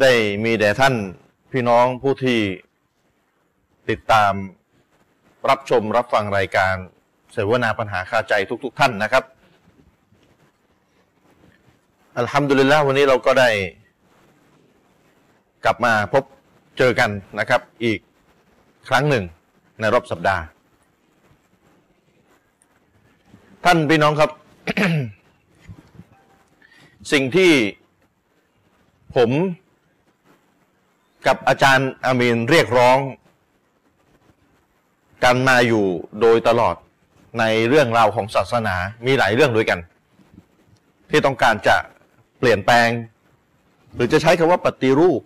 ได้มีแด่ท่านพี่น้องผู้ที่ติดตามรับชมรับฟังรายการเสวนาปัญหาคาใจทุกๆท่านนะครับ อัลฮัมดุลิลละวันนี้เราก็ได้ กลับมาพบเจอกันนะครับ อีกครั้งหนึ่งในรอบสัปดาห์ ท่านพี่น้องครับ สิ่งที่ผม กับอาจารย์อามีนเรียกร้องกันมาอยู่โดยตลอดในเรื่องราวของศาสนามีหลายเรื่องด้วยกัน ที่ต้องการจะเปลี่ยนแปลง หรือจะใช้คำว่าปฏิรูป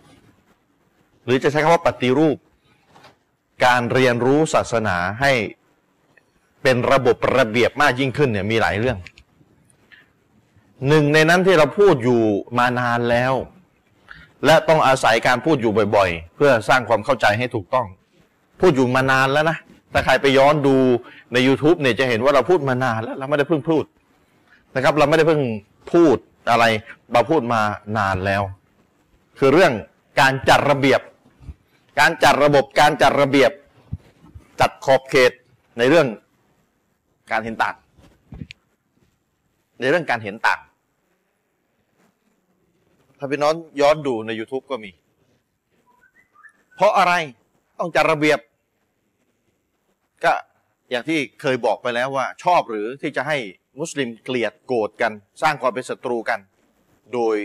หรือจะใช้คำว่าปฏิรูป การเรียนรู้ศาสนาให้เป็นระบบระเบียบมากยิ่งขึ้นเนี่ยมีหลายเรื่อง หนึ่งในนั้นที่เราพูดอยู่มานานแล้ว และต้องอาศัยการพูดอยู่บ่อยๆ เพื่อสร้างความเข้าใจให้ถูกต้อง พูดอยู่มานานแล้วนะ ถ้าใครไปย้อนดูใน YouTube เนี่ยจะเห็นว่าเราพูดมานานแล้ว เราไม่ได้เพิ่งพูดนะครับ เราไม่ได้เพิ่งพูดอะไรเราพูดมานานแล้ว คือเรื่องการจัดระเบียบ การจัดระบบการจัดระเบียบ จัดขอบเขตในเรื่องการเห็นต่าง ในเรื่องการเห็นต่าง ถ้าพี่น้องย้อนดูใน YouTube ก็มี เพราะอะไรต้องจัดระเบียบ ก็อย่างที่เคยบอกไปแล้วว่า ชอบหรือที่จะให้มุสลิมเกลียดโกรธกัน สร้างความเป็นศัตรูกัน โดย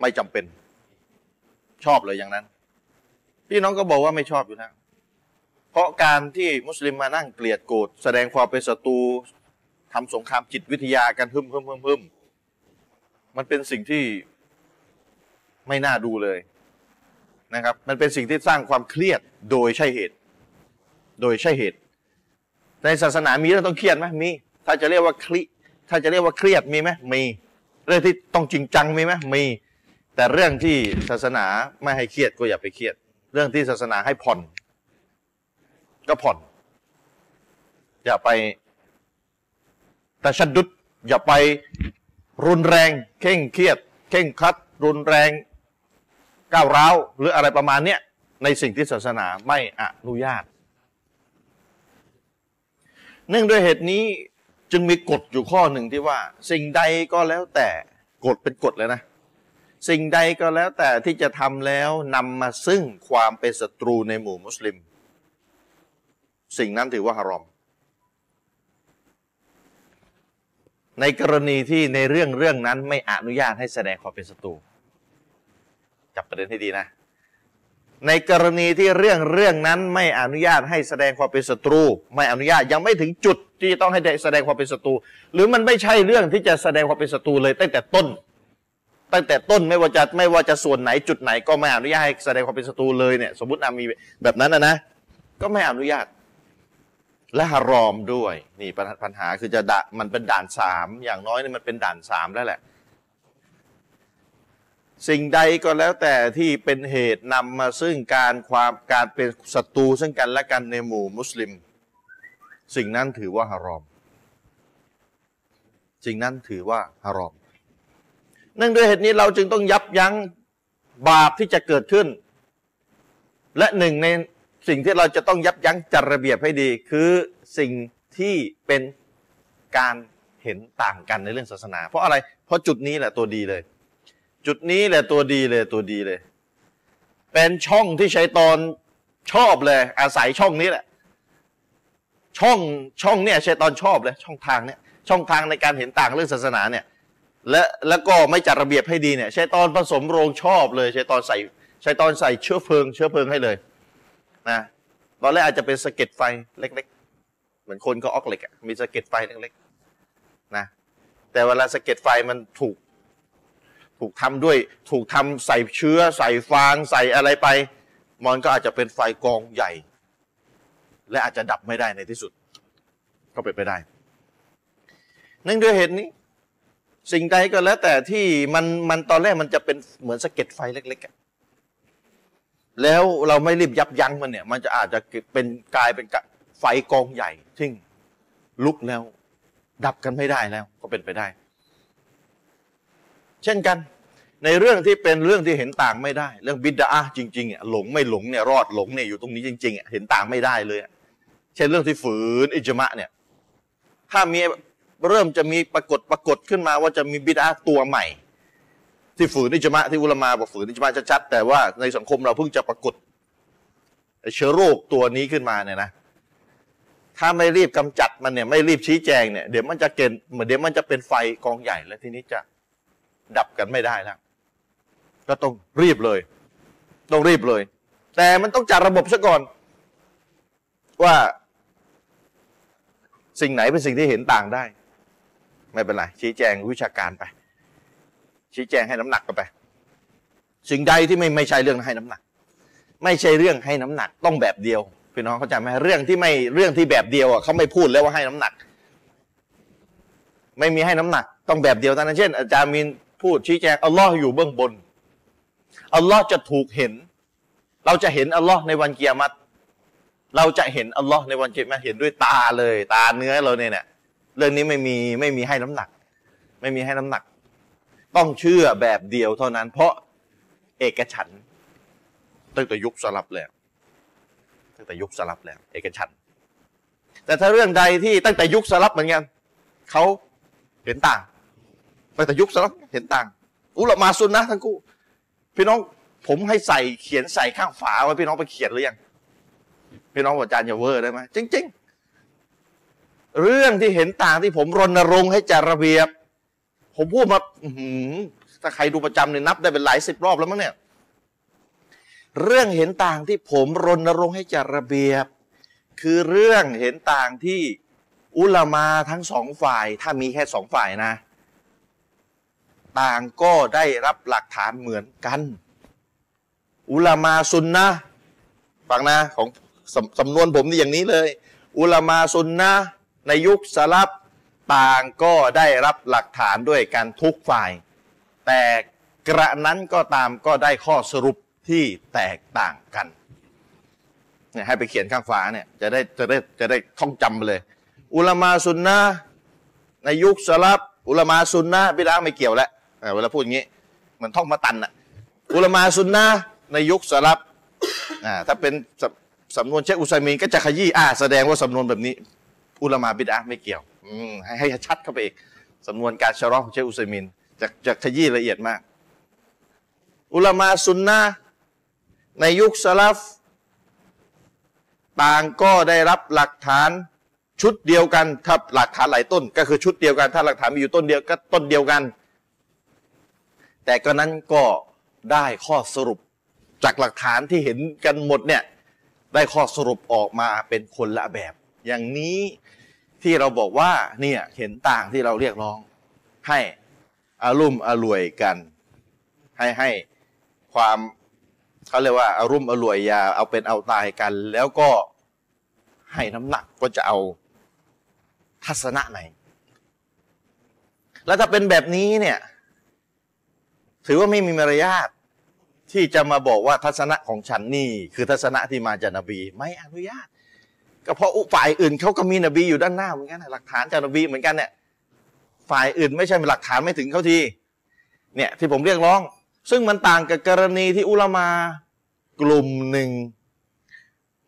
ไม่จำเป็น ชอบเลยอย่างนั้น พี่น้องก็บอกว่าไม่ชอบอยู่แล้วเพราะการที่มุสลิมมานั่งเกลียดโกรธแสดงความเป็นศัตรูทำสงครามจิตวิทยากันพึ่มพึ่มพึ่มพึ่มมันเป็นสิ่งที่ ไม่น่าดูเลยนะครับ มันเป็นสิ่งที่สร้างความเครียดโดยใช่เหตุ โดยใช่เหตุ ในศาสนามีเรื่องต้องเครียดไหมมี ถ้าจะเรียกว่าคลิถ้าจะเรียกว่าเครียดมีไหมมี เรื่องที่ต้องจริงจังมีไหมมี แต่เรื่องที่ศาสนาไม่ให้เครียดก็อย่าไปเครียด เรื่องที่ศาสนาให้ผ่อน ก็ผ่อน อย่าไปแต่ชัดดุดอย่าไปรุนแรง เข่งเครียด เข่งคัด รุนแรง ก้าวร้าวหรืออะไรประมาณเนี้ยในสิ่งที่ศาสนาไม่อนุญาต เนื่องด้วยเหตุนี้จึงมีกฎอยู่ข้อหนึ่งที่ว่า สิ่งใดก็แล้วแต่กฎเป็นกฎเลยนะ สิ่งใดก็แล้วแต่ที่จะทำแล้วนำมาซึ่งความเป็นศัตรูในหมู่มุสลิม สิ่งนั้นถือว่าฮารอม ในกรณีที่ในเรื่องเรื่องนั้นไม่อนุญาตให้แสดงความเป็นศัตรู จับประเด็นให้ดีนะ ในกรณีที่เรื่องเรื่องนั้นไม่อนุญาตให้แสดงความเป็นศัตรู ไม่อนุญาตยังไม่ถึงจุดที่ต้องให้แสดงความเป็นศัตรู หรือมันไม่ใช่เรื่องที่จะแสดงความเป็นศัตรูเลยตั้งแต่ต้น ตั้งแต่ต้นไม่ว่าจะไม่ว่าจะส่วนไหนจุดไหน ก็ไม่อนุญาตให้แสดงความเป็นศัตรูเลยเนี่ยสมมติมีแบบนั้นนะนะก็ไม่อนุญาตและฮารอมด้วย นี่ปัญหาคือจะดะมันเป็นด่านสามอย่างน้อยนี่มันเป็นด่านสามแล้วแหละ สิ่งใดก็แล้วแต่ที่เป็นเหตุนำมาซึ่งการความการเป็นศัตรูซึ่งกันและกันในหมู่มุสลิม สิ่งนั้นถือว่าฮารอม สิ่งนั้นถือว่าฮารอมเนื่องด้วยเหตุนี้เราจึงต้องยับยั้งบาปที่จะเกิดขึ้น และหนึ่งในสิ่งที่เราจะต้องยับยั้งจัดระเบียบให้ดี คือสิ่งที่เป็นการเห็นต่างกันในเรื่องศาสนา เพราะอะไร เพราะจุดนี้แหละตัวดีเลย จุดนี้แหละตัวดีเลยตัวดีเลย เป็นช่องที่ชัยตอนชอบเลย อาศัยช่องนี้แหละ ช่องช่องเนี่ยชัยตอนชอบเลย ช่องทางเนี่ย ช่องทางในการเห็นต่างเรื่องศาสนาเนี่ย และแล้วก็ไม่จัดระเบียบให้ดีเนี่ยชัยตอนผสมโรงชอบเลยชัยตอนใส่ชัยตอนใส่เชื้อเพลิง เชื้อเพลิงให้เลยนะตอนแรกอาจจะเป็นสะเก็ดไฟเล็ก ๆ เหมือนคนก็ออกเหล็กมีสะเก็ดไฟเล็กๆนะแต่เวลาสะเก็ดไฟมันถูก ถูกทำด้วยถูกทำใส่เชื้อ ใส่ฟางใส่อะไรไป มันก็อาจจะเป็นไฟกองใหญ่ และอาจจะดับไม่ได้ในที่สุด ก็เป็นไปได้นั่นด้วยเหตุนี้ สิ่งใดก็แล้ว แต่ที่มันมันตอนแรกมันจะเป็นเหมือนสะเก็ดไฟเล็กๆแล้วเราไม่รีบยับยั้งมันเนี่ย มันจะอาจจะเป็นกลายเป็นไฟกองใหญ่ที่ลุกแล้ว ดับกันไม่ได้แล้ว ก็เป็นไปได้ เช่นกัน ในเรื่องที่เป็นเรื่องที่เห็นต่างไม่ได้ เรื่องบิดาจริงๆอะหลงไม่หลงเนี่ยรอดหลงเนี่ยอยู่ตรงนี้จริงๆอะเห็นต่างไม่ได้เลยเช่นเรื่องที่ฝืนอิจมะเนี่ยถ้ามีเริ่มจะมีปรากฏปรากฏขึ้นมาว่าจะมีบิดาตัวใหม่ ที่ฝืนอิจมะที่อุลมาบอกฝืนอิจมะชัดๆแต่ว่าในสังคมเราเพิ่งจะปรากฏเชื้อโรคตัวนี้ขึ้นมาเนี่ยนะถ้าไม่รีบกำจัดมันเนี่ยไม่รีบชี้แจงเนี่ยเดี๋ยวมันจะเกินเหมือนเดี๋ยวมันจะเป็นไฟกองใหญ่แล้วทีนี้จะ ดับกันไม่ได้แล้วก็ต้องรีบเลย ต้องรีบเลย แต่มันต้องจัดระบบซะก่อน ว่า สิ่งไหนเป็นสิ่งที่เห็นต่างได้ ไม่เป็นไรชี้แจงวิชาการไป ชี้แจงให้น้ำหนักกันไป สิ่งใดที่ไม่ไม่ใช่เรื่องให้น้ำหนัก ไม่ใช่เรื่องให้น้ำหนัก ต้องแบบเดียวพี่น้องเข้าใจไหมเรื่องที่ไม่เรื่องที่แบบเดียวอะเขาไม่พูดแล้วว่าให้น้ำหนัก ไม่มีให้น้ำหนัก ต้องแบบเดียวเท่านั้นเช่น อาจารย์มิน พูดชี้แจงอัลลอฮ์อยู่เบื้องบนอัลลอฮ์จะถูกเห็น เราจะเห็นอัลลอฮ์ในวันเกียรติเราจะเห็นอัลลอฮ์ในวันเกียรติเห็นด้วยตาเลย ตาเนื้อเราเนี่ยเนี่ยเรื่องนี้ไม่มีไม่มีให้น้ำหนัก ไม่มีให้น้ำหนัก ต้องเชื่อแบบเดียวเท่านั้น เพราะเอกฉันตั้งแต่ยุคสลับแล้วตั้งแต่ยุคสลับแล้ว เอกฉันแต่ถ้าเรื่องใดที่ตั้งแต่ยุคสลับเหมือนกันเขาเห็นต่าง ตั้งแต่ยุคสลับเห็นต่าง อุลมาซุนนะทั้งคู่พี่น้องผมให้ใส่เขียนใส่ข้างฝาไว้พี่น้องไปเขียนหรือยังพี่น้องอาจารย์อย่าเวอร์ได้ไหมจริง ๆ เรื่องที่เห็นต่างที่ผมรณรงค์ให้จัดระเบียบ ผมพูดมาถ้าใครดูประจำเนี่ยนับได้เป็นหลายสิบรอบแล้วมั้งเนี่ยเรื่องเห็นต่างที่ผมรณรงค์ให้จัดระเบียบ คือเรื่องเห็นต่างที่อุลามาทั้งสองฝ่าย ถ้ามีแค่สองฝ่ายนะ ต่างก็ได้รับหลักฐานเหมือนกัน อุลามาซุนนะฟังนะของสสำนวนผมนี่อย่างนี้เลย อุลามาซุนนะในยุคสลับต่างก็ได้รับหลักฐานด้วยกันทุกฝ่าย แต่กระนั้นก็ตามก็ได้ข้อสรุปที่แตกต่างกันเนี่ยให้ไปเขียนข้างฝาเนี่ยจะได้จะได้จะได้ท่องจำไปเลย อุลามาซุนนะในยุคสลับอุลามาซุนนะบิดาไม่เกี่ยวแล้ว เวลาพูดอย่างนี้เหมือนท่องมาตันอะอุลมาซุนนะในยุคสลับอ่าถ้าเป็นสำนวนเชคอุซัยมีนก็จะขยี้อ่าแสดงว่าสำนวนแบบนี้ อุลมาบิดาไม่เกี่ยวอืมให้ให้ชัดเข้าไปอีกสำนวนการชะรอของเชคอุซัยมีนจะจะขยี้ละเอียดมาก อุลมาซุนนะในยุคสลับต่างก็ได้รับหลักฐานชุดเดียวกันถ้าหลักฐานหลายต้น ก็คือชุดเดียวกัน ถ้าหลักฐานมีอยู่ต้นเดียวก็ต้นเดียวกัน แต่ก็นั้นก็ได้ข้อสรุปจากหลักฐานที่เห็นกันหมดเนี่ยได้ข้อสรุปออกมาเป็นคนละแบบ อย่างนี้ที่เราบอกว่าเนี่ยเห็นต่างที่เราเรียกร้อง ให้อารุ่มอรวยกัน ให้ให้ความเขาเรียกว่าอารุ่มอรวยยาเอาเป็นเอาตายกัน แล้วก็ให้น้ำหนักก็จะเอาทัศนะไหน แล้วถ้าเป็นแบบนี้เนี่ย ถือว่าไม่มีมารยาทที่จะมาบอกว่าทัศนะของฉันนี่ คือทัศนะที่มาจากนบี ไม่อนุญาตก็เพราะฝ่ายอื่นเขาก็มีนบีอยู่ด้านหน้าเหมือนกันหลักฐานจากนบีเหมือนกันเนี่ยฝ่ายอื่นไม่ใช่เป็นหลักฐานไม่ถึงเขาทีเนี่ยที่ผมเรียกร้อง ซึ่งมันต่างกับกรณีที่อุลามากลุ่มหนึ่ง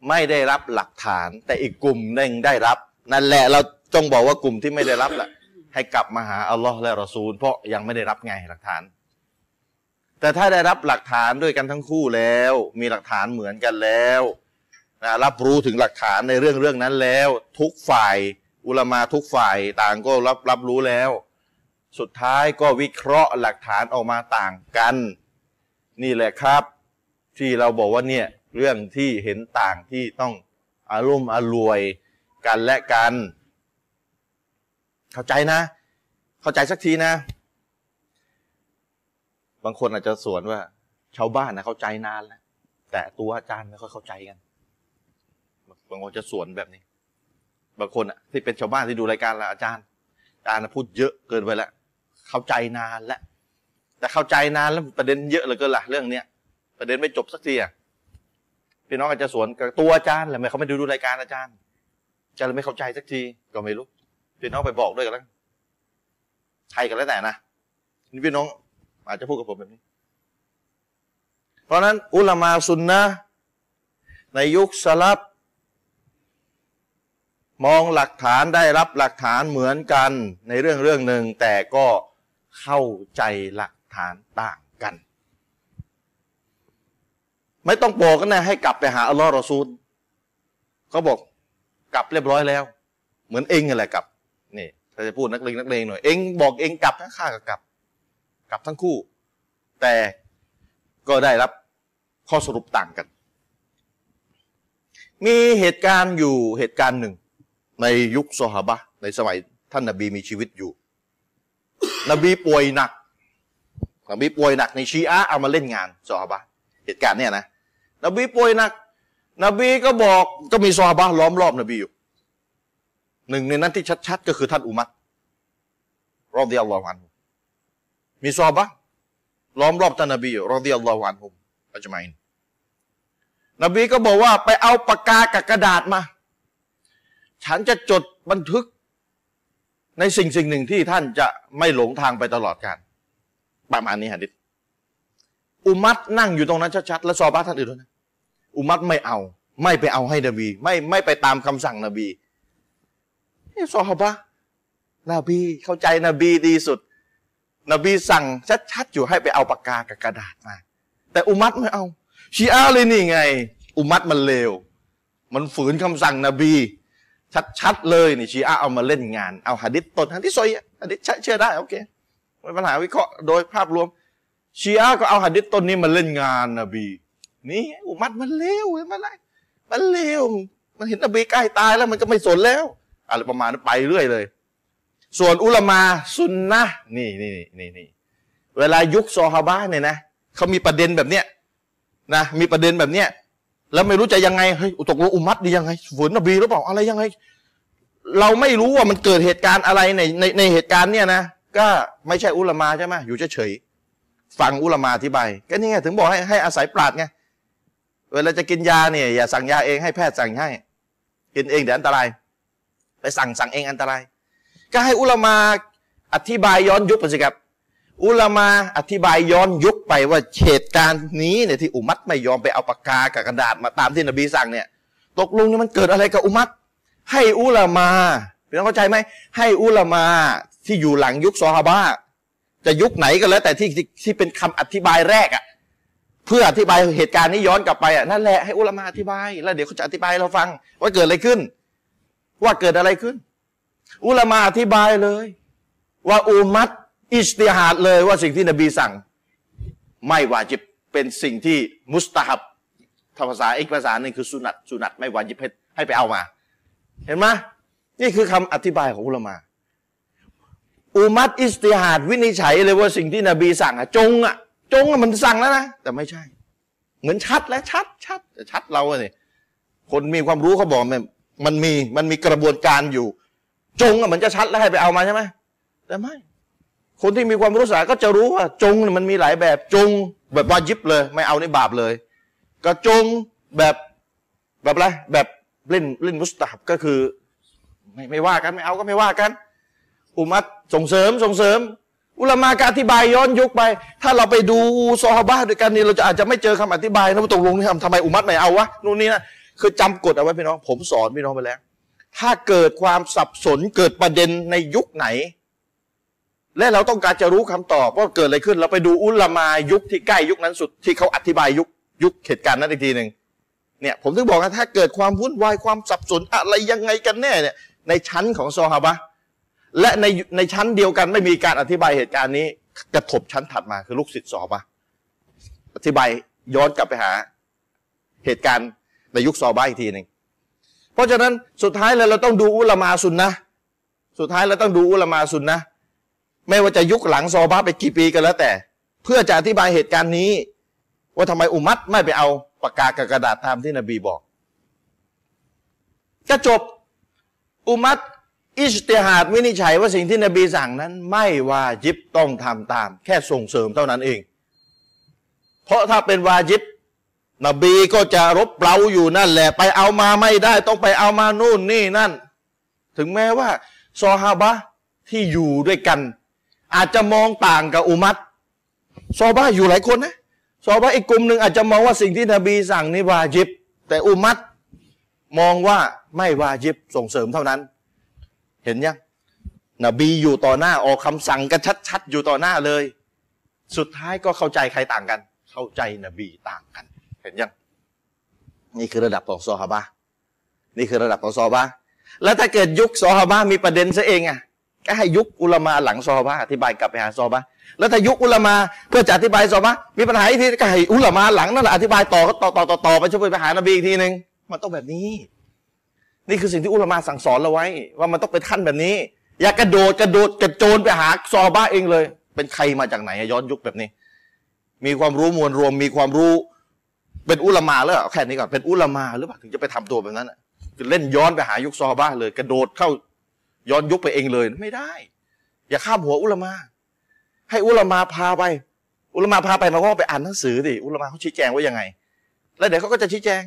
ไม่ได้รับหลักฐาน แต่อีกกลุ่มหนึ่งได้รับ นั่นแหละเราต้องบอกว่ากลุ่มที่ไม่ได้รับแหละให้กลับมาหาอัลลอฮ์และรอซูล เพราะยังไม่ได้รับไงหลักฐาน แต่ถ้าได้รับหลักฐานด้วยกันทั้งคู่แล้ว มีหลักฐานเหมือนกันแล้วนะรับรู้ถึงหลักฐานในเรื่องเรื่องนั้นแล้ว ทุกฝ่ายอุลมาทุกฝ่ายต่างก็รับรับรู้แล้ว สุดท้ายก็วิเคราะห์หลักฐานออกมาต่างกัน นี่แหละครับ ที่เราบอกว่าเนี่ยเรื่องที่เห็นต่างที่ต้องอารมณ์อรวยกันและกัน เข้าใจนะ เข้าใจสักทีนะ บางคนอาจจะสวนว่า ชาวบ้านนะเข้าใจนานแล้วแต่ตัวอาจารย์ไม่ค่อยเข้าใจกัน บางคนจะสวนแบบนี้ บางคนอะ ที่เป็นชาวบ้านที่ดูรายการละอาจารย์ อาจารย์พูดเยอะเกินไปแล้วเข้าใจนานแล้วแต่เข้าใจนานแล้วประเด็นเยอะเหลือเกินละเรื่องเนี้ยประเด็นไม่จบสักทีอะพี่น้องอาจจะสวนกับตัวอาจารย์แหละไม่เขาไม่ดูดูรายการอาจารย์จะเลยไม่เข้าใจสักทีก็ไม่รู้พี่น้องไปบอกด้วยกันแล้วใครกันแล้วแต่นะนี่พี่น้อง อาจจะพูดกับผมแบบนี้ เพราะนั้นอุลามาสุนนะในยุคสลับ มองหลักฐานได้รับหลักฐานเหมือนกันในเรื่องเรื่องหนึ่งแต่ก็เข้าใจหลักฐานต่างกัน ไม่ต้องบอกกันนะให้กลับไปหาอัลลอฮ์รอซูลเขาบอกกลับเรียบร้อยแล้ว เหมือนเองอะไรกลับนี่ถ้าจะพูดนักเลงนักเลงหน่อยเองบอกเองกลับข้าก็กลับ กับทั้งคู่ แต่ก็ได้รับข้อสรุปต่างกัน มีเหตุการณ์อยู่เหตุการณ์หนึ่ง ในยุคโซฮาบะในสมัยท่านนบีมีชีวิตอยู่ นบีป่วยหนัก นบีป่วยหนักในชีอะเอามาเล่นงานโซฮาบะเหตุการณ์เนี่ยนะ นบีป่วยหนัก นบีก็บอกก็มีโซฮาบะล้อมรอบนบีอยู่หนึ่งในนั้นที่ชัดๆ ก็คือท่านอุมัตรอบเดิยัลลอฮุอัน มีซอบะล้อมรอบท่านนบีรอดิยัลลอฮุอันฮุอัจมัยนนบีก็บอกว่าไปเอาปากกากับกระดาษมา ฉันจะจดบันทึกในสิ่งสิ่งหนึ่งที่ท่านจะไม่หลงทางไปตลอดกาลประมาณนี้ฮะดิษอุมัตนั่งอยู่ตรงนั้นชัดๆแล้วซอบะท่านอื่นด้วยนะอุมัตไม่เอา ไม่ไปเอาให้นบี ไม่ไม่ไปตามคำสั่งนบีนี่ซอฮาบะนบีเข้าใจนบีดีสุด นบีสั่งชัดๆอยู่ให้ไปเอาปากกากับกระดาษมา แต่อุมัตไม่เอา ชีอาเลยนี่ไง อุมัตมันเลว มันฝืนคำสั่งนบี ชัดๆเลยนี่ชีอาเอามาเล่นงาน เอาหะดิษต้นหะดิษซอยหะดิษเชื่อได้โอเคไม่ปัญหาวิเคราะห์โดยภาพรวม ชีอาก็เอาหะดิษต้นนี้มาเล่นงานนบี นี่อุมัตมันเลวมันอะไรมันเลวมันเห็นนบีใกล้ตายแล้วมันก็ไม่สนแล้วอะไรประมาณนั้นไปเรื่อยเลย ส่วนอุลามาซุนนะนี่นี่นี่นี่เวลายุคซอฮาบะเนี่ยนะเขามีประเด็นแบบเนี้ยนะมีประเด็นแบบเนี้ยแล้วไม่รู้จะยังไงเฮ้ยตกลงอุมัดดียังไงฝืนนบีหรือเปล่าอะไรยังไง เราไม่รู้ว่ามันเกิดเหตุการณ์อะไรในในในเหตุการณ์เนี่ยนะก็ไม่ใช่อุลามาใช่ไหมอยู่เฉยๆฟังอุลามาอธิบายก็นี่ไงถึงบอกให้ให้อาศัยปราดไงเวลาจะกินยาเนี่ยอย่าสั่งยาเองให้แพทย์สั่งให้ กินเองเดี๋ยวอันตราย ไปสั่งสั่งเองอันตราย ก็ให้อุลามาอธิบายย้อนยุคไปสิครับ อุลามาอธิบายย้อนยุคไปว่าเหตุการณ์นี้เนี่ยที่อุมัตไม่ยอมไปเอาปากกากับกระดาษมาตามที่นบีสั่งเนี่ย ตกลงนี่มันเกิดอะไรกับอุมัตให้อุลามาพี่น้องเข้าใจไหมให้อุลามาที่อยู่หลังยุคซอฮาบะจะยุคไหนก็แล้วแต่ที่ที่เป็นคำอธิบายแรกอะ่ะเพื่ออธิบายเหตุการณ์นี้ย้อนกลับไปอะนั่นแหละให้อุลามาอธิบาย แล้วเดี๋ยวเขาจะอธิบายเราฟัง ว่าเกิดอะไรขึ้น ว่าเกิดอะไรขึ้น อุลามาอธิบายเลย ว่าอุมัรอิจติฮาดเลยว่าสิ่งที่นบีสั่ง ไม่วาจิบเป็นสิ่งที่มุสตาฮับภาษาอีกภาษาหนึ่งคือสุนัตสุนัตไม่วาจิบให้ไปเอามา เห็นไหมนี่คือคำอธิบายของอุลามา อุมัรอิจติฮาดวินิจฉัยเลยว่าสิ่งที่นบีสั่งอะจงอะจงอะมันสั่งแล้วนะแต่ไม่ใช่ เหมือนชัดแล้วชัดชัดชัดเราเนี่ยคนมีความรู้เขาบอกมันมันมีมันมีกระบวนการอยู่ จงอะมันจะชัดแล้วให้ไปเอามาใช่ไหมแต่ไม่ คนที่มีความรู้สาก็จะรู้ว่า จงมันมีหลายแบบ จง แบบวาจิบเลย ไม่เอาในบาปเลยก็จงแบบแบบอะไรแบบเล่นเล่นมุสตาบก็คือ ไม่ไม่ว่ากันไม่เอาก็ไม่ว่ากันอุมัตส่งเสริมส่งเสริม อุลามากอธิบายย้อนยุคไป ถ้าเราไปดูซอฮาบะด้วยกันนี่เราจะอาจจะไม่เจอคำอธิบายนะว่าตกลงทำทำไมอุมัตไม่เอาวะนู่นนี่นะคือจำกฎเอาไว้พี่น้อง ผมสอนพี่น้องไปแล้ว ถ้าเกิดความสับสนเกิดประเด็นในยุคไหน และเราต้องการจะรู้คำตอบว่าเกิดอะไรขึ้น เราไปดูอุลามายุคที่ใกล้ยุคนั้นสุดที่เขาอธิบายยุคยุคเหตุการณ์นั้นอีกทีหนึ่งเนี่ยผมถึงบอกว่าถ้าเกิดความวุ่นวายความสับสนอะไรยังไงกันแน่เนี่ยในชั้นของซอฮาบะและในในชั้นเดียวกันไม่มีการอธิบายเหตุการณ์นี้ กระทบชั้นถัดมาคือลูกศิษย์ซอฮาบะอธิบายย้อนกลับไปหาเหตุการณ์ในยุคซอฮาบะอีกทีหนึ่ง เพราะฉะนั้นสุดท้ายเลยเราต้องดูอุลามาสุนนะสุดท้ายเราต้องดูอุลามาสุนนะไม่ว่าจะยุคหลังซอบาไปกี่ปีก็แล้วแต่ เพื่อจะอธิบายเหตุการณ์นี้ ว่าทำไมอุมัตไม่ไปเอาปากกากระดาษตามที่นบีบอกก็จบอุมัตอิสติฮาดวินิจฉัยว่าสิ่งที่นบีสั่งนั้น ไม่วาจิบต้องทำตาม แค่ส่งเสริมเท่านั้นเอง เพราะถ้าเป็นวาจิบ นบีก็จะรบเร้าอยู่นั่นแหละ ไปเอามาไม่ได้ ต้องไปเอามานู่นนี่นั่น ถึงแม้ว่าซอฮาบะที่อยู่ด้วยกัน อาจจะมองต่างกับอุมัตซอบะอยู่หลายคนนะซอบะอีกกลุ่มหนึ่งอาจจะมองว่าสิ่งที่นบีสั่งนี่วาจิบ แต่อุมัตมองว่าไม่วาจิบส่งเสริมเท่านั้น เห็นยังนบีอยู่ต่อหน้าออกคำสั่งกันชัด ๆ อยู่ต่อหน้าเลย สุดท้ายก็เข้าใจใครต่างกัน เข้าใจนบีต่างกัน ห็นยังนี่คือระดับของซอฮาบะนี่คือระดับของซอฮาบะแล้วถ้าเกิดยุคซอฮาบะมีประเด็นซะเองอะก็ให้ยุคอุลามาหลังซอฮาบะอธิบายกลับไปหาซอฮาบะแล้วถ้ายุคอุลามาเพื่อจะอธิบายซอฮาบะมีปัญหาอีกทีก็ให้อุลามาหลังนั่นแหละอธิบายต่อก็ต่อต่อต่อต่อไปช่วยไปหานบีอีกทีหนึ่งมันต้องแบบนี้ นี่คือสิ่งที่อุลามาสั่งสอนเราไว้ ว่ามันต้องเป็นขั้นแบบนี้ อย่ากระโดดกระโดดกระโจนไปหาซอฮาบะเองเลย เป็นใครมาจากไหนย้อนยุคแบบนี้ มีความรู้มวลรวมมีความรู้ เป็นอุลามาแล้วแค่นี้ก่อนเป็นอุลามาหรือเปล่าถึงจะไปทำตัวแบบนั้นเล่นย้อนไปหายุคซอบ้าเลย กระโดดเข้าย้อนยุคไปเองเลยไม่ได้ อย่าข้ามหัวอุลามา ให้อุลามาพาไป อุลามาพาไปมาก็ไปอ่านหนังสือดิอุลามาเขาชี้แจงว่ายังไง แล้วเดี๋ยวเขาก็จะชี้แจง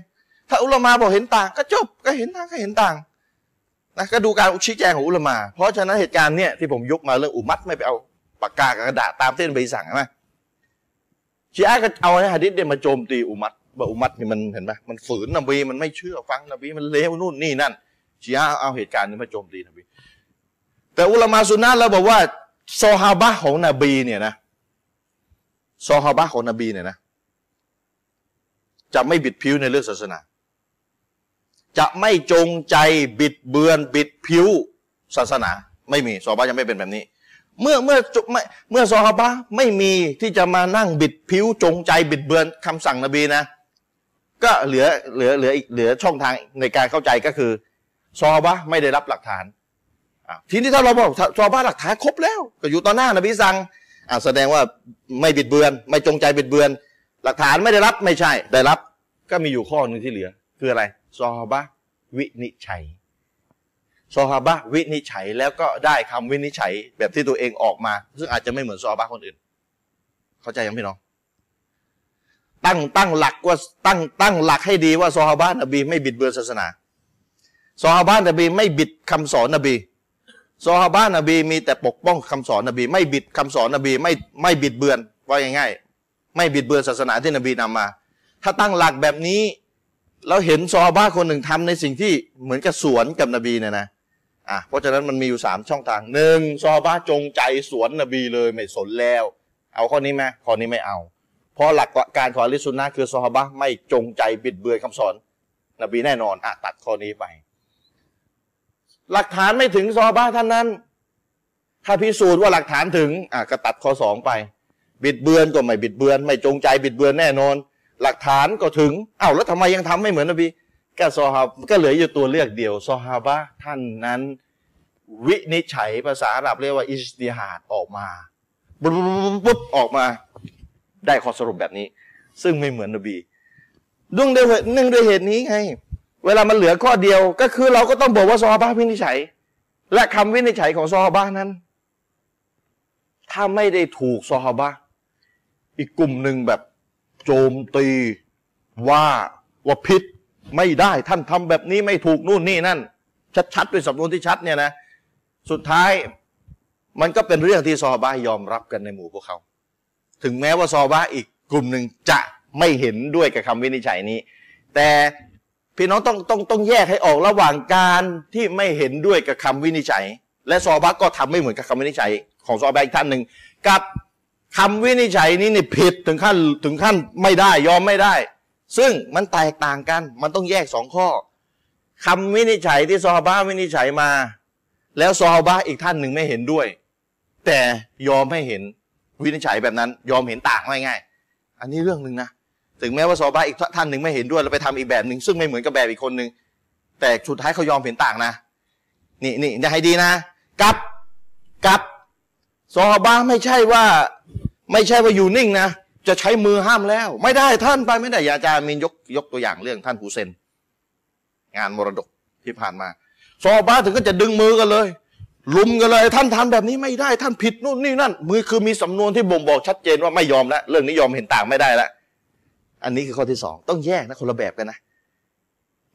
ถ้าอุลามาบอกเห็นต่าง ก็จบก็เห็นต่างก็เห็นต่างนะก็ดูการชี้แจงของอุลามา เพราะฉะนั้นเหตุการณ์เนี่ยที่ผมยกมาเรื่องอุมัตไม่ไปเอาปากกากระดาษตามที่นใบสั่งใช่ไหมชีอะก็เอาฮะดิษเนี่ยมาโจมตีอุมัต ว่าอุมัตนี่มันเห็นไหมมันฝืนนบีมันไม่เชื่อฟังนบีมันเลวนู่นนี่นั่นชีอะเอาเหตุการณ์นี้มาโจมตีนบีแต่อุลามาสุนนะเราบอกว่าซอฮาบะของนบีเนี่ยนะซอฮาบะของนบีเนี่ยนะ จะไม่บิดผิวในเรื่องศาสนา จะไม่จงใจบิดเบือนบิดผิวศาสนา ไม่มีซอฮาบะจะไม่เป็นแบบนี้ เมื่อเมื่อไม่เมื่อซอฮาบะไม่มีที่จะมานั่งบิดผิวจงใจบิดเบือนคำสั่งนบีนะ ก็เหลือเหลือเหลือเหลือช่องทางในการเข้าใจก็คือ ซอบะไม่ได้รับหลักฐานทีนี้ถ้าเราบอกชาวบ้าหลักฐานครบแล้ว ก็อยู่ต่อหน้านบีสั่งแสดงว่าไม่บิดเบือน ไม่จงใจบิดเบือน หลักฐานไม่ได้รับไม่ใช่ ได้รับ ก็มีอยู่ข้อหนึ่งที่เหลือ คืออะไรซอบะวินิจฉัยซอฮาบะวินิจฉัยแล้วก็ได้คำวินิจฉัยแบบที่ตัวเองออกมา ซึ่งอาจจะไม่เหมือนซอฮาบะคนอื่น เข้าใจยังพี่น้อง ตั้งตั้งหลักว่าตั้งตั้งหลักให้ดีว่าซอฮาบะนบี ไม่บิดเบือนศาสนาซอฮาบะนบีไม่บิดคำสอนนบีซอฮาบะนบีมีแต่ปกป้องคำสอนนบี ไม่บิดคำสอนนบีไม่ไม่บิดเบือนว่าง่ายๆไม่บิดเบือนศาสนาที่นบีนำมา ถ้าตั้งหลักแบบนี้เราเห็นซอฮาบะคนหนึ่งทำในสิ่งที่เหมือนกับสวนกับนบีเนี่ยนะอะเพราะฉะนั้นมันมีอยู่สามช่องทางหนึ่งซอฮาบะจงใจสวนนบีเลยไม่สนแล้ว เอาข้อนี้ไหมข้อนี้ไม่เอา ราะหลักการของลิสุนนะคือซอฮาบะไม่จงใจบิดเบือนคำสอน นบีแน่นอนอะตัดข้อนี้ไป หลักฐานไม่ถึงซอฮาบ้าท่านนั้น ถ้าพิสูจน์ว่าหลักฐานถึงอะก็ตัดข้อสองไป บิดเบือนก็ไม่บิดเบือน ไม่จงใจบิดเบือนแน่นอน หลักฐานก็ถึงอ้าวแล้วทำไมยังทำไม่เหมือนนบีก็ซอฮาบก็เหลืออยู่ตัวเลือกเดียวซอฮาบะท่านนั้น วินิจฉัยภาษาอาหรับเรียกว่าอิสติฮาดออกมาบปุ๊บออกมา ได้ข้อสรุปแบบนี้ ซึ่งไม่เหมือนนบีด้วยด้วยเนื่องด้วยเหตุนี้ไง เวลามันเหลือข้อเดียวก็คือเราก็ต้องบอกว่าซอฮาบะวินิจฉัย และคำวินิจฉัยของซอฮาบะนั้น ถ้าไม่ได้ถูกซอฮาบะอีกกลุ่มหนึ่งแบบโจมตีว่าว่าผิดไม่ได้ท่านทำแบบนี้ไม่ถูกนู่นนี่นั่น ชัดๆด้วยสำนวนที่ชัดเนี่ยนะ สุดท้ายมันก็เป็นเรื่องที่ซอฮาบะยอมรับกันในหมู่พวกเขา ถึงแม้ว่าซอฮาบะอีกกลุ่มหนึ่งจะไม่เห็นด้วยกับคำวินิจฉัยนี้ แต่พี่น้องต้องต้องต้องแยกให้ออกระหว่างการที่ไม่เห็นด้วยกับคำวินิจฉัย และซอบักก็ทำไม่เหมือนกับคำวินิจฉัย ของซอบักอีกท่านหนึ่งกับคำวินิจฉัยนี้นี่ผิดถึงขั้นถึงขั้นไม่ได้ยอมไม่ได้ ซึ่งมันแตกต่างกัน มันต้องแยกสองข้อคำวินิจฉัยที่ซอบ้าวินิจฉัยมา แล้วซอบ้าอีกท่านหนึ่งไม่เห็นด้วย แต่ยอมให้เห็น วินิจฉัยแบบนั้น ยอมเห็นต่างง่ายๆอันนี้เรื่องหนึ่งนะถึงแม้ว่าซอบาอีกท่านหนึ่งไม่เห็นด้วยแล้วไปทำอีกแบบหนึ่งซึ่งไม่เหมือนกับแบบอีกคนหนึ่งแต่สุดท้ายเขายอมเห็นต่างนะ นี่นี่จะให้ดีนะกับกับซอบ้าไม่ใช่ว่า ไม่ใช่ว่าอยู่นิ่งนะจะใช้มือห้ามแล้ว ไม่ได้ท่านไปไม่ได้อย่าจารย์มีนยกยกตัวอย่างเรื่องท่านฮูเซน งานมรดกที่ผ่านมา ซอบ้าถึงก็จะดึงมือกันเลย ลุมกันเลยท่านทำแบบนี้ไม่ได้ ท่านผิดนู่นนี่นั่นมือคือมีสำนวนที่บ่งบอกชัดเจนว่าไม่ยอมแล้วเรื่องนี้ยอมเห็นต่างไม่ได้แล้วอันนี้คือข้อที่สองต้องแยกนะคนละแบบกันนะ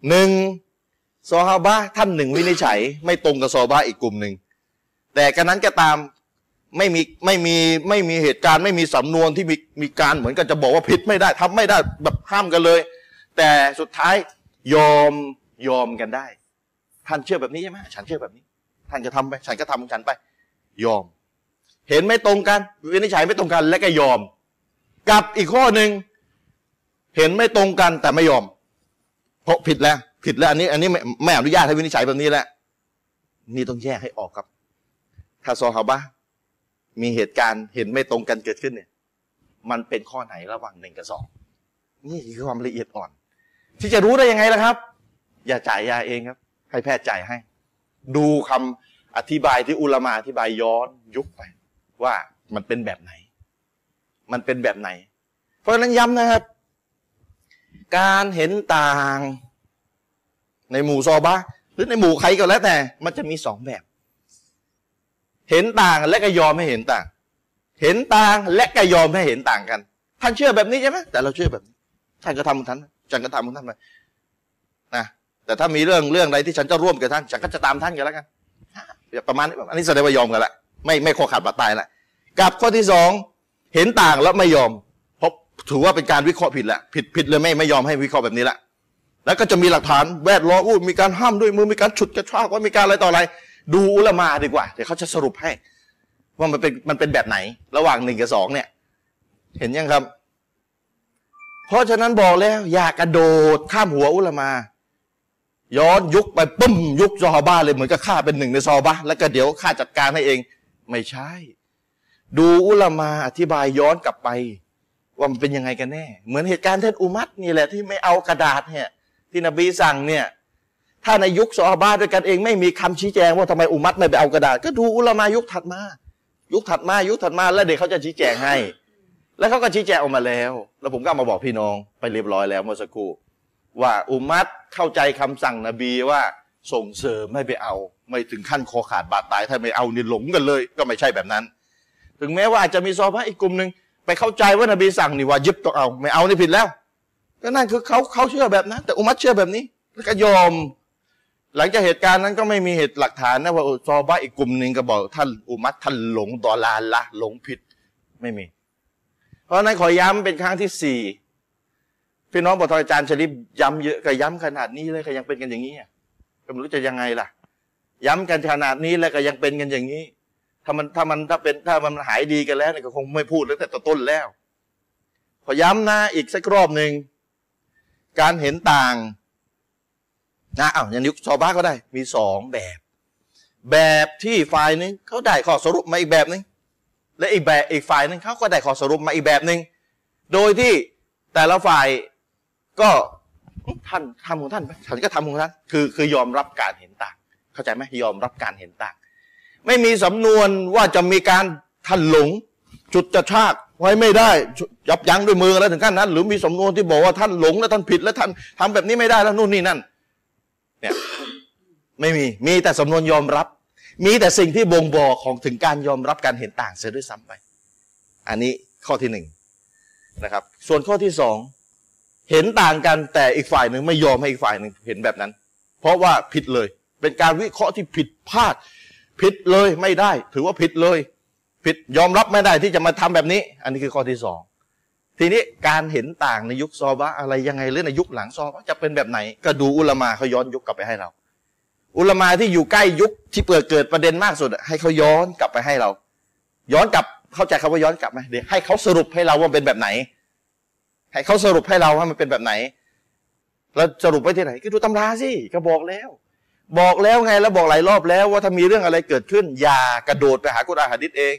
หนึ่งซอฮาบะท่านหนึ่งวินิจฉัย ไม่ตรงกับซอฮาบะอีกกลุ่มหนึ่งแต่กันนั้นก็ตามไม่มีไม่มีไม่มีเหตุการณ์ไม่มีสำนวนที่มีมีการเหมือนกันจะบอกว่าผิดไม่ได้ทำไม่ได้แบบห้ามกันเลย แต่สุดท้ายยอมยอมกันได้ ท่านเชื่อแบบนี้ใช่ไหมฉันเชื่อแบบนี้ ท่านจะทำไป ฉันก็ทำของฉันไป ยอม เห็นไม่ตรงกันวินิจฉัยไม่ตรงกัน และก็ยอม กับอีกข้อหนึ่งเห็นไม่ตรงกันแต่ไม่ยอม เพราะผิดแล้ว ผิดแล้ว อันนี้ อันนี้ไม่ไม่อนุญาตให้วินิจฉัยแบบนี้แล้วนี่ต้องแยกให้ออกครับ ถ้าซอฮาบะมีเหตุการณ์เห็นไม่ตรงกันเกิดขึ้นเนี่ย มันเป็นข้อไหนระหว่างหนึ่งกับสองนี่คือความละเอียดอ่อน ที่จะรู้ได้ยังไงล่ะครับ อย่าจ่ายยาเองครับ ให้แพทย์จ่ายให้ ดูคำอธิบายที่อุลามาอธิบายย้อนยุคไป ว่ามันเป็นแบบไหน มันเป็นแบบไหน เพราะฉะนั้นย้ำนะครับ การเห็นต่างในหมู่ซอบะหรือในหมู่ใครก็แล้วแต่ มันจะมีสองแบบ เห็นต่างและก็ยอมให้เห็นต่าง เห็นต่างและก็ยอมให้เห็นต่างกัน ท่านเชื่อแบบนี้ใช่ไหมแต่เราเชื่อแบบนี้ท่านก็ทำของท่านฉันก็ทำของท่านไปนะ แต่ถ้ามีเรื่องเรื่องอะไรที่ฉันจะร่วมกับท่านฉันก็จะตามท่านกันแล้วกันประมาณนี้อันนี้แสดงว่ายอมกันละไม่ไม่ข้อขาดบาดตายละกับข้อที่สองเห็นต่างแล้วไม่ยอมเพราะถือว่าเป็นการวิเคราะห์ผิดแหละผิดผิดเลยไม่ไม่ยอมให้วิเคราะห์แบบนี้ละแล้วก็จะมีหลักฐานแวดล้อมอู้มีการห้ามด้วยมือมีการฉุดกระชากว่ามีการอะไรต่ออะไร ดูอุลามาดีกว่าเดี๋ยวเขาจะสรุปให้ ว่ามันเป็นมันเป็นแบบไหน ระหว่างหนึ่งกับสองเนี่ย เห็นยังครับ เพราะฉะนั้นบอกแล้ว อย่ากระโดดข้ามหัวอุลามา ย้อนยุคไปปุ้มยุคซอฮาบะเลยเหมือนกับข้าเป็นหนึ่งในซอฮาบะแล้วก็เดี๋ยวข้าจัดการให้เอง ไม่ใช่ ดูอุลามาอธิบายย้อนกลับไป ว่ามันเป็นยังไงกันแน่ เหมือนเหตุการณ์ท่านอุมัตนี่แหละที่ไม่เอากระดาษเนี่ย ที่นบีสั่งเนี่ย ถ้าในยุคซอฮาบะด้วยกันเองไม่มีคำชี้แจงว่าทำไมอุมัตไม่ไปเอากระดาษ ก็ดูอุลามายุคถัดมา ยุคถัดมายุคถัดมาแล้วเด็กเขาจะชี้แจงให้ แล้วเขาก็ชี้แจงออกมาแล้ว แล้วผมก็มาบอกพี่น้องไปเรียบร้อยแล้วเมื่อสักครู่ ว่าอุมัตเข้าใจคำสั่งนบีว่าส่งเสริมไม่ไปเอา ไม่ถึงขั้นคอขาดบาดตายถ้าไม่เอานี่หลงกันเลย ก็ไม่ใช่แบบนั้น ถึงแม้ว่าอาจจะมีซอพระอีกกลุ่มหนึ่งไปเข้าใจว่านบีสั่งนี่ว่ายึบต้องเอา ไม่เอานี่ผิดแล้ว ก็นั่นคือเขาเขาเชื่อแบบนั้น แต่อุมัตเชื่อแบบนี้แล้วก็ยอม หลังจากเหตุการณ์นั้นก็ไม่มีเหตุหลักฐานนะว่าซอบะอีกกลุ่มหนึ่งก็บอกท่านอุมัตท่านหลงดอลาละหลงผิดไม่มี เพราะนั้นขอย้ำเป็นครั้งที่สี่ พี่น้องบอกทอาจารย์ชลิปย้ำเยอะก็ย้ำขนาดนี้เลยก็ยังเป็นกันอย่างนี้ก็ไม่รู้จะยังไงล่ะ ย้ำกันขนาดนี้แล้วก็ยังเป็นกันอย่างนี้ ถ้ามันถ้ามันถ้าเป็นถ้ามันหายดีกันแล้วเนี่ยก็คงไม่พูดตั้งแต่ต้นแล้ว ขอย้ำนะอีกสักรอบหนึ่งการเห็นต่างนะอ้าวอย่างยุคชาวบ้านก็ได้ มีสองแบบ แบบที่ฝ่ายหนึ่งเขาได้ข้อสรุปมาอีกแบบหนึ่งและอีกแบบอีกฝ่ายหนึ่งเขาก็ได้ข้อสรุปมาอีกแบบหนึ่งโดยที่แต่ละฝ่าย ก็ท่านทำของท่านฉันก็ทำของท่านคือคือยอมรับการเห็นต่าง เข้าใจไหมยอมรับการเห็นต่าง ไม่มีสำนวนว่าจะมีการท่านหลง จุดจะชากไว้ไม่ได้ยับยั้งด้วยมือแล้วถึงขั้นนั้น หรือมีสำนวนที่บอกว่าท่านหลงและท่านผิดและท่านทำแบบนี้ไม่ได้แล้วนู่นนี่นั่นเนี่ยไม่มีมีแต่สำนวนยอมรับ มีแต่สิ่งที่บ่งบอกของถึงการยอมรับการเห็นต่างเสียด้วยซ้ำไป อันนี้ข้อที่หนึ่งนะครับ ส่วนข้อที่สอง เห็นต่างกันแต่อีกฝ่ายหนึ่งไม่ยอมให้อีกฝ่ายหนึ่งเห็นแบบนั้น เพราะว่าผิดเลย เป็นการวิเคราะห์ที่ผิดพลาด ผิดเลยไม่ได้ ถือว่าผิดเลย ผิดยอมรับไม่ได้ที่จะมาทำแบบนี้ อันนี้คือข้อที่สองทีนี้การเห็นต่างในยุคซอบะอะไรยังไงหรือในยุคหลังซอบะจะเป็นแบบไหน ก็ดูอุลมาเขาย้อนยุคกลับไปให้เรา อุลมาที่อยู่ใกล้ยุคที่เปิดเกิดประเด็นมากสุด ให้เขาย้อนกลับไปให้เรา ย้อนกลับเข้าใจคำว่าย้อนกลับไหมเดี๋ยวให้เขาสรุปให้เราว่าเป็นแบบไหน ให้เขาสรุปให้เราว่ามันเป็นแบบไหน แล้วสรุปไว้ที่ไหนก็ดูตำราสิก็บอกแล้ว บอกแล้วไงแล้วบอกหลายรอบแล้วว่าถ้ามีเรื่องอะไรเกิดขึ้น อย่ากระโดดไปหากุรอานหะดิษเอง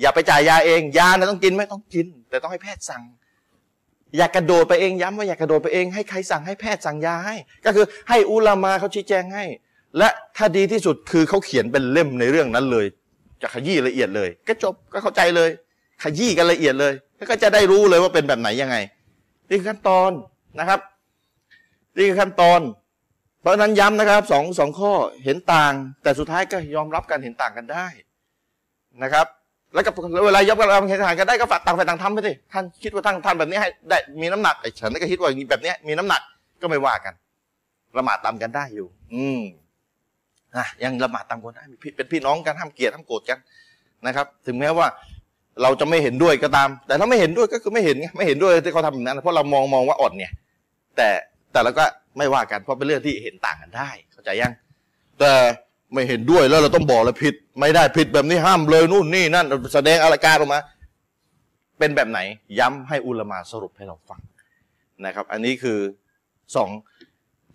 อย่าไปจ่ายยาเองยานะต้องกินไหมต้องกิน แต่ต้องให้แพทย์สั่ง อย่ากระโดดไปเองย้ำว่าอย่ากระโดดไปเองให้ใครสั่งให้แพทย์สั่งยาให้ ก็คือให้อุลามาเขาชี้แจงให้ และถ้าดีที่สุดคือเขาเขียนเป็นเล่มในเรื่องนั้นเลยจะขยี้ละเอียดเลย ก็จบก็เข้าใจเลย ขยี้กันละเอียดเลย ก็จะได้รู้เลยว่าเป็นแบบไหนยังไง นี่คือขั้นตอนนะครับนี่คือขั้นตอน เพราะนั้นย้ำนะครับสองสองข้อเห็นต่าง แต่สุดท้ายก็ยอมรับการเห็นต่างกันได้นะครับ แล้วก็เวลายอมรับการเห็นต่างกันได้ก็ฝากต่างฝ่ายต่างทำไปสิท่านคิดว่าท่านท่านแบบนี้ให้ได้มีน้ำหนักไอ้ฉันก็คิดว่าแบบนี้มีน้ำหนักก็ไม่ว่ากันละหมาดตามกันได้อยู่ อืมนะยังละหมาดตามกันได้เป็นพี่น้องกันห้ามเกลียดห้ามโกรธกันนะครับ ถึงแม้ว่า เราจะไม่เห็นด้วยก็ตาม แต่ถ้าไม่เห็นด้วยก็คือไม่เห็นไงไม่เห็นด้วยที่เขาทำแบบนั้น เพราะเรามองมองว่าอ่อนเนี่ย แต่แต่เราก็ไม่ว่ากันเพราะเป็นเรื่องที่เห็นต่างกันได้ เข้าใจยัง แต่ไม่เห็นด้วยแล้วเราต้องบอกเลยผิด ไม่ได้ผิดแบบนี้ห้ามเลยนู่นนี่นั่นแสดงอะไรการออกมา เป็นแบบไหน ย้ำให้อุลามาสรุปให้เราฟังนะครับ อันนี้คือสอง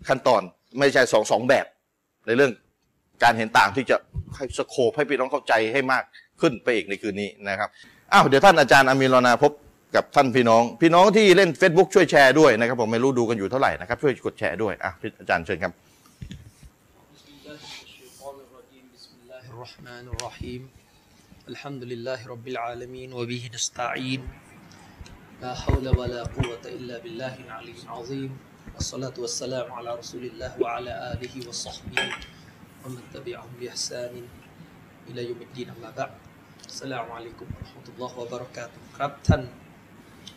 ขั้นตอนไม่ใช่สองสองแบบ ในเรื่องการเห็นต่างที่จะให้สโคปให้พี่น้องเข้าใจให้มาก ขึ้นไปอีกในคืนนี้นะครับอ้าวเดี๋ยวท่านอาจารย์อามีรนาพบกับท่านพี่น้อง พี่น้องที่เล่น Facebook ช่วยแชร์ด้วยนะครับ ผมไม่รู้ดูกันอยู่เท่าไหร่นะครับช่วยกดแชร์ด้วยอะอาจารย์เชิญครับ الرحمن الرحيم الحمد لله رب العالمين وبه نستعين لا حول ولا قوة إلا بالله العلي العظيم والصلاة والسلام على رسول الله وعلى آله وصحبه ومن تبعهم بإحسان إلى يوم الدين أما بعد สลามุอะลัยกุมฮุตุลลอฮฺวะบารักาตุครับท่าน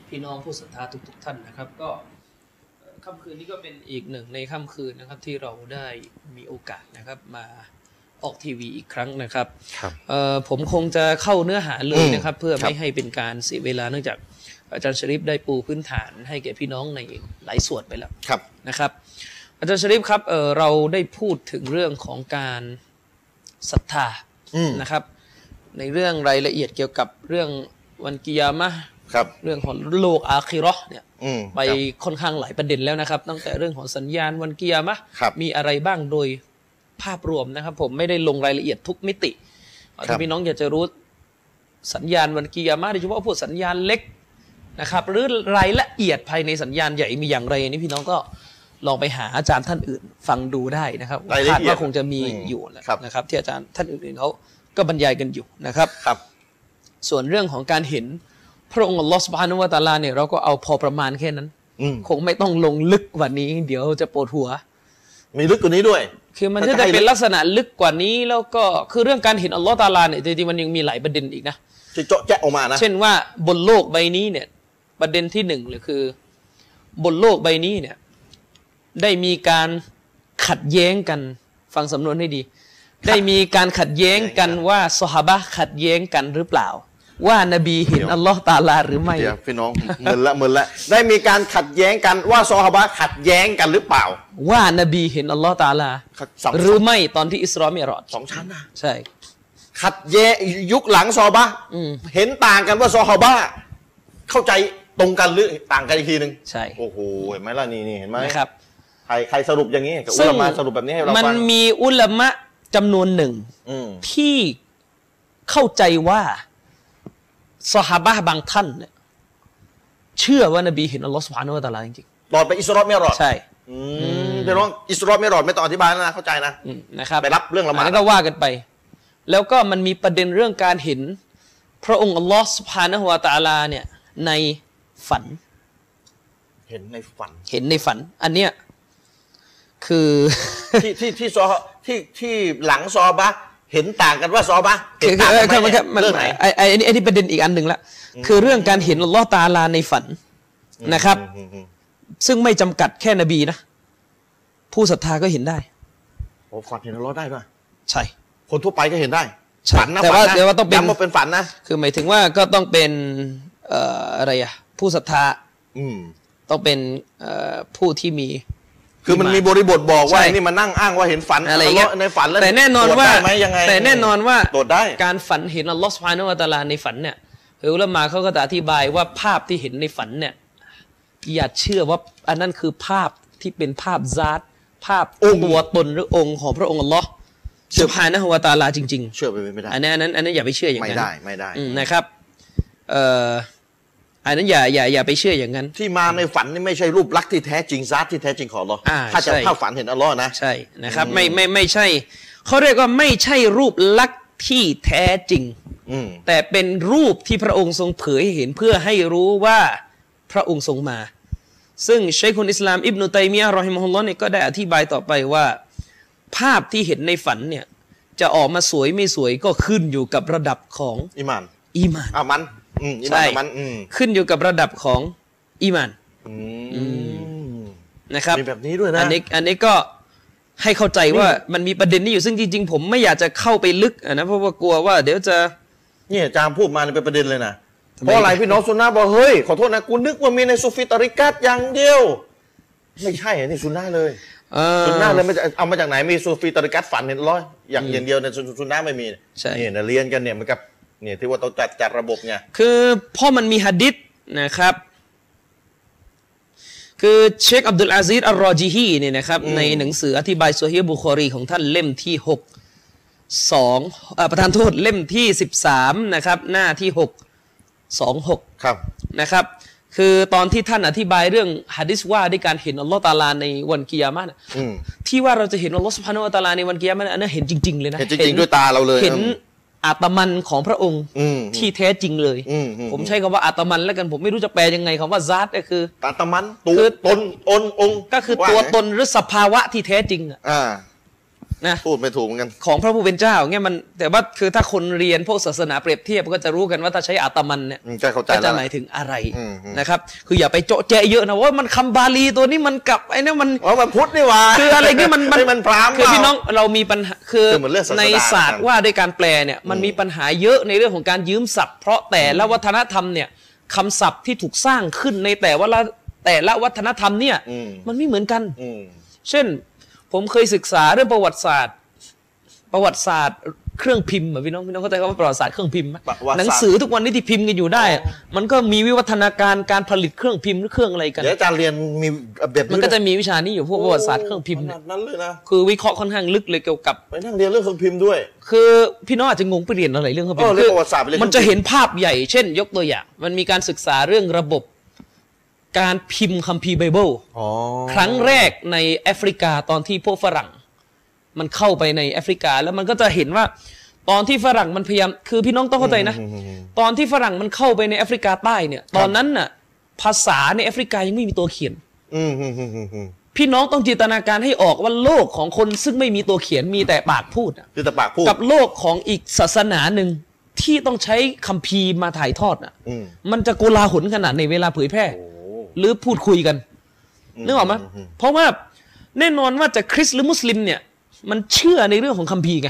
พี่น้องผู้ศรัทธาทุกๆ ท่านนะครับ ก็ค่ำคืนนี้ก็เป็นอีกหนึ่งในค่ำคืนนะครับที่เราได้มีโอกาสนะครับมาออกทีวีอีกครั้งนะครับรบผมคงจะเข้าเนื้อหาเลยนะครับ เพื่อไม่ให้เป็นการเสียเวลาเนื่องจากอาจารย์ชริปได้ปูพื้นฐานให้แก่พี่น้องในหลายส่วนไปแล้วครับนะครับ อาจารย์ชริปครับเเราได้พูดถึงเรื่องของการศรัทธานะครับ ในเรื่องรายละเอียดเกี่ยวกับเรื่องวันกิยามะห์ครับ เรื่องของโลกอาคิเราะห์เนี่ยอืมไปค่อนข้างหลายประเด็นแล้วนะครับ ตั้งแต่เรื่องของสัญญาณวันกิยามะห์ครับมีอะไรบ้างโดยภาพรวมนะครับ ผมไม่ได้ลงรายละเอียดทุกมิติครัถ้าบพี่น้องอยากจะรู้สัญญาณวันกิยามะห์โดยเฉพาะพวกสัญญาณเล็กนะครับหรือรายละเอียดภายในสัญญาณใหญ่มีอย่างไรอันนี่พี่น้องก็ลองไปหาอาจารย์ท่านอื่น ฟังดูได้นะครับรายละเอียดคาดว่าคงจะมีอืมอยู่แหละครับนะครับที่อาจารย์ท่านอื่นๆเขา ก็บรรยายกันอยู่นะครับครับ ส่วนเรื่องของการเห็นพระองค์อัลลอฮฺสุบฮานุวะตะอาลาเนี่ยเราก็เอาพอประมาณแค่นั้นอืมคงไม่ต้องลงลึกกว่านี้ เดี๋ยวจะปวดหัว มีลึกกว่านี้ด้วย คือมันถ้าก็จะจะให้เป็นลักษณะลึกกว่านี้แล้วก็คือเรื่องการเห็นอัลลอฮฺตะอาลาเนี่ยจริงๆมันยังมีหลายประเด็นอีกนะที่เจาะแจ๊ะออกมานะเช่นว่าบนโลกใบนี้เนี่ย ประเด็นที่หนึ่งเลยคือ บนโลกใบนี้เนี่ย ได้มีการขัดแย้งกันฟังสำนวนให้ดี ได้มีการขัดแย้งกันว่าสหบะห์ขัดแย้งกันหรือเปล่าว่านบีเห็นเดี๋ยวอัลลอฮฺตะอาลาหรือไม่เดี๋ยวพี่น้องเหมือนละเหมือนละได้มีการขัดแย้งกันว่าซอฮาบะห์ขัดแย้งกันหรือเปล่า ว่านบีเห็นอัลลอฮฺตะอาลาสองหรือไม่ตอนที่อิสรามิรอดสองชั้นนะใช่ ขัดแย้งยุคหลังซอฮาบะห์อืมเห็นต่างกันว่าซอฮาบะห์เข้าใจตรงกันหรือต่างกันอีกทีหนึ่งใช่โอ้โหเห็นไหมล่ะนี่นี่เห็นไหมนะครับใครใครสรุปอย่างนี้กับอุซึ่งลามาสรุปแบบนี้ให้เรามันฟังมีอุลามะ จำนวนหนึ่งอืมที่เข้าใจว่าสหาบะห์บางท่านเนี่ยเชื่อว่านบีเห็นอัลลอฮฺสุบฮานุวะตะอาลาจริงตอนไปอิสรอมิรอดๆใช่อืมพี่น้องอิสรอมิรอดไม่ต้องอธิบายแล้วนะเข้าใจนะอืมนะครับไปรับเรื่องละหมาดนนั้นก็ว่ากันไป แล้วก็มันมีประเด็นเรื่องการเห็น พระองค์อัลลอฮฺสุบฮานะฮุวาตะอาลาเนี่ยในฝัน เห็นในฝัน เห็นในฝัน อันเนี้ยคือที่ที่ที่ซอ ที่ที่หลังซอฮาบะห์เห็นต่างกันว่าซอฮาบะห์เห็คืนอต่างคือกันไหมคือมันเนี่ยเรื่องไหนไอ้ไอ้ไอ้นี่ไอ้นี่ประเด็นอีกอันหนึ่งละคือเรื่องการเห็นอัลลอฮ์ตาอาลาในฝันนะครับอืมอืมซึ่งไม่จำกัดแค่นบีนะ ผู้ศรัทธาก็เห็นได้โอ้ฝันเห็นอัลลอฮ์ได้ด้วยใช่ คนทั่วไปก็เห็นได้ใช่ฝันนะแต่ว่าฝันนะแต่ว่าต้องเป็นย้ำว่าเป็นฝันนะคือหมายถึงว่าก็ต้องเป็นเอ่ออะไรอะผู้ศรัทธาอืมต้องเป็นเอ่อผู้ที่มี คือมันมีบริบทบอกว่าใช่ไอ้นี่มานั่งอ้างว่าเห็นฝันอะไรเงี้ยลลฮ์ในฝันแล้วแต่แน่นอนตรจว่าได้ไหมยังไงแต่แน่นอนว่าตรวจได้ การฝันเห็นอัลลอฮ์สุบฮานุวะตะอาลาในฝันเนี่ยเฮอุลามาเขาก็จะอธิบายว่าภาพที่เห็นในฝันเนี่ยอย่าเชื่อว่าอันนั้นคือภาพที่เป็นภาพซาตภาพองค์ ตัวตนหรือองค์ของพระองค์อัลลอฮ์สุบฮานะฮุวะตะอาลาจริงเชื่อไปไม่ได้ๆอันนั้นอันนั้นอันนั้นอย่าไปเชื่ออย่างไม่นั้นได้ไม่ได้ อืมนะครับเอ่อ อันนั้นอย่าอย่าอย่าไปเชื่ออย่างนั้น ที่มาในฝันนี่ไม่ใช่รูปลักษณ์ที่แท้จริงซาตที่แท้จริงของอัลลอฮ์อ่าถ้าจะใช่เข้าฝันเห็นอัลลอฮ์นะใช่นะครับไม่ไม่ไม่ใช่เขาเรียกว่าไม่ใช่รูปลักษณ์ที่แท้จริงอืมแต่เป็นรูปที่พระองค์ทรงเผยให้เห็นเพื่อให้รู้ว่าพระองค์ทรงมา ซึ่งเชคคุนอิสลามอิบนุตัยมียะห์รอฮิมะฮุลลอฮ์เนี่ยก็ได้อธิบายต่อไปว่า ภาพที่เห็นในฝันเนี่ยจะออกมาสวยไม่สวยก็ขึ้นอยู่กับระดับของอิมานอีหมานอะมัน อืมอิใช่มานกับมันอืมขึ้นอยู่กับระดับของอีหมานอืมนะครับมีแบบนี้ด้วยนะอันนี้อันนี้ก็ให้เข้าใจว่ามันมีประเด็นนี้อยู่ซึ่งจริงๆผมไม่อยากจะเข้าไปลึกอะนะเพราะว่ากลัวว่า เดี๋ยวจะเนี่ยอาจารย์พูดมาเนี่ยเป็นประเด็นเลยนะทำไมเพราะอะไรพี่น้องซุนนะห์บอกเฮ้ยขอโทษนะกูนึกว่ามีในซูฟิตาริกัตอย่างเดียว ไม่ใช่อันนี้ซุนนะห์เลยเอ่อซุนนะห์เลยไม่จะเอามาจากไหนมีซูฟิตาริกัตฝันเห็นร้อยอย่างอย่างเดียวในซุนซุนนะห์ไม่มีใช่เนี่ยนะเรียนกันเนี่ยเหมันกับ เนี่ยที่ว่าต้องจัดจัดระบบไงคือเพ่อมันมีหะดิษนะครับคือเชคอับดุลอาซีซอัรรอญิฮีเนี่ยนะครับในหนังสืออธิบายโซฮีฮ์บุคอรีของท่านเล่มที่หกสองเอ่อประทานโทษเล่มที่สิบสามนะครับหน้าที่หกสองหกครับนะครับ คือตอนที่ท่านอธิบายเรื่องฮะดิษว่าด้วยการเห็นอัลลอฮ์ตาลาในวันกิยามะห์น่ะอืมที่ว่าเราจะเห็นอัลลอฮ์สุบฮานาอะฮูวะตะอาลาในวันกิยามะห์น่ะอันนั้นเห็นจริงๆเลยนะเห็นจริงๆด้วยตาเราเลยเห็น อืมอาตมันของพระองค์อืมที่แท้จริงเลยอืมอืมผมใช้คำว่าอาตมันแล้วกันผมไม่รู้จะแปลยังไงคำว่าซาตก็คือตาตะมันตูคือตนอนองค์ก็คือว่าตัวไงตนหรือสภาวะที่แท้จริงอะอ่า นะพูดไม่ถูกเหมือนกันของพระผู้เป็นเจ้าเนี่ยมันแต่ว่าคือถ้าคนเรียนพวกศาสนาเปรียบเทียบก็จะรู้กันว่าถ้าใช้อาตมันเนี่ยอืมก็เข้าใจก็แล้จะวหมายถึงอะไรอืมอืมนะครับ คืออย่าไปโจะแจะเยอะนะว่ามันคำบาลีตัวนี้มันกลับไอ้เนี่ยมันอ๋อมันพุทธนี่หว่าคืออะไรเนี่ยมันให้มันพรามคือเปล่าพี่น้องเรามีปัญหาคือคือเหมือนเรื่องศาสนาในศาสตร์ว่าด้วยการแปลเนี่ยมันมีปัญหาเยอะในเรื่องของการยืมศัพท์เพราะแต่ละวัฒนธรรมเนี่ยคำศัพท์ที่ถูกสร้างขึ้นในแต่ว่าละแต่ละวัฒนธรรมเนี่ยอืมมันไม่เหมือนกันอืมเช่น ผมเคยศึกษาเรื่องประวัติศาสตร์ ประวัติศาสตร์ เครื่องพิมพ์อะพี่น้องพี่น้องเข้าใจคำว่าประวัติศาสตร์เครื่องพิมพ์ไหมประวัติศาสตร์หนังสือทุกวันนี้ที่พิมพ์กันอยู่ได้อะมันก็มีวิวัฒนาการการผลิตเครื่องพิมพ์หรือเครื่องอะไรกันเดี๋ยวอาจารย์เรียนมีแบบมันก็จะมีวิชานี้อยู่พวกประวัติศาสตร์เครื่องพิมพ์ขนาดนั้นเลยนะเนี่ยคือวิเคราะห์ค่อนข้างลึกเลยเกี่ยวกับไปนั่งเรียนเรื่องเครื่องพิมพ์ด้วย คือพี่น้องอาจจะงงไปเรียนอะไรเรื่องเครื่องพิมพ์เออเรื่องคือประวัติศาสตร์ไปเรียนมันจะเห็นภาพใหญ่เช่น ยกตัวอย่าง มันมีการศึกษาเรื่องระบบ การพิมพ์คัมภีร์ไบเบิลอ๋อครั้งแรกในแอฟริกาตอนที่พวกฝรั่ง มันเข้าไปในแอฟริกา แล้วมันก็จะเห็นว่า ตอนที่ฝรั่งมันพยายามคือพี่น้องต้องเข้าใจนะ ตอนที่ฝรั่งมันเข้าไปในแอฟริกาใต้เนี่ย ตอนนั้นน่ะ ภาษาในแอฟริกายังไม่มีตัวเขียนอืมอืมอืมอืมอืมพี่น้องต้องจินตนาการให้ออกว่าโลกของคนซึ่งไม่มีตัวเขียนมีแต่ปากพูดอะคือแต่ปากพูดกับโลกของอีกศาสนาหนึ่งที่ต้องใช้คัมภีร์มาถ่ายทอดอะอืมมันจะโกลาหลขนาดในเวลาเผยแพร่โอ้ หรือพูดคุยกันนึกออกไหมเพราะว่าแน่นอนว่าจะคริสต์หรือมุสลิมเนี่ย มันเชื่อในเรื่องของคัมภีร์ไง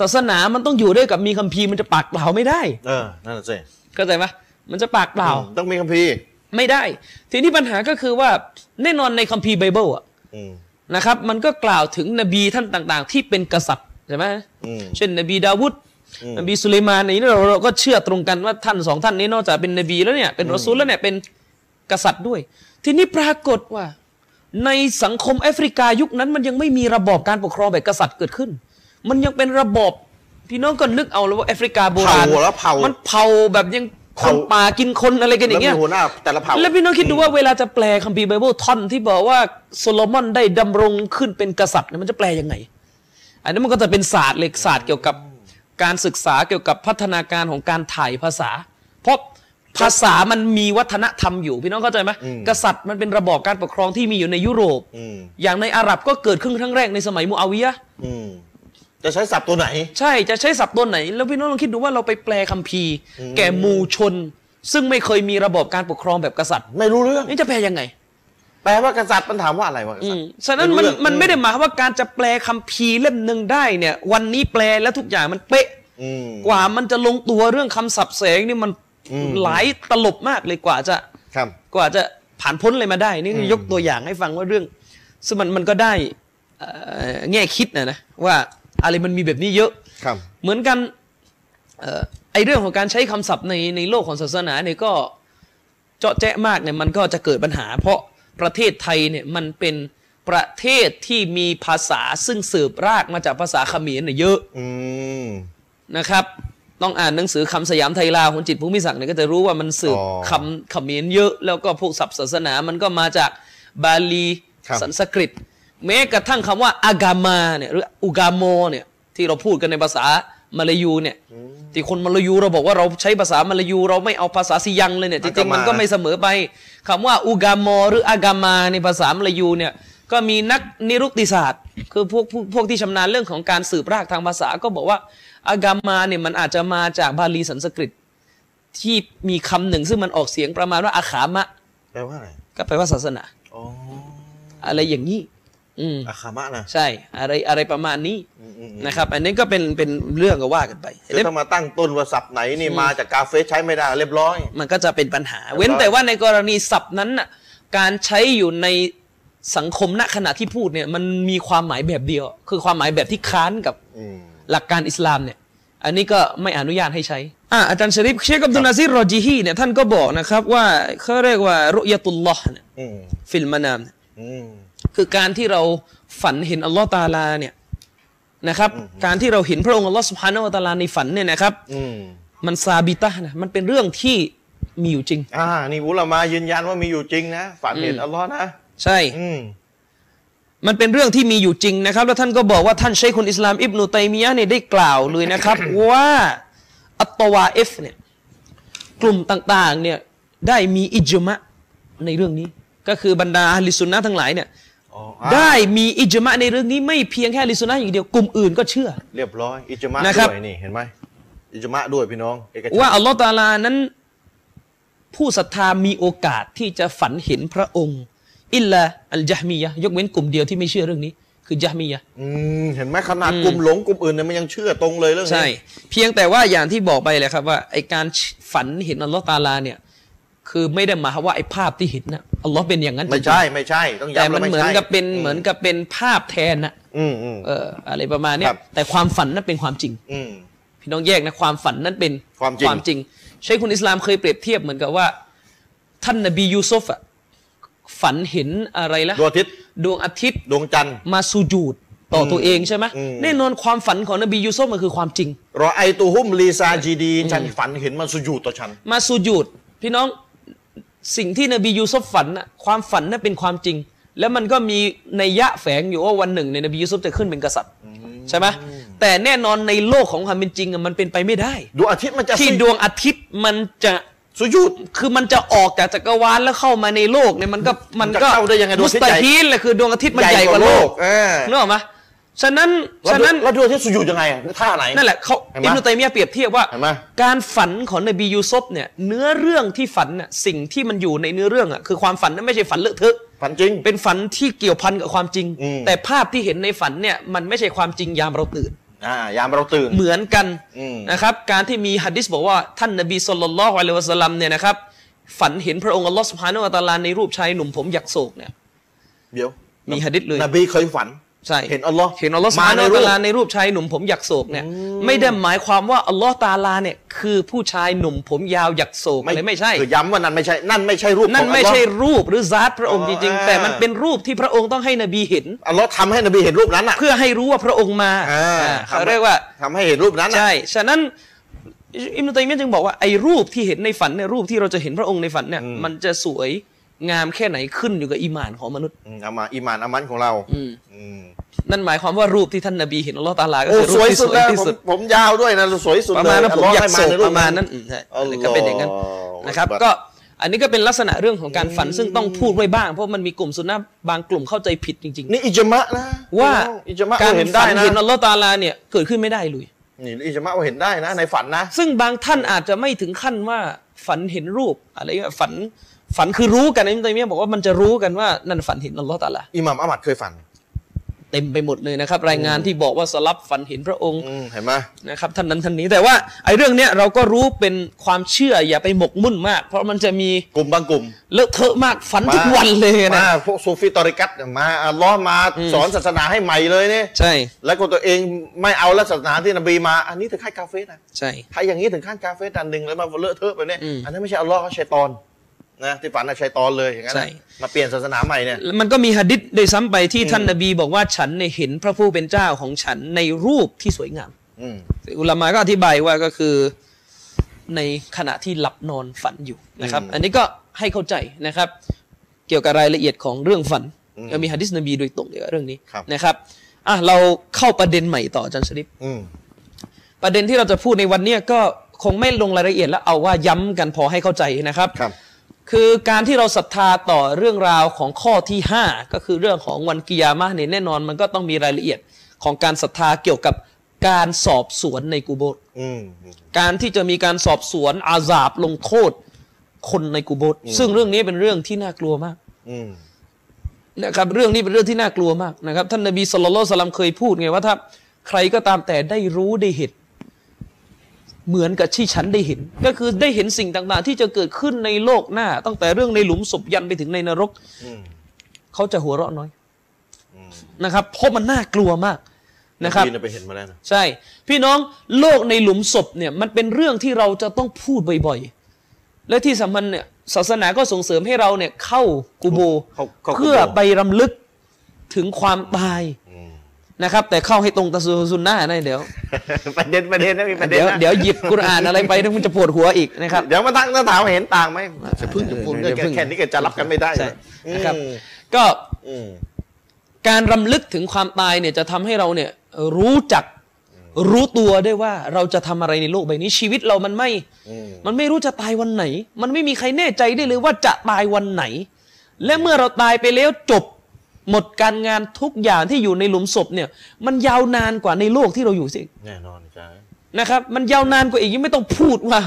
ศาสนามันต้องอยู่ด้วยกับมีคัมภีร์มันจะปากเปล่าไม่ได้ เออนั่นนะสิเข้าใจไหมมันจะปากเปล่าต้องมีคัมภีร์ไม่ได้ ทีนี้ปัญหาก็คือว่าแน่นอนในคัมภีร์ไบเบิลอะอืมนะครับ มันก็กล่าวถึงนบีท่านต่าง ๆ ที่เป็นกษัตริย์ใช่ไหมอืมเช่น นบีดาวุฒนบีสุลัยมานในนี้เราเราก็เชื่อตรงกันว่าท่านสองท่านนี้นอกจากเป็นนบีแล้วเนี่ยเป็นรอซูลแล้วเนี่ยเป็น กษัตริย์ด้วย ทีนี้ปรากฏว่า ในสังคมแอฟริกายุคนั้น มันยังไม่มีระบอบการปกครองแบบกษัตริย์เกิดขึ้น มันยังเป็นระบอบพี่น้องก็นึกเอาแล้วว่าแอฟริกาโบราณเผาแล้วเผามันเผาแบบยังคนเผาป่ากินคนอะไรกันอแล้วย่างมีเงี้ยหัวหน้าแต่ละเผ่าแล้วพี่น้องคิดดูว่าเวลาจะแปลคัมภีร์ไบเบิลท่อนที่บอกว่าโซโลมอนได้ดำรงขึ้นเป็นกษัตริย์เนี่ยมันจะแปลยังไง อันนี้มันก็จะเป็นศาสตร์เหล็กศาสตร์เกี่ยวกับการศึกษาเกี่ยวกับพัฒนาการของการถ่ายภาษา เพราะ ภาษามันมีวัฒนธรรมอยู่พี่น้องเข้าใจไหมกษัตริย์มันเป็นระบอบการปกครองที่มีอยู่ในยุโรปอืมอย่างในอาหรับก็เกิดขึ้นครั้งแรกในสมัยมูอาวิยะห์อืมจะใช้ศัพท์ตัวไหน ใช่จะใช้ศัพท์ตัวไหน แล้วพี่น้องลองคิดดูว่าเราไปแปลคัมภีร์ แก่หมู่ชน ซึ่งไม่เคยมีระบอบการปกครองแบบกษัตริย์ ไม่รู้เรื่องนี่จะแปลยังไง แปลว่ากษัตริย์มันถามว่าอะไรวะกอืษัตมริย์ฉะนั้นมันไรู้เรื่องมันไม่ได้หมายความว่าการจะแปลคัมภีร์เล่มหนึ่งได้เนี่ย วันนี้แปลแล้วทุกอย่างมันเป๊ะอืมกว่ามันจะลงตัวเรื่องคำศัพท์แสงนี่มันอืม หลายตลบมากเลยกว่าจะครับกว่าจะผ่านพ้นอะไรมาได้ นี่คือยกตัวอย่างให้ฟังว่าเรื่องซึ่งมันมันก็ได้เอ่อแง่คิดนะนะว่าอะไรมันมีแบบนี้เยอะครับเหมือนกันเอ่อไอเรื่องของการใช้คำศัพท์ในในโลกของศาสนาเนี่ยก็เจาะแจ๊ะมากเนี่ยมันก็จะเกิดปัญหา เพราะประเทศไทยเนี่ยมันเป็นประเทศที่มีภาษาซึ่งสืบรากมาจากภาษาเขมรเนี่ยเยอะอืมนะครับ ต้องอ่านหนังสือคำสยามไทยลาวของจิตรภูมิศักดิ์เนี่ยก็จะรู้ว่ามันสืบอ๋อคำเขมรเยอะ แล้วก็พวกศัพท์ศาสนามันก็มาจากบาลีครับสันสกฤต แม้กระทั่งคำว่าอากามาเนี่ยหรืออุกาโมเนี่ยที่เราพูดกันในภาษามาลายูเนี่ยที่คนมาลายูเราบอกว่าเราใช้ภาษามาลายู เราไม่เอาภาษาซียังเลยเนี่ยจริงๆมันก็ไม่เสมอไปคำว่าอุกามอหรืออากามาในภาษามลายูเนี่ยก็มีนักนิรุกติศาสตร์ คือพวกพวกพวกที่ชำนาญเรื่องของการสืบรากทางภาษาก็บอกว่า อากามาเนี่ยมันอาจจะมาจากบาลีสันสกฤต ที่มีคำหนึ่งซึ่งมันออกเสียงประมาณว่าอาขามะแปลว่าอะไรก็แปลว่าศาสนาอ๋ออะไรอย่างนี้อืมอาคามะนะใช่ อะไรอะไรประมาณนี้อืมอืมนะครับ อันนี้ก็เป็นเป็นเรื่องก็ว่ากันไปคือถ้ามาตั้งต้นว่าศัพท์ไหนนี่มาจากกาเฟสใช้ไม่ได้เรียบร้อย มันก็จะเป็นปัญหา เว้นแต่ว่าในกรณีศัพท์นั้นน่ะการใช้อยู่ในสังคมณขณะที่พูดเนี่ย มันมีความหมายแบบเดียว คือความหมายแบบที่ค้านกับอืม หลักการอิสลามเนี่ย อันนี้ก็ไม่อนุญาตให้ใช้อ่าอาจารย์ชริฟเชคอับดุลอาซีซอัรรอญิฮีเนี่ยท่านก็บอกนะครับว่าเขาเรียกว่ารุยะตุลลอฮ์เนี่ยอืมفي المنام เนี่ยอืมคือการที่เราฝันเห็นอัลลอฮ์ตาอาลาเนี่ยนะครับการที่เราเห็นพระองค์อัลลอฮ์สุบฮานาอัลตะอาลาในฝันเนี่ยนะครับอืมมัน ثابتة นะมันเป็นเรื่องที่มีอยู่จริง อ่า นี่อุลามายืนยันว่ามีอยู่จริงนะ ฝันเห็นอัลลอฮ์นะ ใช่อื มมันเป็นเรื่องที่มีอยู่จริงนะครับ แล้วท่านก็บอกว่าท่านเชคคนอิสลามอิบนุตัยมียะห์เนี่ยได้กล่าวเลยนะครับ ว่าอัตตวาเอฟเนี่ยกลุ่มต่างๆเนี่ยได้มีอิจมะในเรื่องนี้ ก็คือบรรดาอะห์ลิสุนนะห์ทั้งหลายเนี่ยอ๋ออะได้มีอิจมะในเรื่องนี้ไม่เพียงแค่อะห์ลิสุนนะห์อย่างเดียวกลุ่มอื่นก็เชื่อ เรียบร้อยอิจมะนะครับด้วยนี่เห็นไหมอิจมะด้วยพี่น้องเอกชนว่าอัลลอฮ์ตะอาลานั้น ผู้ศรัทธามีโอกาสที่จะฝันเห็นพระองค์ อิลลาอัลจาฮมียะห์ยกเว้นกลุ่มเดียวที่ไม่เชื่อเรื่องนี้ คือจาฮมียะห์อืมเห็นไหมขนาดกลุ่มหลงกลุ่มอื่นเนี่ยมันยังเชื่อตรงเลยเรื่องนี้ใช่ เพียงแต่ว่าอย่างที่บอกไปเลยครับว่าไอการฝันเห็นอัลลอฮ์ตะอาลาเนี่ย คือไม่ได้หมายความว่าไอภาพที่เห็นนะอัลลอฮ์เป็นอย่างนั้นไม่ใช่ไม่ใช่ต้องแต่ย้ำมัแล้วนไม่เหมือนใช่กับเป็นเหมือนกับเป็นภาพแทนนะอืมอืมเอออะไรประมาณเนี้ยครับแต่ความฝันนั้นเป็นความจริง อืมพี่น้องแยกนะความฝันนั้นเป็นความจริงจริงใช้คุณอิสลามเคยเปรียบเทียบเหมือนกับว่า ท่านนบียูซุฟอะ ฝันเห็นอะไรละดวงอาทิตย์ดวงอาทิตย์ดวงจันทร์มาสูญูดต่อตัวเองใช่ไหมอืมแน่นอนความฝันของนบียูซุฟมันคือความจริงรอไอตูฮุมลีซาจีดีนฉันฝันเห็นมันสุญูดต่อฉัน มาสูญูดพี่น้องสิ่งที่นบียูซุฟฝันน่ะความฝันนั้นเป็นความจริง แล้วมันก็มีในยยะแฝงอยู่ว่าวันหนึ่งในยนบียูซุฟจะขึ้นเป็นกษัตริย์ใช่ไหมแต่แน่นอนในโลกของความเป็นจริงอะมันเป็นไปไม่ได้ ดวงอาทิตย์มันจะที่ดวงอาทิตย์มันจะ สุญูดคือมันจะออกจากจักรวาลแล้วเข้ามาในโลกเนี่ยมันก็มันก็จะเข้าได้ยังไงดวงอาทิตย์มุสใหญ่ตาฮีลเลยคือดวงอาทิตย์มันใหญ่กว่าโลกเออนึกออกไหมฉะนั้นแล้วฉะนั้นแล้วดวงอาทิตย์สุญูดยังไงอะท่าไหน นั่นแหละเขาเห็นไหมอิบนุตัยมียะห์เปรียบเทียบว่า เห็นไหม การฝันของนบียูซุฟเนี่ยเนื้อเรื่องที่ฝันน่ะสิ่งที่มันอยู่ในเนื้อเรื่องอะคือความฝันนั้นไม่ใช่ฝันเลอะเทอะ ฝันจริง เป็นฝันที่เกี่ยวพันกับความจริง อืม แต่ภาพที่เห็นในฝันเนี่ยมันไม่ใช่ความจริงยามเราตื่นอ่า ยามเราตื่นเหมือนกันอืมนะครับ การที่มีฮัดดิสบอกว่าท่านนบีสุลต่านละฮ์อะลัยฮิวะสัลลัมเนี่ยนะครับ ฝันเห็นพระองค์อัลลอฮ์สุบฮานะฮูวะตะอาลาในรูปชายหนุ่มผมหยักโศกเนี่ย เดี๋ยว มีหะดีษเลย นบีเคยฝัน ใช่เห็นอัลลอฮ์เห็นอัลลอฮ์สุบมาฮานะในฮูวะรูปตะอาลาในรูปชายหนุ่มผมหยักโศกเนี่ย ไม่ได้หมายความว่าอัลลอฮ์ตะอาลาเนี่ยคือผู้ชายหนุ่มผมยาวหยักโศกอะไรไม่ใช่คือย้ำว่านั่นไม่ใช่นั่นไม่ใช่รูปนั่นของไม่อัลลอฮ์ใช่รูปหรือซาตพระองค์จริงอ่าๆแต่มันเป็นรูปที่พระองค์ต้องให้นบีเห็นอัลลอฮ์ทำให้นบีเห็นรูปนั้นอะเพื่อให้รู้ว่าพระองค์มาอ่าอ่าเขาเรียกว่าทำให้เห็นรูปนั้นอะใช่ฉะนั้นอิมนุตัยมียะห์จึงบอกว่าไอ้รูปที่เห็นในฝันเนี่ยรูปที่เราจะเห็นพระองค์ในฝันเนี่ยมันจะสวยงามแค่ไหนขึ้นอยู่กับอีหมานของมนุษย์อืมเอามาอีหมานอามันของเรา อืมอืม นั่นหมายความว่ารูปที่ท่านนบีเห็นอัลลอฮ์ตะอาลาก็โอ้คือรูสปวยที่สุสดวยแล้วที่ผมสุดผมยาวด้วยนะสวยสุดประเลยมาณนั้นผมอัลลอยากให้โศกในประมาณนั้นอืมใช่อัลลอฮ์ก็เป็นอย่างนั้นนะครับ ก็อันนี้ก็เป็นลักษณะเรื่องของการฝันซึ่งต้องพูดไว้บ้าง เพราะมันมีกลุ่มสุนนะบางกลุ่มเข้าใจผิดจริงนี่อิจมะนะๆว่าอิจมะการเห็นฝัได้นนะเห็นอัลลอฮ์ตะอาลาเนี่ยเกิดขึ้นไม่ได้เลยนี่อิจมะว่าเห็นได้นะ ในฝันนะ ซึ่งบางท่านอาจจะไม่ถึงขั้นว่าฝันเห็นรูปอะไรเงี้ยฝันฝันคือรู้กันนะอิมตัยมียะห์บอกว่ามันจะรู้กันว่านั่นฝันเห็นอัลลอฮ์ตะอาลาอิหม่ามอามัดเคยฝัน เต็มไปหมดเลยนะครับ รายงานที่บอกว่าสลับฝันเห็นพระองค์อืมเห็นไหมนะครับท่านนั้นท่านนี้แต่ว่าไอ้เรื่องเนี้ยเราก็รู้เป็นความเชื่ออย่าไปหมกมุ่นมาก เพราะมันจะมีกลุ่มบางกลุ่ม เลอะเทอะมากฝันทุกวันเลยนะมาพวกซูฟีตอริกัตเนี่ยมาอัลลอฮ์มาสอนศาสนาให้ใหม่เลยเนี่ยใช่ แล้วก็ตัวเองไม่เอาแล้วศาสนาที่นบีมา อันนี้ถึงขั้นกาเฟสนะใช่ถ้าอย่างนี้ถึงขั้นกาเฟสอันหนึ่งแล้วมาเลอะเทอะไปเนี่ยอืมอันนั้นไม่ใช่อัลลอฮ์เขาชัยตอน นะที่ฝันนะชัยตอนเลยอย่างนั้นใช่นะมาเปลี่ยนศาสนาใหม่เนี่ย มันก็มีหะดิษโดวยซ้ำไปที่ท่านนบีบอกว่าฉันเนี่ยเห็นพระผู้เป็นเจ้าของฉันในรูปที่สวยงาม อืมอุลามาก็อธิบายว่าก็คือในขณะที่หลับนอนฝันอยู่นะครับอืมอันนี้ก็ให้เข้าใจนะครับ เกี่ยวกับรายละเอียดของเรื่องฝันอืมก็มีหะดิษนบีโดยตรงเกี่ยวกับเรื่องนี้ครับนะครับอะเราเข้าประเด็นใหม่ต่ออาจารย์ชริปอืมประเด็นที่เราจะพูดในวันเนี้ยก็คงไม่ลงรายละเอียดแล้วเอาว่าย้ำกันพอให้เข้าใจนะครับ ครับ คือการที่เราศรัทธาต่อเรื่องราวของข้อที่ 5 ก็คือเรื่องของวันกิยามะห์เนี่ยแน่นอนมันก็ต้องมีรายละเอียดของการศรัทธาเกี่ยวกับการสอบสวนในกูโบสอืมการที่จะมีการสอบสวนอาซาบลงโทษคนในกูโบสซึ่งเรื่องนี้เป็นเรื่องที่น่ากลัวมากอืมนะครับเรื่องนี้เป็นเรื่องที่น่ากลัวมากนะครับ ท่านนบีสุลต่านสลัมเคยพูดไงว่าถ้าใครก็ตามแต่ได้รู้ได้เห็น เหมือนกับที่ฉันได้เห็น ก็คือได้เห็นสิ่งต่าง ๆ ที่จะเกิดขึ้นในโลกหน้า ตั้งแต่เรื่องในหลุมศพยันไปถึงในนรกอืมเขาจะหัวเราะน้อยอืมนะครับ เพราะมันน่ากลัวมากนะครับพี่เยไปเห็นมาแล้วนะใช่ พี่น้องโลกในหลุมศพเนี่ย มันเป็นเรื่องที่เราจะต้องพูดบ่อยๆ และที่สำคัญเนี่ยศาสนาก็ส่งเสริมให้เราเนี่ยเข้ากูโบเขาเขาเพื่อไปรำลึกถึงความตายอืม นะครับ แต่เข้าให้ตรงตะซูซุนนะนะเดี๋ยวประเด็นประเด็นนะมีประเด็นเดี๋ยวนะเดี๋ยวหยิบกุรอานอะไรไปแล้วมันจะปวดหัวอีกนะครับเดี๋ยวมาตั้งคำถามเห็นต่างไหมจะพึ่งจะพูดเดี๋ยวพึ่งแค่นี้ก็จะรับกันไม่ได้ใช่อืมนะครับ ก็อืมการรำลึกถึงความตายเนี่ยจะทำให้เราเนี่ยรู้จักรู้ตัวได้ว่าเราจะทำอะไรในโลกใบนี้ชีวิตเรามันไม่อืมมันไม่รู้จะตายวันไหน มันไม่มีใครแน่ใจได้เลยว่าจะตายวันไหน และเมื่อเราตายไปแล้วจบ หมดการงานทุกอย่างที่อยู่ในหลุมศพเนี่ย มันยาวนานกว่าในโลกที่เราอยู่สิแน่นอนจ้านะครับ มันยาวนานกว่าอีกยังไม่ต้องพูดว่า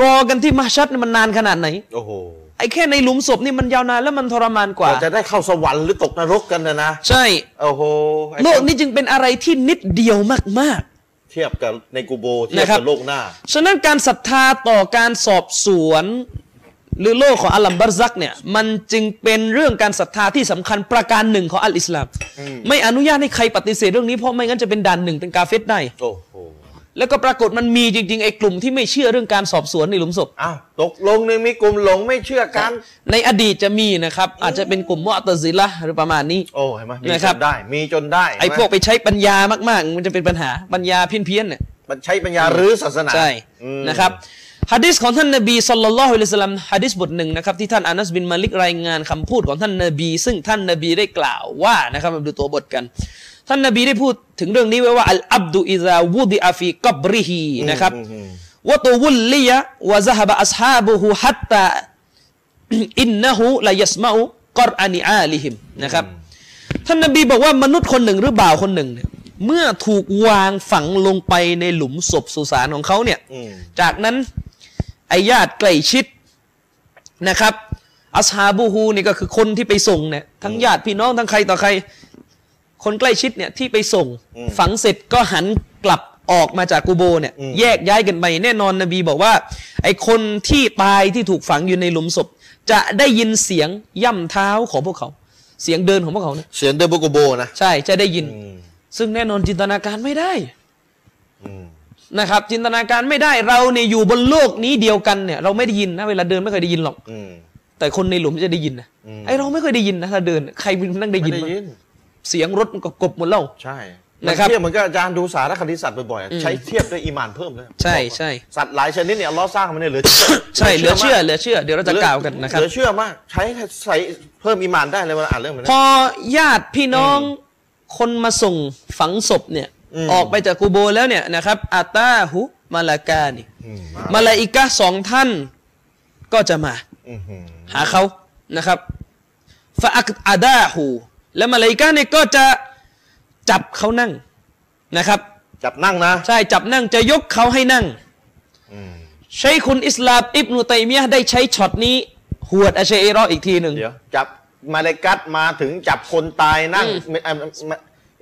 รอกันที่มาชัดเนี่ยมันนานขนาดไหน โอ้โหไอ้แค่ในหลุมศพนี่มันยาวนานแล้วมันทรมานกว่าเราจะได้เข้าสวรรค์หรือตกนรกกันนะนะใช่โอ้โหไอ้โลกนี้จึงเป็นอะไรที่นิดเดียวมากเทียบกับในกูโบเทียบนะครับกับโลกหน้าๆฉะนั้นการศรัทธาต่อการสอบสวน หรือโลกของอัลลัมบัรซักเนี่ยมันจึงเป็นเรื่องการศรัทธาที่สำคัญประการหนึ่งของอัลอิสลามไม่อนุญาตให้ใครปฏิเสธเรื่องนี้เพราะไม่งั้นจะเป็นด่านหนึ่งเป็นกาเฟตได้โอ้โหแล้วก็ปรากฏมันมีจริงๆไอ้กลุ่มที่ไม่เชื่อเรื่องการสอบสวนในหลุมศพอ้าวตกลงหนึ่งมีกลุ่มหลงไม่เชื่อกัน ในอดีตจะมีนะครับ อาจจะเป็นกลุ่มมุอ์ตะซิละห์หรือประมาณนี้ โอ้เห็นไหมมีนะคจรับนได้ มีจนได้ ไอ้เห็นหมพวกไปใช้ปัญญามากๆ มันจะเป็นปัญหาปัญญาเพี้ยนๆเนี่ยมันใช้ปัญญาหรือศาสนาใช่อืมนะครับ ฮะดิษของท่านนบีสัลลัลลอฮุอะลัยฮิวะสัลลัมฮะดิษบทหนึ่งนะครับที่ท่านอานัสบินมาลิกรายงานคำพูดของท่านนบี ซึ่งท่านนบีได้กล่าวว่านะครับมาดูตัวบทกัน ท่านนบีได้พูดถึงเรื่องนี้ไว้ว่าอัลอับดุอิซาวุดิอาฟีกับริฮีนะครับอืมอืมวะตุวุลลียะวะซะฮบะอัศฮาบุฮุฮัตตาอินนะฮูลายัสมาอุกอรอานิอาลิฮิมนะครับท่านนบีบอกว่ามนุษย์คนหนึ่งหรือบ่าวคนหนึ่งเนี่ยเมื่อถูกวางฝังลงไปในหลุมศพสุสานของเขาเนี่ยอืมจากนั้น ไอญาติใกล้ชิดนะครับ อัสฮาบูฮูนี่ก็คือคนที่ไปส่งเนี่ยทั้งญาติพี่น้องทั้งใครต่อใคร คนใกล้ชิดเนี่ยที่ไปส่ง ฝังเสร็จก็หันกลับออกมาจากกูโบเนี่ย แยกย้ายกันไปแน่นอนนบีบอกว่า ไอคนที่ตายที่ถูกฝังอยู่ในหลุมศพ จะได้ยินเสียงย่ำเท้าของพวกเขา เสียงเดินของพวกเขาเนี่ยเสียงเดบุกโบนะใช่จะได้ยินอืมซึ่งแน่นอนจินตนาการไม่ได้อืม นะครับ จินตนาการไม่ได้เราเนี่ยอยู่บนโลกนี้เดียวกันเนี่ย เราไม่ได้ยินนะเวลาเดินไม่เคยได้ยินหรอกอืมแต่คนในหลุมจะได้ยินนะอืมไอเราไม่เคยได้ยินนะถ้าเดิน ใครเป็นนั่งได้ไม่ยินได้บ้างยินเสียงรถมันก็กบหมดแล้วใช่นะครับมัเทียบเหมือนกับอาจารย์ดูสารคดีสัตว์บ่อยๆใช้เทียบด้วยอีหมานเพิ่มเลยใช่ใช่สัตว์หลายชนิดเนี่ยอัลเลอฮ์สร้างมันเนี่ยเหลือเชื่อใช่เหลือเชื่อมากเหลือเชื่อเดี๋ยวเราจะกล่าวกันนะครับเหลือเชื่อมาก ใช้ใส่เพิ่มอีหมานได้เลยเวลาอ่านเรื่องแบบพนี้อญาติพี่น้องคนมาส่งฝังศพเนี่ย อืมออกไปจากกูโบแล้วเนี่ยนะครับอาตาหุมาลากานี่อืมมาลาอิกะห์สองท่าน ก็จะมาอืมอืมหาเขานะครับฟาอักอาดาหูและมาลาอิกะห์เนี่ยก็จะจับเขานั่งนะครับ จับนั่งนะ ใช่จับนั่งจะยกเขาให้นั่งอืมใช้คุณอิสลามอิบนุตัยมียะห์ได้ใช้ช็อตนี้หวดอาเชเอรออีกทีหนึ่งเดี๋ยวจับมาเลกัตมาถึงจับคนตายนั่ง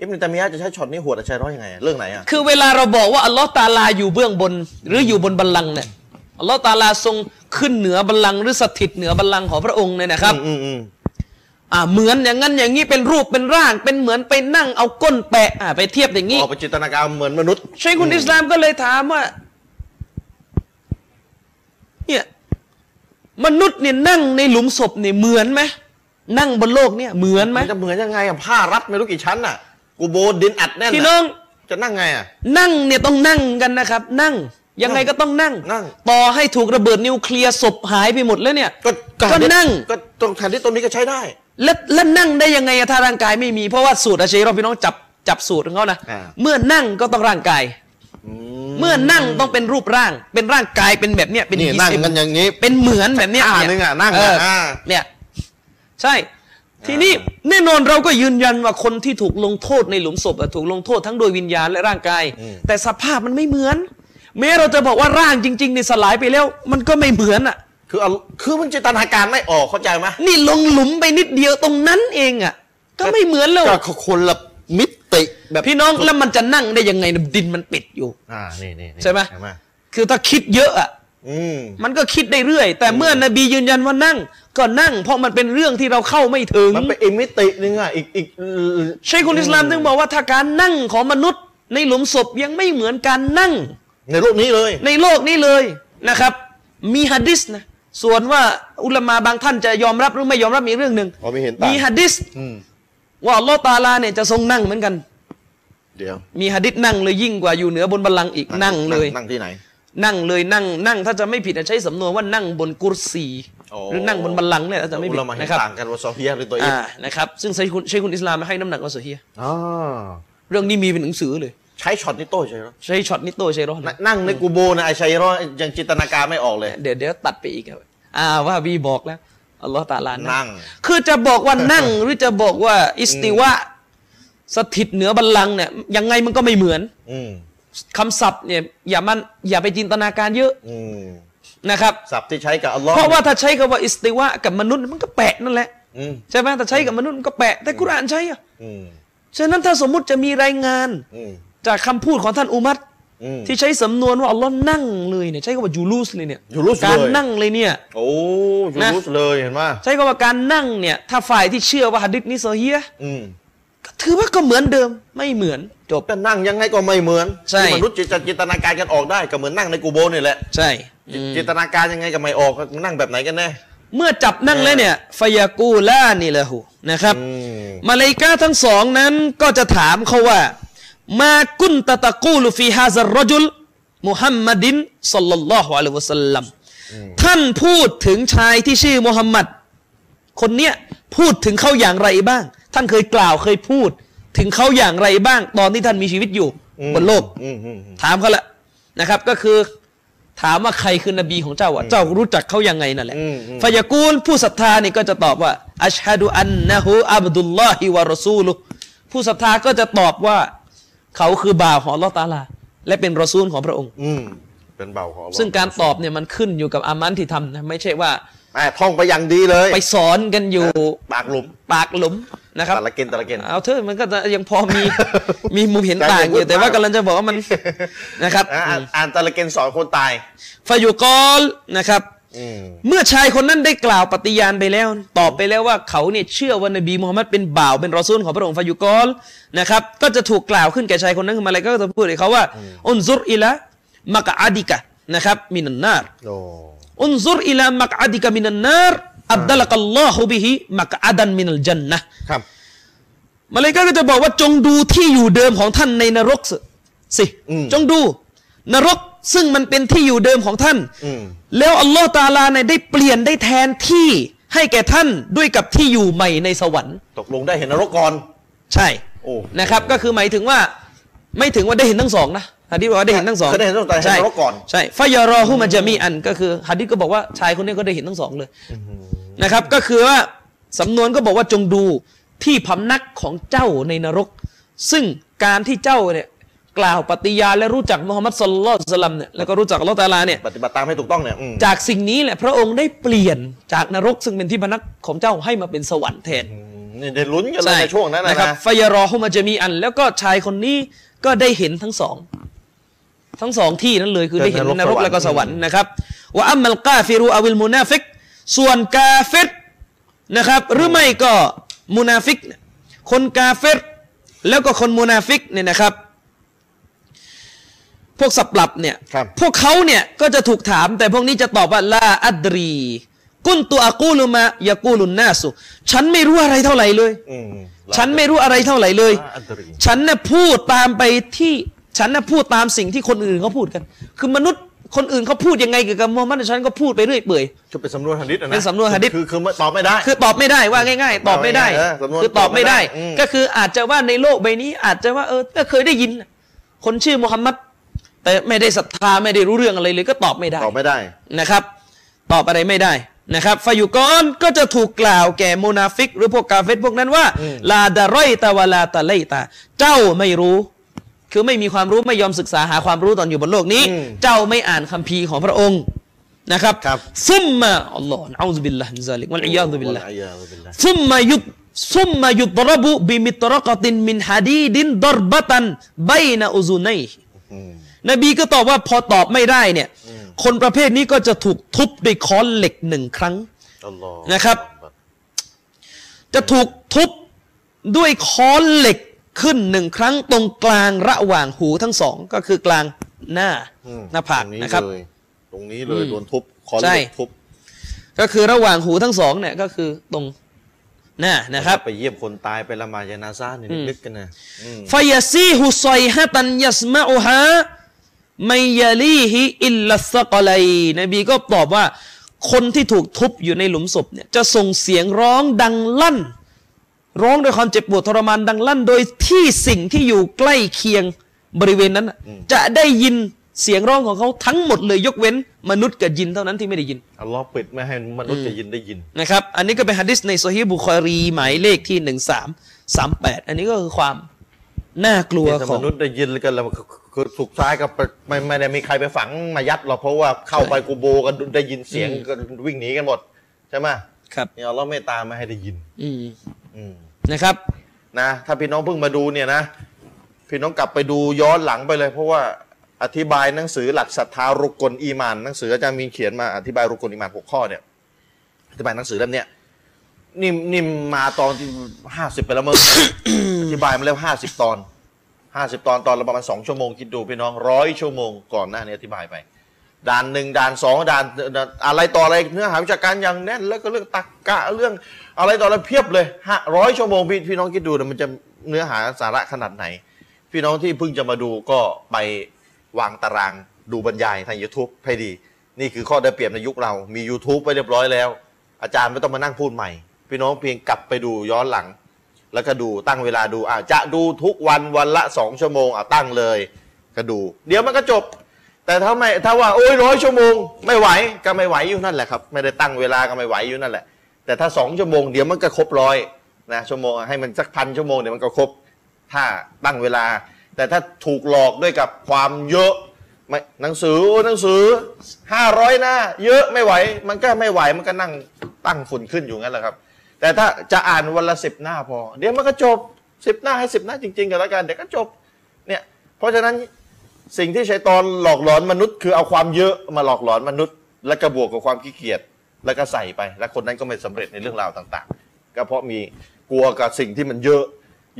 อืมไม่อะไม่อิบนุตัยมียะห์จะใช้ช็อตนี้หัวดอาชัยร้อยยังไงอะเรื่องไหนอะคือเวลาเราบอกว่าอัลลอฮ์ตาลาอยู่เบื้องบน หรืออยู่บนบัลลังก์เนี่ยอัลลอฮ์ตาลาทรงขึ้นเหนือบัลลังก์หรือสถิตเหนือบัลลังก์ของพระองค์เนี่ยนะครับอืมอืมอ่าเหมือนอย่างนั้นอย่างนี้เป็นรูปเป็นร่าง เป็นเหมือนไปนั่งเอาก้นแปะอ่าไปเทียบอย่างอืนี้มออกไปจินตนาการเหมือนมนุษย์ใช่คุณอิสลามก็เลยถามว่า เนี่ยมนุษย์เนี่ยนั่งในหลุมศพเนี่ยเหมือนไหมนั่งบนโลกเนี่ยเหมือนไหมมันจะเหมือนยังไงอะผ้ารัดไม่รู้กี่ชั้นอะ กูโบดินอัดแน่นพี่น้อะอง จะนั่งไงอะ นั่งเนี่ยต้องนั่งกันนะครับ นั่งยังไงก็ต้องนั่ง นั่ง ต่อให้ถูกระเบิดนิวเคลียร์ศพหายไปหมดแล้วเนี่ย ก็ก็นั่ง ก็ตรงแทนที่ตรงนี้ก็ใช้ได้ แล้วแล้วนั่งได้ยังไงอะถ้าร่างกายไม่มีเพราะว่าสูตรอาเชเราพี่น้องจับจับสูตรของเขานะอ่า เมื่อนั่งก็ต้องร่างกายอืมเมื่อนั่งต้องเป็นรูปร่าง เป็นร่างกายเป็นแบบเนี้ยเป็นนี่ฮินั่งซิมกันอย่างนี้ เป็นเหมือนแบบเนี้ยอ่าเยนึงอะนั่งเอออ่า เนี่ย ใช่ ทีนี้แน่นอนเราก็ยืนยันว่าคนที่ถูกลงโทษในหลุมศพอะถูกลงโทษทั้งโดยวิญญาณและร่างกาย แต่สภาพมันไม่เหมือน แม้เราจะบอกว่าร่างจริงๆเนี่ยสลายไปแล้ว มันก็ไม่เหมือนอะ คือเอาคือมันจินตนาการไม่ออกเข้าใจไหมนี่ลงหลุมไปนิดเดียวตรงนั้นเองอะ ก็ไม่เหมือนแล้วก็คนละมิติแบบพี่น้องแล้วมันจะนั่งได้ยังไงดินมันปิดอยู่อ่านี่นี่นี่ใช่ไหมเห็นไหมคือถ้าคิดเยอะอะอื มมันก็คิดได้เรื่อย แต่เมื่อนบียืนยันว่านั่ง ก็นั่ง เพราะมันเป็นเรื่องที่เราเข้าไม่ถึง มันเป็นอีกมิติหนึงอะอีกอีกใช่คุณอิสลามถึงบอกว่าถ้าการนั่งของมนุษย์ ในหลุมศพยังไม่เหมือนการนั่ง ในโลกนี้เลย ในโลกนี้เลยนะครับ มีฮะดิษนะส่วนว่าอุลามาบางท่านจะยอมรับหรือไม่ยอมรับมีเรื่องหนึ่งอ๋อไม่เห็นต่างมีฮะดิษอืมว่าอัลลอฮ์ตาลาเนี่ยจะทรงนั่งเหมือนกัน เดี๋ยว มีฮะดิษนั่งเลยยิ่งกว่าอยู่เหนือบนบัลลังก์อีกนั่งเลยนั่งที่ไหน นั่งเลยนั่งนั่งถ้าจะไม่ผิดอะใช้สำนวนว่านั่งบนกุรซีโอ้หรือนั่งบนบัลลังก์เนี่ยถ้าจะไม่ผิดอุลามาเห็นนะครับต่างกันว่าซอเฮียหรือตัวเองอ่านะครับซึ่งใช้คุณใช้คุณอิสลามมาให้น้ำหนักว่าโซเฮียอ๋อเรื่องนี้มีเป็นหนังสือเลย ใช้ช็อตนี้โต้ใช่ไหมใช้ช็อตนิโต้ใช้รอดนนั่งในกูโบนะไอชัยรอดยังจินตนาการไม่ออกเลย เดี๋ยวเดี๋ยวตัดไปอีกครับอ่าว่าบีบอกแล้วอัลลอฮ์ตาลานั่นั่ง คือจะบอกว่านั่งหรือจะบอกว่าอิสติวะสถิตเหนือบัลลังก์เนี่ยยังไงมันก็ไม่เหมือน อืม คำศัพท์เนี่ยอย่ามันอย่าไปจินตนาการเยอะอืมนะครับศัพท์ที่ใช้กับอัลลอฮ์เพราะว่าถ้าใช้คำว่าอิสติวะกับมนุษย์มันก็แปะนั่นแหละอืมใช่ไหมแต่ใช้กับมนุษย์มันก็แปะแต่กุรอานใช้อะอืมฉะนั้นถ้าสมมุติจะมีรายงานอืมจากคำพูดของท่านอุมัตอืมที่ใช้สำนวนว่าอัลลอฮ์นั่งเลยเนี่ยใช้คำว่ายูลูสเลยเนี่ยยูลูสการเลยนั่งเลยเนี่ยโอ้ยูนะรุสเลยเห็นไหมใช้คำว่าการนั่งเนี่ยถ้าฝ่ายที่เชื่อว่าหัดดิษนี้โซเฮีย ห์อืมก็ถือว่าก็เหมือนเดิมไม่เหมือนจบแต่นั่งยังไงก็ไม่เหมือนใช่ที่มนุษย์จะจินตนาการกันออกได้ก็เหมือนนั่งในกูโบนี่แหละ ใช่จิจินตนาการยังไงก็ไม่ออกนั่งแบบไหนกันแน่เมื่อจับนั่งแล้วเนี่ยฟยากูลานี่แหละหูนะครับอืมมาเลายกาทั้งสองนั้นก็จะถามเขาว่า มากุนตะตะกูลฟีฮาซารรจุลมุฮัมมัดินสัลลัลลอฮุอะลัยฮิวะสัลลัมท่านพูดถึงชายที่ชื่อมุฮัมมัดคนเนี้ยพูดถึงเขาอย่างไรบ้าง ท่านเคยกล่าวเคยพูด ถึงเขาอย่างไรบ้างตอนที่ท่านมีชีวิตอยู่บนโลกอืมอืมอืมถามเขาละนะครับ ก็คือ ถามว่าใครคือนบีของเจ้าอะเจ้ารู้จักเขายังไงนั่นแหละอืมอืมฟยากูลผู้ศรัทธานี่ก็จะตอบว่า อัชฮะดุอันนะฮูอับดุลลอฮิวะรอซูลุผู้ศรัทธาก็จะตอบว่า เขาคือบ่าวของอัลลอฮ์ตะอาลา และเป็นรอซูลของพระองค์ อืมเป็นเบาของอัลลอฮ์ซึ่งการตอบเนี่ยมันขึ้นอยู่กับอามันที่ทำนะไม่ใช่ว่าแม่ท่องไปอย่างดีเลย ไปสอนกันอยู่ ปากหลุม ปากหลุม นะครับแต่ละเกณฑ์แต่ละเกณฑ์เอาเถอะมันก็จะยังพอมีมีมุมเห็นแต่ต่างออย่าพูยู่ดแต่ว่ามากกำลังจะบอกว่ามันนะครับอะอ่านอ่านแต่ละเกณฑ์สอนคนตายฟายุกอลนะครับอืมเมื่อชายคนนั้นได้กล่าวปฏิญาณไปแล้ว ตอบไปแล้วว่าเขาเนี่ยเชื่อว่านบีมูฮัมมัดเป็นบ่าวเป็นรอซูลของพระองค์ฟายุกอลนะครับ ก็จะถูกกล่าวขึ้นแก่ชายคนนั้นขึ้นมาอะไรก็จะพูดกับเขาว่าอุนซุรอิละมักอาดิกะนะครับมินันนารโอ้อุนซุรอิละมักอาดิกะมินันนาร อับดัลกัลลอฮุบิฮิมักอาดันมินัลจันนะห์ครับมาเลย์กาก็จะบอกว่าจงดูที่อยู่เดิมของท่านในนรกสิสิอืมจงดู นรกซึ่งมันเป็นที่อยู่เดิมของท่านอืมแล้วอัลลอฮ์ตาอาลาเนี่ยได้เปลี่ยนได้แทนที่ให้แก่ท่านด้วยกับที่อยู่ใหม่ในสวรรค์ ตกลงได้เห็นนรกก่อน ใช่โอ้นะครับ ก็คือหมายถึงว่า ไม่ถึงว่าได้เห็นทั้งสองนะฮะดิษบอกว่าได้เห็นทั้งสองเคยได้เห็นตั้งแต่เห็นใช่นรกก่อนใช่ฟายารอฮุมาจามีอันก็คือฮะดิษก็บอกว่าชายคนนี้ก็ได้เห็นทั้งสองเลย นะครับ ก็คือว่าสำนวนก็บอกว่าจงดูที่พำนักของเจ้าในนรก ซึ่งการที่เจ้าเนี่ยกล่าวปฏิญาณและรู้จักมุฮัมมัดสุลลัลลอฮุอะลัยฮิวะสัลลัมเนี่ยแล้วก็รู้จักอัลลอฮ์ตะอาลาเนี่ยปฏิบัติตามให้ถูกต้องเนี่ยอืมจากสิ่งนี้แหละพระองค์ได้เปลี่ยนจากนรกซึ่งเป็นที่พนักของเจ้าให้มาเป็นสวรรค์แทนอืมนี่ได้ลุ้นกันเลยในช่วงนั้นนะนะครับนะفيرا هماจะมีอัน แล้วก็ชายคนนี้ก็ได้เห็นทั้งสอง ทั้งสองที่นั้นเลยคือได้เห็นนรกและก็สวรรค์นะครับوأما الكافر أو المنافق ส่วนกาเฟรนะครับ หรือไม่ก็มุนาฟิกเนี่ยคนกาเฟรแล้วก็คนมุนาฟิกเนี่ยนะครับ พวกสับปรับเนี่ยครับพวกเขาเนี่ยก็จะถูกถาม แต่พวกนี้จะตอบว่าلا أدري กุนตัวอากูลุมายากูลุนนาสุฉันไม่รู้อะไรเท่าไหร่เลยอืมฉันไม่รู้อะไรเท่าไหร่เลยลาอัดรีฉันน่ะพูดตามไปที่ ฉันน่ะพูดตามสิ่งที่คนอื่นเขาพูดกัน คือมนุษย์ คนอื่นเขาพูดยังไงเกี่ยวกับมูฮัมหมัดฉันก็พูดไปเรื่อยเปื่อยก็เป็นสำนวนหะดิษอะนะเป็นสำนวนหะดีษคือคือคือตอบไม่ได้ คือตอบไม่ได้ว่าง่าย ๆ ตอบไม่ได้เออสำนวนคือตอบไม่ได้ตอบไม่ได้อืมก็คืออาจจะว่าในโลกใบนี้ อาจจะว่าเออก็เคยได้ยิน คนชื่อมูฮัมหมัดแต่ไม่ได้ศรัทธาไม่ได้รู้เรื่องอะไรเลยก็ตอบไม่ได้ตอบไม่ได้นะครับ ตอบอะไรไม่ได้นะครับفيقالก็จะถูกกล่าวแก่มุนาฟิก หรือพวกกาเฟรพวกนั้นว่าอืมلا دريت ولا تليت เจ้าไม่รู้ คือไม่มีความรู้ไม่ยอมศึกษาหาความรู้ตอนอยู่บนโลกนี้ เจ้าไม่อ่านคัมภีร์ของพระองค์นะครับครับثم الله نعوذ بالله من ذلك والعياذ بالله والعياذ بالله ثم يض ثم يضرب بمطرقة من حديد ضربة بيนะอุซุนัยอืมนบีก็ตอบว่าพอตอบไม่ได้เนี่ย คนประเภทนี้ก็จะถูกทุบด้วยค้อนเหล็กหนึ่งครั้งอัลลอฮ์นะครับ จะถูกทุบด้วยค้อนเหล็ก ขึ้นหนึ่งครั้งตรงกลางระหว่างหูทั้งสองก็คือกลางหน้าอืมหน้าผากตงนะครับเลยตรงนี้เลยอืมโดนทุบคอนใช่เหล็กทุบก็คือระหว่างหูทั้งสองเนี่ยก็คือตรงหน้านะครับ ไปเยี่ยมคนตายไปละหมาดยานาซาเนี่ยอืมนึกกันนะอืมฟยาซีฮุซอยฮะตันยัสมาอุฮะไมยาลีฮิอิลลัสซะกะไลนบีก็ตอบว่า คนที่ถูกทุบอยู่ในหลุมศพเนี่ยจะส่งเสียงร้องดังลั่น ร้องด้วยความเจ็บปวดทรมานดังลั่น โดยที่สิ่งที่อยู่ใกล้เคียงบริเวณนั้นน่ะจะได้ยินเสียงร้องของเขาทั้งหมดเลยยกเว้น มนุษย์กับยินเท่านั้นที่ไม่ได้ยินอัลลอฮ์ปิดไม่ให้มนุษย์จะยินได้ยินนะครับ อันนี้ก็เป็นฮะดิษในโซฮีบุคอรีหมายเลขที่หนึ่งสามสามแปดอันนี้ก็คือความน่ากลัวถ้าขอมงนุษย์ได้ยินกันแล้วคือคือถูกซ้ายกับไม่ไม่ได้มีใครไปฝังมายัดหรอกเพราะว่าเข้าไปกูโบกันได้ยินเสียงกันวิ่งหนีกันหมดใช่ไหมครับเนี่ยอัลลอฮ์เมตตาไม่ให้ได้ยิน อืมอืม นะครับ นะถ้าพี่น้องเพิ่งมาดูเนี่ยนะ พี่น้องกลับไปดูย้อนหลังไปเลย เพราะว่าอธิบายหนังสือหลักศรัทธารุกลอีมานหนังสืออาจารย์มีเขียนมาอธิบายรุกลอีมานหกข้อเนี่ยอธิบายหนังสือเล่มเนี้ยนี่นี่มาตอนที่ห้าสิบไปแล้วมึงอธิบายมาแล้วห้าสิบตอนห้าสิบตอนตอนละประมาณสองชั่วโมงคิดดูพี่น้องร้อยชั่วโมงก่อนหน้านี้อธิบายไปด่านหนึ่งด่านสองด่านอะไรต่ออะไรเนื้อหาวิชาการอย่างแน่นแล้วก็เรื่องตรรกะเรื่อง อะไรต่ออะไรเพียบเลยฮะร้อยชั่วโมงพี่พี่น้องคิดดูนะมันจะเนื้อหาสาระขนาดไหน พี่น้องที่เพิ่งจะมาดูก็ไปวางตารางดูบรรยายทาง YouTube ให้ดี นี่คือข้อได้เปรียบในยุคเรา มี YouTube ไปเรียบร้อยแล้ว อาจารย์ไม่ต้องมานั่งพูดใหม่ พี่น้องเพียงกลับไปดูย้อนหลัง แล้วก็ดูตั้งเวลาดูอ่าจะดูทุกวันวันละสองชั่วโมงอ่าตั้งเลย ก็ดู เดี๋ยวมันก็จบ แต่ถ้าไม่ถ้าว่าโอ้ยร้อยชั่วโมง ไม่ไหวก็ไม่ไหวอยู่นั่นแหละครับ ไม่ได้ตั้งเวลาก็ไม่ไหวอยู่นั่นแหละ แต่ถ้าสองชั่วโมงเดี๋ยวมันก็ครบร้อยนะชั่วโมงให้มันสักพันชั่วโมงเดี๋ยวมันก็ครบถ้าตั้งเวลา แต่ถ้าถูกหลอกด้วยกับความเยอะไม่หนังสือหนังสือห้าร้อยหน้าเยอะไม่ไหว มันก็ไม่ไหวมันก็นั่งตั้งฝุ่นขึ้นอยู่งั้นแหละครับ แต่ถ้าจะอ่านวันละสิบหน้าพอ เดี๋ยวมันก็จบสิบหน้าให้สิบหน้าจริงๆกันแล้วกันเดี๋ยวก็จบเนี่ยเพราะฉะนั้นสิ่งที่ใชัยตอนหลอกหลอนมนุษย์ คือเอาความเยอะมาหลอกหลอนมนุษย์ แล้วก็บวกกับความขี้เกียจ แล้วก็ใส่ไป แล้วคนนั้นก็ไม่สำเร็จในเรื่องราวต่างๆ ก็เพราะมีกลัวกับสิ่งที่มันเยอะ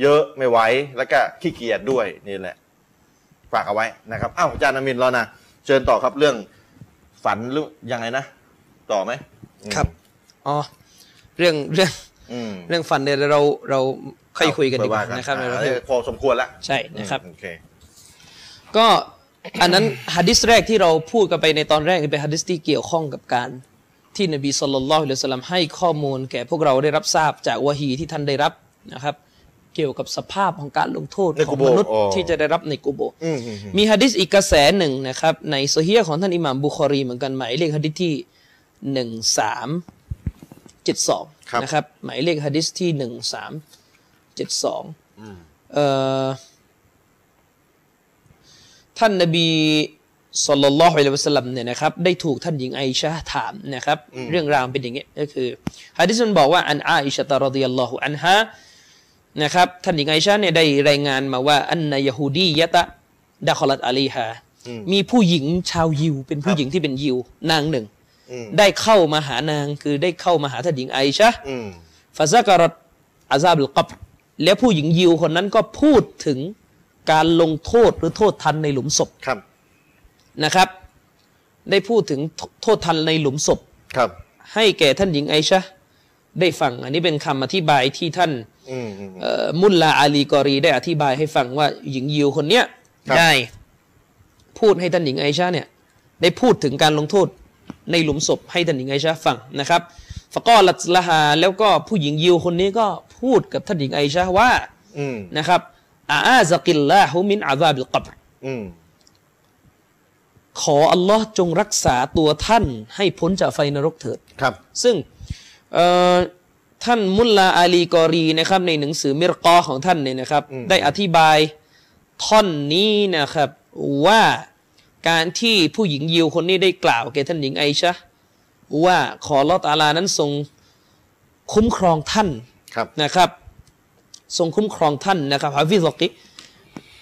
เยอะไม่ไหวแล้วก็ขี้เกียจด้วยนี่แหละ ฝากเอาไว้นะครับอ้าวอาจารย์อามินแล้วนะเชิญต่อครับเรื่องฝันหรือยังไงนะต่อไหมอืมครับอ๋อเรื่องเรื่องอืมเรื่องฟันเนี่ยเราเราค่อยคุยกันดีกว่าเอนะครับอ่าเราเออพอสมควรแล้วใช่นะครับอืมโอเคก็อันนั้นฮะดิษแรกที่เราพูดกันไปในตอนแรกเป็นฮะดิษที่เกี่ยวข้องกับการ ที่นบีสุลต่านละฮ์อัลสลัมให้ข้อมูลแก่พวกเราได้รับทราบจากวะฮีที่ท่านได้รับนะครับ เกี่ยวกับสภาพของการลงโทษในขอกุงโบมนุษย์อ๋อที่จะได้รับในกุโบอืมอืมอืมมีฮะดิษอีกกระแสหนึ่งนะครับ ในโซเฮียของท่านอิหม่ามบุคอรีเหมือนกันหมายเลขฮะดิษที่หนึ่งสามเจ็ดสองนะครับหมายเลขฮะดิษที่หนึ่งสามเจ็ดสองอืมเอ่อท่านนบี สุลต่านละฮ์อะลัยฮิวะสัลลัมเนี่ยนะครับได้ถูกท่านหญิงไอชะห์ถามนะครับเรื่องราวเป็นอย่างเงี้ยก็คือฮะดิษมันบอกว่าอันอาอิชะตะรดิยัลลอฮุอันฮานะครับท่านหญิงไอชะห์เนี่ยได้รายงานมาว่าอันนายฮูดียะตะดะคอลัตอาลีฮามีผู้หญิงชาวยิว เป็นผู้หญิงที่เป็นยิวนางหนึ่งอืมได้เข้ามาหานางคือได้เข้ามาหาท่านหญิงไอชะห์อืมฟาซากรตอาซาบุลกับรแล้วผู้หญิงยิวคนนั้นก็พูดถึงการลงโทษหรือโทษทันในหลุมศพครับ นะครับ ได้พูดถึงโทษทันในหลุมศพครับ ให้แก่ท่านหญิงไอชะห์ได้ฟัง อันนี้เป็นคำอธิบายที่ท่านอืมอืมเอ่อมุลลาอาลีกอรีได้อธิบายให้ฟังว่าหญิงยิวคนเนี้ยครับได้พูดให้ท่านหญิงไอชะห์เนี่ยได้พูดถึงการลงโทษในหลุมศพให้ท่านหญิงไอชะห์ฟังนะครับฟะกอลัตละฮาแล้วก็ผู้หญิงยิวคนนี้ก็พูดกับท่านหญิงไอชะห์ว่าอืมนะครับอาอาซะกิลลาฮุมินอาซาบิลกับรอืม ขออัลลอฮ์จงรักษาตัวท่านให้พ้นจากไฟนรกเถิดครับ ซึ่งเอ่อท่านมุลลาอาลีกอรีนะครับ ในหนังสือมิรกอของท่านเนี่ยนะครับอืมได้อธิบายท่อนนี้นะครับว่าการที่ผู้หญิงยิวคนนี้ได้กล่าวแก่ท่านหญิงไอชะห์ว่าขออัลลอฮ์ตะอาลานั้นทรงคุ้มครองท่านครับนะครับ ทรงคุ้มครองท่านนะครับฮะฟิซอกิ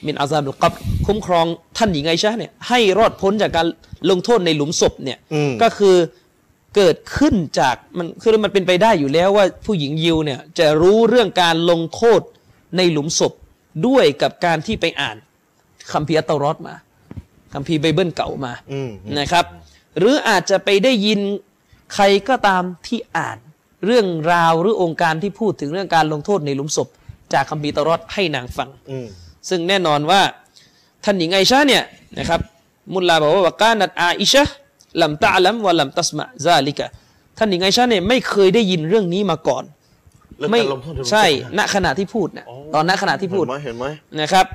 มินอาซาบุลกับคุ้มครองท่านหญิงไอชะห์เนี่ยให้รอดพ้นจากการลงโทษในหลุมศพเนี่ยอืมก็คือเกิดขึ้นจากมันคือมันเป็นไปได้อยู่แล้วว่าผู้หญิงยิวเนี่ยจะรู้เรื่องการลงโทษในหลุมศพด้วยกับการที่ไปอ่านคัมภีร์อัตเตอรอดมาคัมภีร์ไบเบิลเก่ามาอืมนะครับ หรืออาจจะไปได้ยินใครก็ตามที่อ่านเรื่องราวหรือโองการที่พูดถึงเรื่องการลงโทษในหลุมศพ จากคัมภีร์อัตเตารอตให้นางฟังอืม ซึ่งแน่นอนว่าท่านหญิงไอชาเนี่ยนะครับมุลลาบอกว่าوكانت عائشة لم تعلم ولم تسمع ذلكท่านหญิงไอชาเนี่ยไม่เคยได้ยินเรื่องนี้มาก่อนเรื่องไม่การลงโทษในหลุมศพใช่นะณขณะที่พูดนะตอนณขณะที่พูดเห็นไหมเห็นไหมนะครับ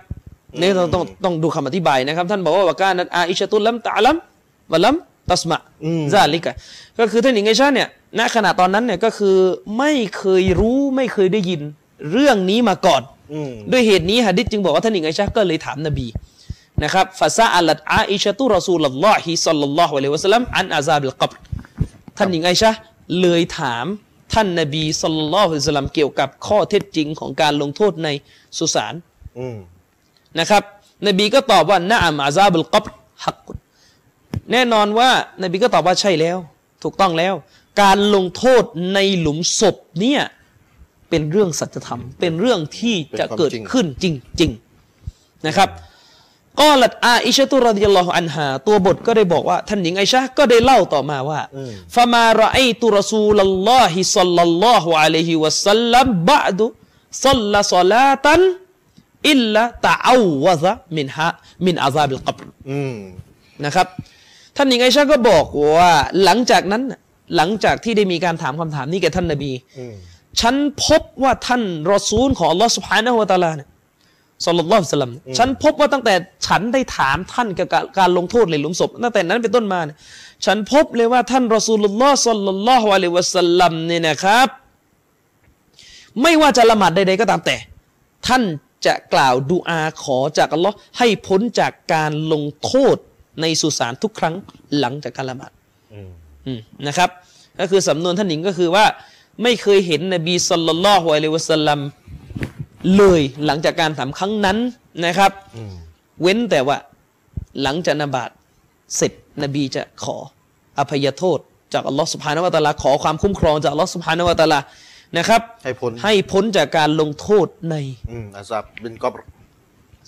นี่ต้องต้องต้องดูคำอธิบายนะครับ ท่านบอกว่าوكانت عائشة لم تعلم ولم تسمعอืมذلكก็คือท่านหญิงไอชาเนี่ยณขณะตอนนั้นเนี่ยก็คือไม่เคยรู้ไม่เคยได้ยินเรื่องนี้มาก่อนอืม ด้วยเหตุนี้ฮะดิษจึงบอกว่าท่านหญิงไอชาก็เลยถามนบีนะครับفسألت عائشة رسول الله صلى الله عليه وسلم عن عذاب القبرท่านหญิงไอชาเลยถามท่านนบีสัลลัลลอฮุอะลัยฮิวะสัลลัมเกี่ยวกับข้อเท็จจริงของการลงโทษในสุสานอืมนะครับ นบีก็ตอบว่านะอัมอาซาบิลกับรฮักกุนแน่นอนว่านบีก็ตอบว่าใช่แล้ว ถูกต้องแล้ว การลงโทษในหลุมศพเนี่ย เป็นเรื่องสัจธรรม เป็นเรื่องที่จะเกิดขึ้นจริง ๆนะครับก็ลัดอาอิชะตุรดิยัลลอฮุอันฮาตัวบทก็ได้บอกว่าท่านหญิงไอชาก็ได้เล่าต่อมาว่าفما رأيت رسول الله صلى الله عليه وسلم بعد صلى صلاة إلا تعوذ من من عذاب القبرอืมนะครับ ท่านหญิงไอชาก็บอกว่า หลังจากนั้นน่ะหลังจากที่ได้มีการถามคำถามนี้แก่ท่านนบีอืม ฉันพบว่าท่านรอซูลของอัลลอฮ์สุบฮานะฮุวตาลาเนี่ยصلى الله سلمฉันพบว่าตั้งแต่ฉันได้ถามท่านเกี่ยวกับการลงโทษในหลุมศพตั้งแต่นั้นเป็นต้นมาเนี่ยฉันพบเลยว่าท่านรอซูลุลลอฮ์สลลัลลอฮุอะลัยวะสัลลัมเนี่ยนะครับ ไม่ว่าจะละหมาดใดๆก็ตามแต่ ท่านจะกล่าวดูอาขอจากอัลลอฮ์ให้พ้นจากการลงโทษในสุสานทุกครั้งหลังจากการละหมาดนะครับ ก็คือสำนวนท่านหญิงก็คือว่า ไม่เคยเห็นนบีสัลลัลลอฮุอะลัยฮิวะสัลลัมเลยหลังจากการถามครั้งนั้นนะครับอืมเว้นแต่ว่าหลังจากนบาตเสร็จนบีจะขออภัยโทษ จากอัลลอฮ์สุบฮานาวะตะอาลาขอความคุ้มครองจากอัลลอฮ์สุบฮานาวะตะอาลานะครับ ให้พ้นให้พ้นจากการลงโทษในอืมอาซับบินกอบร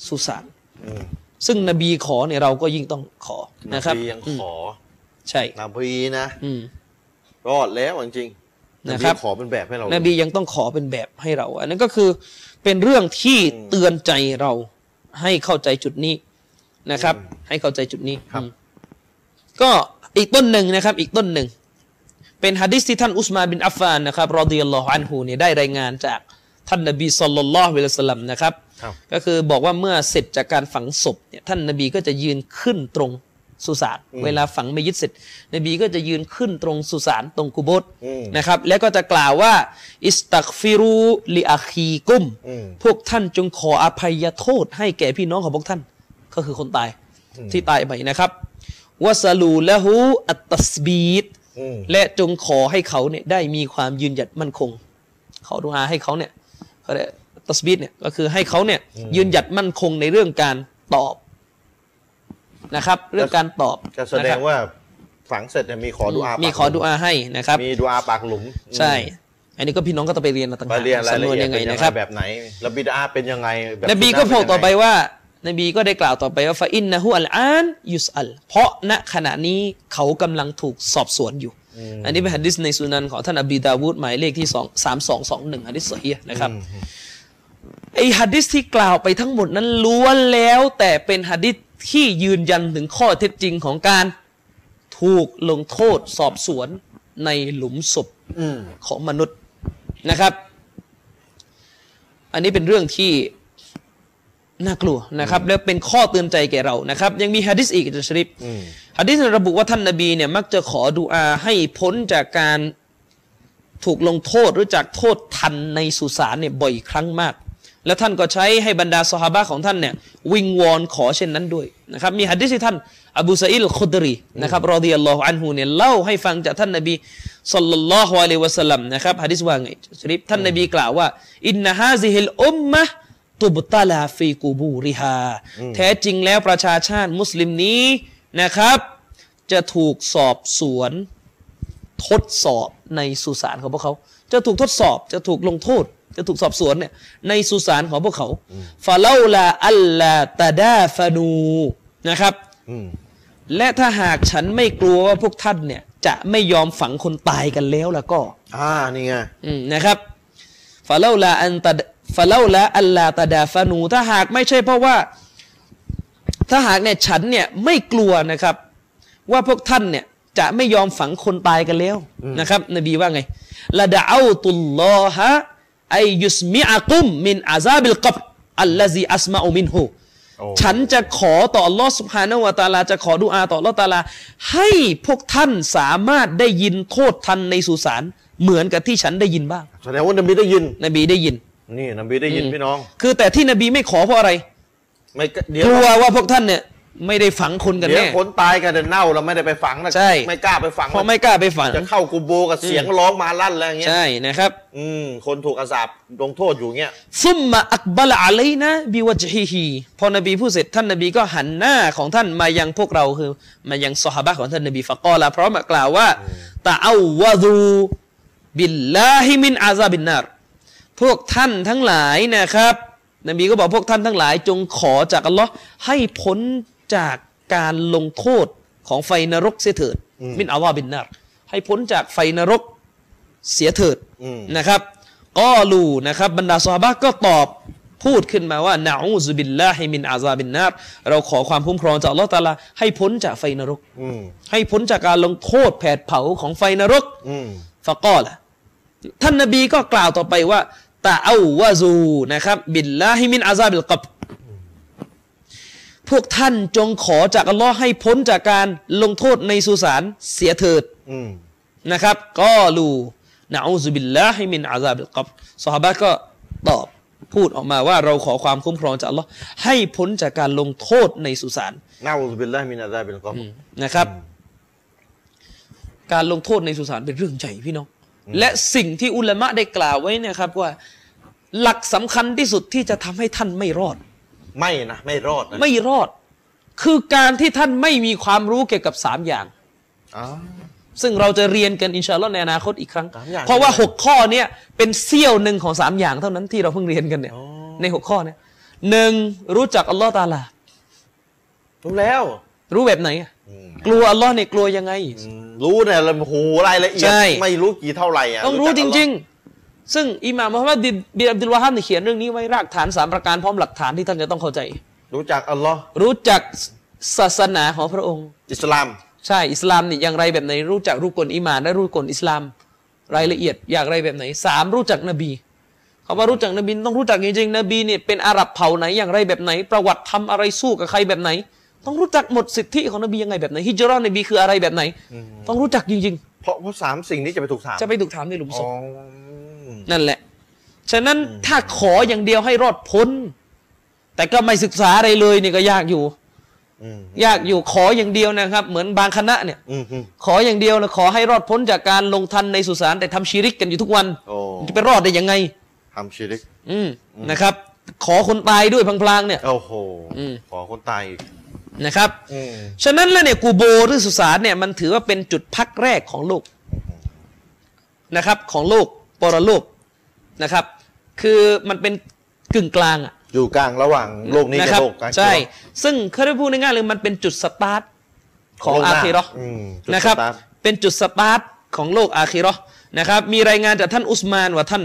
สุสานอืมซึ่งนบีขอเนี่ยเราก็ยิ่งต้องขอนะครับบียังอืมขอ ใช่นบีนะอืมรอดแล้วจริงๆ นะครับขอเป็นแบบให้เรานบียังต้องขอเป็นแบบให้เรา อันนั้นก็คือเป็นเรื่องที่เตือนใจเราให้เข้าใจจุดนี้นะครับ ให้เข้าใจจุดนี้อืมก็อีกต้นหนึ่งนะครับ อีกต้นหนึ่ง เป็นฮะดิษที่ท่านอุสมาบินอัฟฟานนะครับรอดิยัลลอฮุอันฮูเนี่ยได้รายงานจากท่านนบีสัลลัลลอฮุอะลัยฮิวะสัลลัมนะครับครับ ก็คือบอกว่าเมื่อเสร็จจากการฝังศพเนี่ยท่านนบีก็จะยืนขึ้นตรง สุสานเวลาฝังไม่ยึดเสร็จนบีก็จะยืนขึ้นตรงสุสานตรงกุโบสอืมนะครับ แล้วก็จะกล่าวว่า อิสตักฟิรูลิอาคีกุมอืมพวกท่านจงขออภัยโทษ ให้แก่พี่น้องของพวกท่าน ก็คือคนตายที่ตายไปนะครับวะสลูละหูอัตตัสบีดอืมและจงขอให้เขาเนี่ยได้มีความยืนหยัดมั่นคง ขอดุอาให้เขาเนี่ยเขาเรียกตัสบีดเนี่ยก็คือให้เขาเนี่ยยืนหยัดมั่นคงในเรื่องการตอบ นะครับ เรื่องการตอบก็แสดนะคงรับว่าฝังเสร็จเนี่ยมีขอดูอามีมีขอดุอาให้นะครับ มีดูอาปากหลุม ใช่ อันนี้ก็พี่น้องก็ต้องไปเรียนนะต่างไปหากเรียนรายสำนละวนเอียดยังไงเป็นยังนะไงครับแบบไหนแล้วบิดาเป็นยังไงแบบนบีก็สุบอกต่อไปเนยังงว่านบีก็ได้กล่าวต่อไปว่าฟาอินนะฮุอัลอานยุสอัลเพราะณขณะนี้เขากำลังถูกสอบสวนอยู่ อันนี้เป็นฮะดิษในสุนันของท่านอบีดาวูดหมายเลขที่สองสามสองสองหนึ่งฮะดิษสฮียห์นะครับอืมไอฮะดิษที่กล่าวไปทั้งหมดนั้นล้วนแล้วแต่เป็นฮะดิษ ที่ยืนยันถึงข้อเท็จจริงของการถูกลงโทษสอบสวนในหลุมศพอืมของมนุษย์นะครับ อันนี้เป็นเรื่องที่น่ากลัวนะครับ แล้วเป็นข้อเตือนใจแก่เรานะครับ ยังมีฮะดิษอีกอาจะชริปอืมฮะดิษระบุว่าท่านนบีเนี่ยมักจะขอดุอาให้พ้นจากการถูกลงโทษหรือจากโทษทันในสุสานเนี่ยบ่อยครั้งมาก แล้วท่านก็ใช้ให้บรรดาสหาบะของท่านเนี่ยวิงวอนขอเช่นนั้นด้วยนะครับมีฮะดิษที่ท่านอบูซะอีดอัลคุดรีนะครับرضي الله عنهเนี่ยเล่าให้ฟังจากท่านนบีصلى الله عليه وسلمนะครับฮะดิษว่าไงชริปท่านนบีกล่าวว่าإن هذه الأمة تبتلى في قبورهاแท้จริงแล้วประชาชาติมุสลิมนี้นะครับ จะถูกสอบสวน ทดสอบในสุสานของพวกเขา จะถูกทดสอบจะถูกลงโทษ จะถูกสอบสวนเนี่ยในสุสานของพวกเขาฟาเลาลาอัลลาตาดาฟานูนะครับอืมและถ้าหากฉันไม่กลัวว่าพวกท่านเนี่ย จะไม่ยอมฝังคนตายกันแล้วแล้วก็ อ่านี่ไงอืมนะครับฟาเลาลาอันตะฟาเลาลาอัลลาตาดาฟานู ถ้าหากไม่ใช่เพราะว่า ถ้าหากเนี่ยฉันเนี่ยไม่กลัวนะครับ ว่าพวกท่านเนี่ยจะไม่ยอมฝังคนตายกันแล้วนะครับ นบีว่าไงละดะเอาตุลลอฮะ ไอยุสมิอากุมมินอาซาบิลกับรอัลลซีอัสมาอุมินฮูโอ้ฉันจะขอต่ออัลลอฮ์สุบฮานาวะตะอาลา จะขอดุอาต่ออัลลอฮ์ตะอาลา ให้พวกท่านสามารถได้ยินโทษทันในสุสานเหมือนกับที่ฉันได้ยินบ้างแสดงว่านบีได้ยิน นบีได้ยิน นี่นบีได้ยินพี่น้อง คือแต่ที่นบีไม่ขอเพราะอะไร ไม่กเดี๋ยวกลัวว่าพวกท่านเนี่ย ไม่ได้ฝังคนกันเดี๋ยวแน่คนตายกันเดินเน่าเราไม่ได้ไปฝังนะใช่ ไม่กล้าไปฝังเพราะไม่กล้าไปฝัง จะเข้ากูโบกับเสียงร้องมาลั่นอะไรอย่างเงี้ยใช่นะครับ อืมคนถูกอาซาบลงโทษอยู่เงี้ย ثم أقبل علينا بوجههพอนบีพูดเสร็จท่านนบีก็หันหน้าของท่านมายังพวกเราคือมายังซอฮาบะห์ของท่านนบีفقالพร้อมกับกล่าวว่าتعوذوا بالله من عذاب النارพวกท่านทั้งหลายนะครับ นบีก็บอกพวกท่านทั้งหลายจงขอจากอัลลอฮ์ให้พ้น จากการลงโทษของไฟนรกเสียเถิด من عذاب النارให้พ้นจากไฟนรกเสียเถิดอืมนะครับقالواนะครับบรรดาซอฮาบะห์ก็ตอบพูดขึ้นมาว่าنعوذ بالله من عذاب النارเราขอความคุ้มครองจากอัลลอฮ์ตะอาลาให้พ้นจากไฟนรกอืมให้พ้นจากการลงโทษแผดเผาของไฟนรกอืมفقالท่านนบีก็กล่าวต่อไปว่าتعوذواนะครับ بالله من عذاب القبر พวกท่านจงขอจากอัลลอฮ์ให้พ้นจากการลงโทษในสุสานเสียเถิดอืมนะครับ قالوا نعوذ بالله من عذاب القبرสหบะห์ก็ตอบพูดออกมาว่าเราขอความคุ้มครองจากอัลลอฮ์ให้พ้นจากการลงโทษในสุสานنعوذ بالله من عذاب القبرนะครับ การลงโทษในสุสานเป็นเรื่องใหญ่พี่น้องและสิ่งที่อุลามะได้กล่าวไว้เนะครับว่า หลักสำคัญที่สุดที่จะทำให้ท่านไม่รอด ไม่นะไม่รอดนะไม่รอด คือการที่ท่านไม่มีความรู้เกี่ยวกับสามอย่างอ๋อซึ่งเราจะเรียนกันอินชาอัลลอฮ์ในอนาคตอีกครั้งสามอย่างเพราะว่าหกข้อเนี้ยเป็นเสี้ยวหนึ่งของสามอย่างเท่านั้นที่เราเพิ่งเรียนกันเนี่ยอ๋อในหกข้อเนี่ยหนึ่งรู้จักอัลลอฮ์ตะอาลารู้แล้ว รู้แบบไหนอะอืมกลัวอัลลอฮ์เนี่ยกลัวยังไงอืมรู้เนี่ยละหูรายละเอียดใช่ไม่รู้กี่เท่าไหร่อะต้องรู้จักจอัลลอฮ์ริง ๆ ซึ่งอิหม่ามมุฮัมมัดบินอับดุลวาฮับเนี่ยเขียนเรื่องนี้ไว้รากฐานสามประการพร้อมหลักฐานที่ท่านจะต้องเข้าใจ รู้จักอัลลอฮ์รู้จักศาสนาของพระองค์ อิสลาม ใช่อิสลามนี่อย่างไรแบบไหน รู้จักรูปกลอิมานและรูปกลอิสลาม รายละเอียดอย่างไรแบบไหนสามรู้จักนบีเขาว่ารู้จักนบีต้องรู้จักจริงๆนบีเนี่ยเป็นอาหรับเผ่าไหนอย่างไรแบบไหน ประวัติทำอะไรสู้กับใครแบบไหน ต้องรู้จักหมดสิทธิของนบียังไงแบบไหนฮิจรัตนบีคืออะไรแบบไหน ต้องรู้จักจริงเพราะเพราะสามสิ่งนี้จะไปถูกถามๆจะไปถูกถามในหลุมศอ๋พอ นั่นแหละ ฉะนั้นถ้าขออย่างเดียวให้รอดพ้น แต่ก็ไม่ศึกษาอะไรเลยนี่ก็ยากอยู่อืมยากอยู่ขออย่างเดียวนะครับ เหมือนบางคณะเนี่ยอืมอืมขออย่างเดียวนะขอให้รอดพ้นจากการลงทันในสุสานแต่ทำชีริกกันอยู่ทุกวันโอ้จะไปรอดได้ยังไงทำชิริก อืมนะครับ ขอคนตายด้วยพลางๆเนี่ยโอ้โหอืมขอคนตายอีกนะครับอืมฉะนั้นแล้วเนี่ยกูโบหรือสุสานเนี่ยมันถือว่าเป็นจุดพักแรกของโลกนะครับ ของโลกปรโลก นะครับ คือมันเป็นกึ่งกลางอะอยู่กลางระหว่างโลกนี้นะกับครับโลกกลางใช่ ซึ่งเขาได้พูดง่ายๆเลยมันเป็นจุดสตาร์ทของโลกหน้าอาคีเราะห์อืมจุดนะครับสตาร์ทเป็นจุดสตาร์ทของโลกอาคีเราะห์นะครับ มีรายงานจากท่านอุสมานว่าท่าน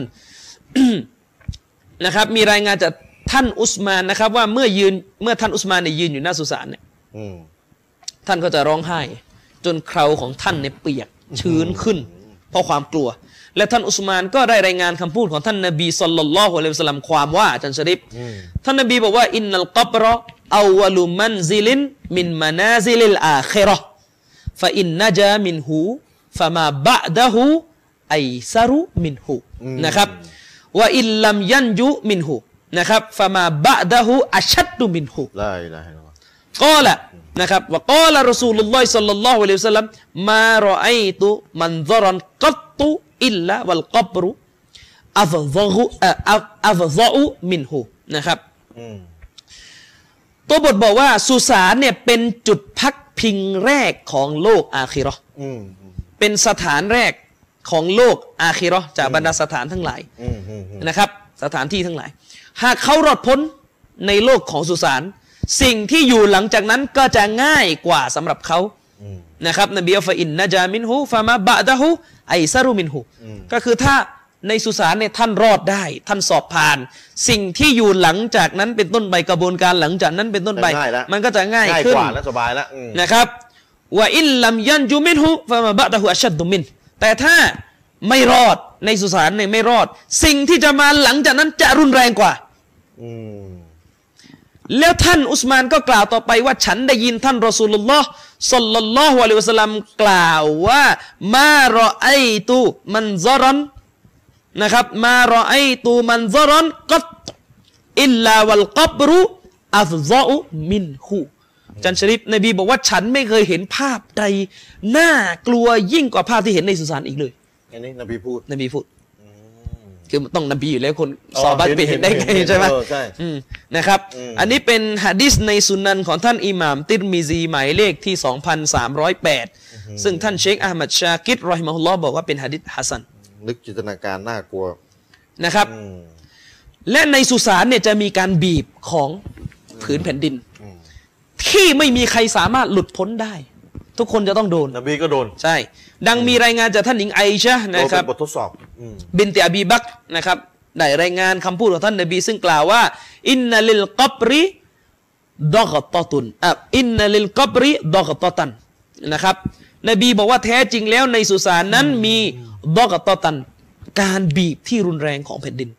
นะครับ มีรายงานจากท่านอุสมานนะครับ ว่าเมื่อยืนเมื่อท่านอุสมานเนี่ยยืนอยู่หน้าสุสานเนี่ยอืมท่านก็จะร้องไห้ จนเคราของท่านเนี่ยเปียกชื้นขึ้น เพราะความกลัว และท่านอุสมานก็ได้รายงานคำพูดของท่านนบีสุลต่านละฮ์อะลัยฮิวะสัลลัมความว่าอาจารย์ชริฟอืมท่านนบีบอกว่าอินนัลกับรอأول منزل من منازل الآخرة فإن نجا منه فما بعده أيسر منه นะครับ وإن لم ينج منه นะครับ فما بعده أشد منه لا إله إلا الله قال นะครับ وقال رسول الله صلى الله عليه وسلم ما رأيت منظرا قط إلا والقبر أفظع أ أف أفظعมินหูนะครับอืมตัวบทบอกว่าสุสานเนี่ยเป็นจุดพักพิงแรกของโลกอาคิเราะห์อืมอืมเป็นสถานแรกของโลกอาคิเราะห์จากบรรดาสถานทั้งหลายอืมอืมอืมนะครับ สถานที่ทั้งหลาย หากเขารอดพ้นในโลกของสุสาน สิ่งที่อยู่หลังจากนั้นก็จะง่ายกว่าสำหรับเขาอืม นะครับนบีอัลฟาอินนะจามินหูฟามาบะดะฮูไอซารุมินหูอืมก็คือถ้าในสุสานเนี่ยท่านรอดได้ ท่านสอบผ่าน สิ่งที่อยู่หลังจากนั้นเป็นต้นไปกระบวนการหลังจากนั้นเป็นต้นไปง่ายแล้วมันก็จะง่ายง่ายขึ้นกว่าและสบายแล้วอืมนะครับว่าอิลลัมยันจุมินหูฟามาบะดะฮูอัชชัดดุมิน แต่ถ้าไม่รอดในสุสานเนี่ยไม่รอด สิ่งที่จะมาหลังจากนั้นจะรุนแรงกว่าอืมแล้วท่านอุสมานก็กล่าวต่อไปว่าฉันได้ยินท่านรอสูลุลลอฮ์ สัลลัลลอฮุอะลัยฮิวะสัลลัมกล่าวว่า มารอไอตูมันซารันนะครับ มารอไอตูมันซารันกัตอิลลาวัลกับรุอัฟซออุมินหูจันชริฟนบีบอกว่าฉันไม่เคยเห็นภาพใดน่ากลัวยิ่งกว่าภาพที่เห็นในสุสานอีกเลยอันนี้นบีพูดนบีพูด คือต้องนบีอยู่แล้วคนอ๋อซอฮาบัตเห็นไปเห็นได้ไงเห็นใช่ไหมเออใช่อืมนะครับอืมอันนี้เป็นหะดิษในสุนันของท่านอิหม่าม ติรมิซีหมายเลขที่ 2,308 ซึ่งท่านเชคอาหมัดชากิดรอฮิมะฮุลลอฮ์บอกว่าเป็นหะดิษฮัสซันนึกจินตนาการน่ากลัวนะครับอืมและในสุสานเนี่ยจะมีการบีบของผืนแผ่นดินอืมที่ไม่มีใครสามารถหลุดพ้นได้ ทุกคนจะต้องโดน นบีก็โดนใช่ ดังมีรายงานจากท่านหญิงไอชะห์โดนะนคเป็รับนบททดสอบอืมบินติอบีบักรนะครับได้รายงานคำพูดของท่านนบีซึ่งกล่าวว่า อินนัลิลกับริดอกตอตุนอะอินนัลิลกับริดอกตอตันนะครับ นบีบอกว่าแท้จริงแล้วในสุสานนั้นมีดอกตอตัน การบีบที่รุนแรงของแผ่นดิน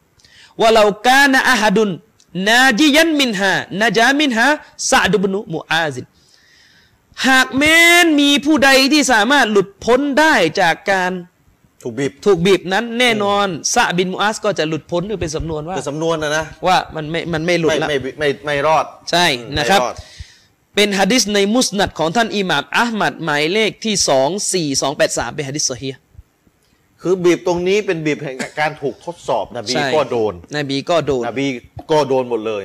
ว่าเรากานะอาฮัดุนนาจิยันมินฮานาจามินฮาซาดุบนุมุอาซิน หากแม้นมีผู้ใดที่สามารถหลุดพ้นได้จากการถูกบีบถูกบีบนั้นแน่นอนซะบินมูอัสก็จะหลุดพ้นหรือเป็นสำนวนว่าเป็นสำนวนนะนะว่ามันไม่มันไม่หลุดไม่ละไม่ไม่ไม่รอดใช่อืมนะครับไม่อดเป็นฮะดิษในมุสนัดของท่านอิหม่ามอัลมัดหมายเลขที่สองสี่สองแปดสามเป็นฮะดิษซอฮีห์คือบีบตรงนี้เป็นบีบแห่งการถูกทดสอบนบีใช่ก็โดนนบีก็โดนนบีก็โดนหมดเลย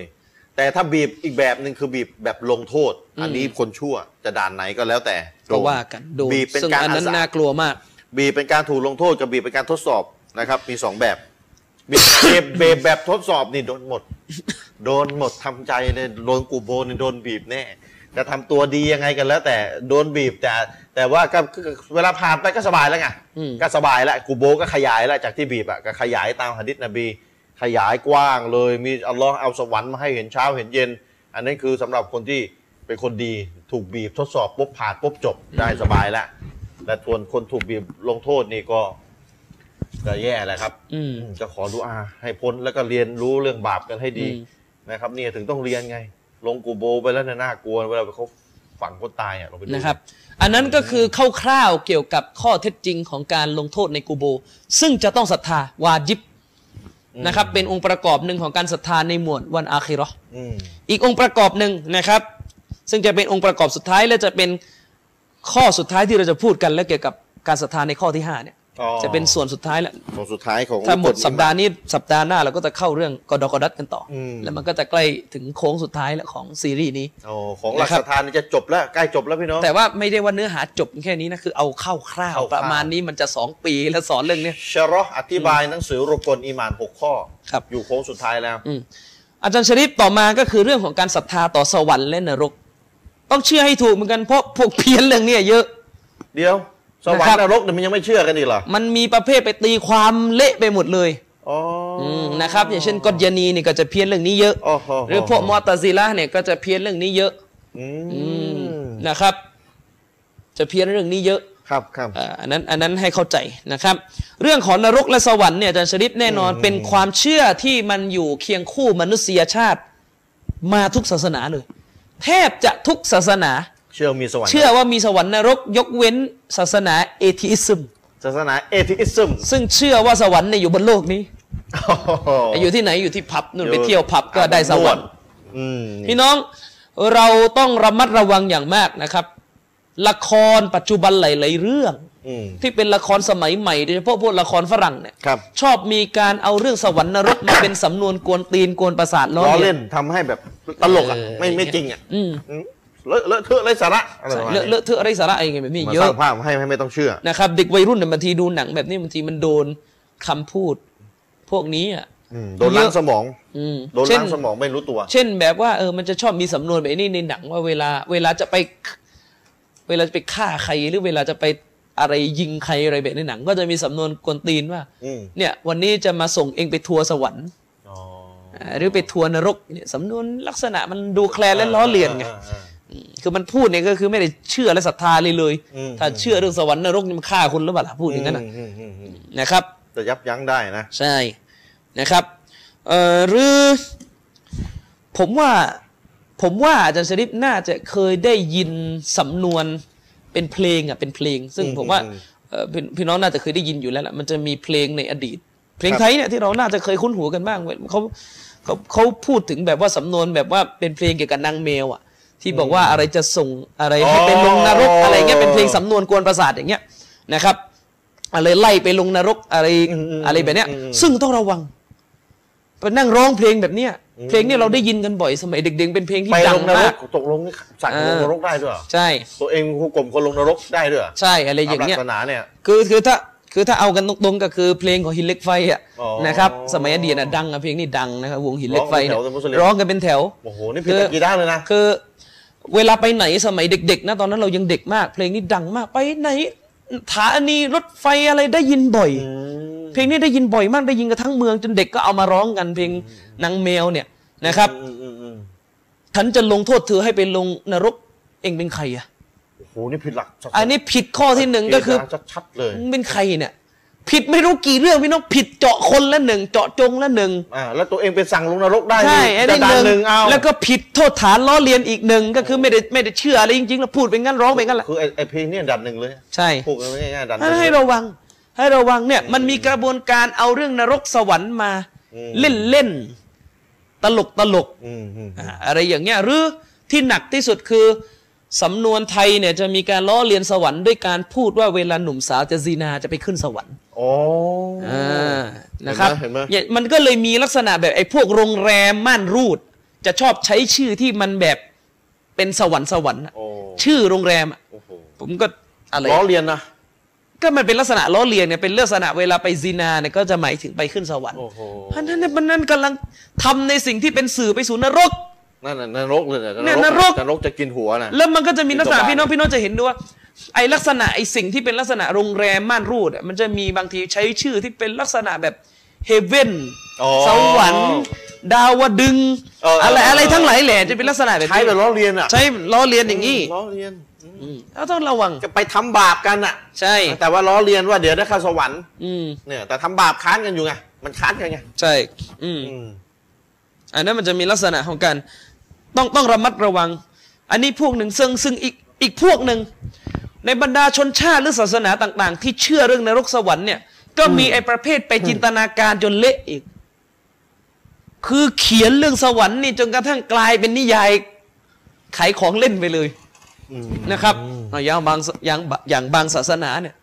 แต่ถ้าบีบอีกแบบหนึ่งคือบีบแบบลงโทษอันนี้คนชั่วจะด่านไหนก็แล้วแต่โดก็นว่ากันโดนบีบเป็นซึ่งการอันอานั้นสาน่ากลัวมาก บีบเป็นการถูกลงโทษกับบีบเป็นการทดสอบนะครับ มีสองแบบบีบบีบบีบแบบทดสอบนี่โดนหมด โดนหมดทำใจเลยโดนกูโบนี่โดนบีบแน่จะทำตัวดียังไงกันแล้ว แต่โดนบีบแต่ แต่ว่าก็ก็เวลาผ่านไปก็สบายแล้วไงอืมก็สบายแล้วกูโบก็ขยายแล้วจากที่บีบอะก็ขยายตามหะดิษนบี ขยายกว้างเลยมีอัลลอฮ์เอาสวรรค์มาให้เห็นเช้าเห็นเย็น อันนั้นคือสำหรับคนที่ เป็นคนดีถูกบีบทดสอบปุ๊บผ่านปุ๊บจบได้สบายแล้วแต่ส่วนคนถูกบีบลงโทษนี่ก็ก็แย่แหละครับ อืมอืมจะขอดุอาให้พ้นแล้วก็เรียนรู้เรื่องบาปกันให้ดีอืม นะครับ เนี่ยถึงต้องเรียนไง ลงกูโบไปแล้วเนี่ยน่ากลัวเวลาเขาฝังคนตายอะเราไปดูนะครับ อันนั้นก็คือคร่าวๆเกี่ยวกับข้อเท็จจริงของการลงโทษในกูโบ ซึ่งจะต้องศรัทธาวาจิบนะครับ เป็นองค์ประกอบหนึ่งของการศรัทธาในหมวดวันอาคิเราะห์อืม อีกองค์ประกอบหนึ่งนะครับ ซึ่งจะเป็นองค์ประกอบสุดท้ายและจะเป็นข้อสุดท้ายที่เราจะพูดกันและเกี่ยวกับการศรัทธาในข้อที่ห้าเนี่ยอ๋อจะเป็นส่วนสุดท้ายแล้วของสุดท้ายของถ้าหมดกฎสัปดาห์นี้สัปดาห์หน้าเราก็จะเข้าเรื่องกอดอกอดัดกันต่ออมแล้วมันก็จะใกล้ถึงโค้งสุดท้ายแล้วของซีรีส์นี้อ๋อของหลักนะครับศรัทธานี่จะจบแล้วใกล้จบแล้วพี่น้องแต่ว่าไม่ได้ว่าเนื้อหาจบแค่นี้นะคือเอาเข้าคร่าวคร่าวๆๆประมาณนี้มันจะสองปีแล้วสอนเรื่องเนี้ยชะรอห์อธิบายหนังสือรกลอีหมานหกข้อครับอยู่โค้งสุดท้ายแล้วอืมอาจารย์ชริปต่อมาก็คือเรื่องของการศรัทธาต่อสวรรค์และนรก ต้องเชื่อให้ถูกเหมือนกันเพราะพวกเพี้ยนเรื่องเนี้ยเยอะ เดี๋ยว สวรรนะครับค์นรกเนี่ยมันยังไม่เชื่อกันอีกเหรอมันมีประเภทไปตีความเละไปหมดเลยอ๋ออมนะครับอย่างเช่นกอดยานีนี่ก็จะเพี้ยนเรื่องนี้เยอะโอ้โหหรือพวกมอตาซิละห์เนี่ยก็จะเพี้ยนเรื่องนี้เยอะอือืมมนะครับ จะเพี้ยนเรื่องนี้เยอะครับครับอ่าอันนั้นอันนั้นให้เข้าใจนะครับ เรื่องของนรกและสวรรค์เนี่ยอาจารย์ชริปแน่นอนเป็นความเชื่อที่มันอยู่เคียงคู่มนุษยชาติมาทุกศาสนาเลย แทบจะทุกศาสนา เชื่อมีสวรรค์เชื่อว่ามีสวรรค์นรกยกเว้นศาสนาเอทิอิซึมศาสนาเอทิอิซึมซึ่งเชื่อว่าสวรรค์เนี่ยอยู่บนโลกนี้อยู่ที่ไหนอยู่ที่ผับนู่นไปเที่ยวผับก็ได้สวรรค์อืมพี่น้องเราต้องระมัดระวังอย่างมากนะครับ ละครปัจจุบันหลายๆเรื่องอืม ที่เป็นละครสมัยใหม่โดยเฉพาะพวกละครฝรั่งเนี่ยครับชอบมีการเอาเรื่องสวรรค์นรกมาเป็นสำนวนกวนตีนกวนประสาทล้อล้อเลียเล่นนทำให้แบบตลกอะเออไม่ไม่จริงอะอืมอืมเลอะเลอะเทอะไร้สาระอะไรประมาณเลอะเลนี้อะเทอะอะไรสาระอะไรแบบนี้มาเยสร้าอะงภาพให้ให้ไม่ต้องเชื่อนะครับเด็กวัยรุ่นเนี่ยบางทีดูหนังแบบนี้บางทีมันโดนคำพูด พวกนี้อะอืมโดนล้างสมองอืมโดนเช่นล้างสมองไม่รู้ตัว เช่นแบบว่าเออมันจะชอบมีสำนวนแบบนี้ในหนังว่าเวลา เวลาจะไป เวลาจะไปฆ่าใครหรือเวลาจะไป อะไรยิงใครอะไรแบบในหนัง ก็จะมีสำนวนกวนตีนว่าอืมเนี่ยวันนี้จะมาส่งเองไปทัวร์สวรรค์อ๋ออ่าหรือไปทัวร์นรกเนี่ยสำนวนลักษณะมันดูแคลนและล้อเลียนไงอ่าอ่าคือมันพูดเนี่ยก็คือไม่ได้เชื่อและศรัทธาเลยเลยอืมถ้าเชื่อเรื่องสวรรค์นรกนี่มันฆ่าคนหรือเปล่าล่ะพูดอย่างนั้นนะอืมอืมอืมนะครับแต่ยับยั้งได้นะ ใช่นะครับเอ่อหรือผมว่าผมว่าอาจารย์ชริปน่าจะเคยได้ยินสำนวน เป็นเพลงอะเป็นเพลง ซึ่งอืมผมว่าอืมเอ่อพี่พี่น้องน่าจะเคยได้ยินอยู่แล้วล่ะมันจะมีเพลงในอดีต เพลงครับไทยเนี่ยที่เราน่าจะเคยคุ้นหูกันบ้างเว้ยเขาเขาเขาพูดถึงแบบว่าสำนวนแบบว่าเป็นเพลงเกี่ยวกับนางแมวอะ ที่บอกว่าอะไรจะส่งอะไรให้ไปลงนรกอะไรเงี้ยเป็นเพลงสำนวนกวนประสาทอย่างเงี้ยนะครับอะไรไล่ไปลงนรกอะไรอืมอืมอะไรแบบเนี้ยอืมซึ่งต้องระวัง ไปนั่งร้องเพลงแบบเนี้ยเพลงเนี้ยเราได้ยินกันบ่อยสมัยเด็ก ๆ เป็นเพลงที่ไปดัลงงนรมากก ตกลงนี่สั่งอ่าลงนรกได้ด้วยเหรอใช่ ตัวเองครูกลมคนลงนรกได้ด้วยเหรอใช่อะไรอย่างเงี้ย ตมหลักศาสนาเนี่ย คือคือถ้าคือถ้าเอากันตรงๆก็คือเพลงของหินเหล็กไฟอะอ๋อนะครับสมัยอดีตน่ะดังอะเพลงนี้ดังนะครับวงหินเหล็กไฟเนี่ยร้องเป็นแถวร้องกันเป็นแถว โอ้โหนี่ผิดตะกี้ด้านเลยนะ คือเวลาไปไหนสมัยเด็กๆนะตอนนั้นเรายังเด็กมาก เพลงนี้ดังมากไปไหนถานีรถไฟอะไรได้ยินบ่อย เพลงนี้ได้ยินบ่อยมากได้ยินกันทั้งเมือง จนเด็กก็เอามาร้องกันเพลงนางแมวเนี่ยนะครับอืมอืมอืมฉันจะลงโทษเธอให้ไปลงนรกเองเป็นใครอะโอ้โหนี่ผิดหลักศาสนาอันนี้ผิดข้อที่หนึ่งก็คือชัดๆเลยมึงเป็นใครเนี่ยผิดไม่รู้กี่เรื่องพี่น้องผิดเจาะคนละหนึ่งเจาะจงละหนึ่งอ่าแล้วตัวเองไปสั่งลงนรกได้ใช่ไอ้จะนี่ดัหนนึ่งหนึ่งเอาแล้วก็ผิดโทษฐานล้อเลียนอีกหนึ่งก็คือไม่ได้ไม่ได้เชื่ออะไรจริงๆแล้วพูดเป็นงั้นร้องเป็นงั้นแหละคือไอ้ไอ้เพลงเนี่ยดันหนึ่งเลย ใช่พูดกันง่ายๆดันหให้นึ่งให้ระวัง ให้ระวังเนี่ยมันมีกระบวนการเอาเรื่องนรกสวรรค์มาอืมเล่นเล่นๆตลกตลกอืมอืมอ่าอะไรอย่างเงี้ยหรือที่หนักที่สุดคือสำนวนไทยเนี่ยจะมีการล้อเลียนสวรรค์ด้วยการพูดว่าเวลาหนุ่มสาวจะซีนาจะไปขึ้นสวรรค์โอ้อ่านะครับเห็นไหมเนี่ยมันก็เลยมีลักษณะแบบไอ้พวกโรงแรมม่านรูด จะชอบใช้ชื่อที่มันแบบเป็นสวรรค์สวรรค์อะโอ้ชื่อโรงแรมอะโอ้โหผมก็อะไรล้อเลียนนะ ก็มันเป็นลักษณะล้อเลียนเนี่ยเป็นลักษณะเวลาไปซีนาเนี่ยก็จะหมายถึงไปขึ้นสวรรค์โอ้โหเพราะฉะนั้นเนี่ยมันนั่นกำลังทำในสิ่งที่เป็นสื่อไปสู่นรกนั่นน่ะนรกเลยะเนี่ยนรกนรกจะกินหัวนะแล้วมันก็จะมีลักษณะเป็นตัวพี่น้องบาปพี่น้องจะเห็นด้วยว่าไอ้ลักษณะไอ้สิ่งที่เป็นลักษณะโรงแรมม่านรูดอะมันจะมีบางทีใช้ชื่อที่เป็นลักษณะแบบเฮเว่นอ๋อสวรรค์ดาวดึงเออเอออะไรอะไรเออทั้งหลายแหล่จะเป็นลักษณะแบบใช้นี้แบบล้อเลียนอะใช้ล้อเลียนอย่างนี้ล้อเลียนอืมอืม เราต้องระวังจะไปทำบาปกันอะ ใช่ แต่ว่าล้อเลียนว่าเดี๋ยวได้เข้าสวรรค์ อืมเนี่ยแต่ทำบาปค้านกันอยู่ไงมันค้านกันไงใช่อืมอืมอันนั้นมันจะมีลักษณะของการต้องต้องระมัดระวัง อันนี้พวกหนึ่งซึ่งซึ่งอีกอีกพวกหนึ่งในบรรดาชนชาติหรือศาสนาต่าง ๆ ที่เชื่อเรื่องนรกสวรรค์เนี่ยก็มีไอ้ประเภทไปจินตนาการจนเละอีก คือเขียนเรื่องสวรรค์นี่จนกระทั่งกลายเป็นนิยายขายของเล่นไปเลยอืม นะครับเอาอย่างบางอย่างอย่างบางศาสนาเนี่ย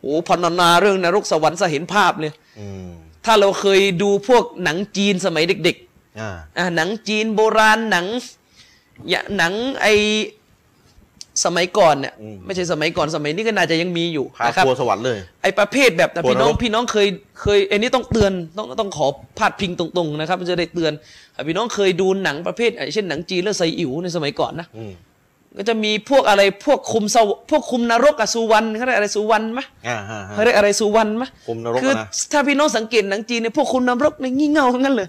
โอ้พรรณนาเรื่องนรกสวรรค์สะเห็นภาพเลยอืมถ้าเราเคยดูพวกหนังจีนสมัยเด็กๆอ่าอ่าหนังจีนโบราณหนังอย่าหนังไอสมัยก่อนเนี่ยอืมไม่ใช่สมัยก่อนสมัยนี้ก็น่าจะยังมีอยู่พานะครับทัวร์สวรรค์เลยไอประเภทแบบแต่ทัวร์พี่น้องนรกพี่น้องเคยเคยอันนี้ต้องเตือนต้องต้องขอพาดพิงตรงๆนะครับมันจะได้เตือนอะพี่น้องเคยดูหนังประเภทอะเช่นหนังจีนเรื่องไซอิ๋วในสมัยก่อนนะอืม ก็จะมีพวกอะไรพวกคุมสวพวกคุมนรกอะสุวรรณเขาเรียกอะไรสุวรรณมะอ่าอ่าเขาเรียกอะไรสุวรรณมะคุมนรกอะนะคือถ้าพี่น้องสังเกตหนังจีนเนี่ยพวกคุมนรกเนี่ยงี่เง่าทั้งนั้นเลย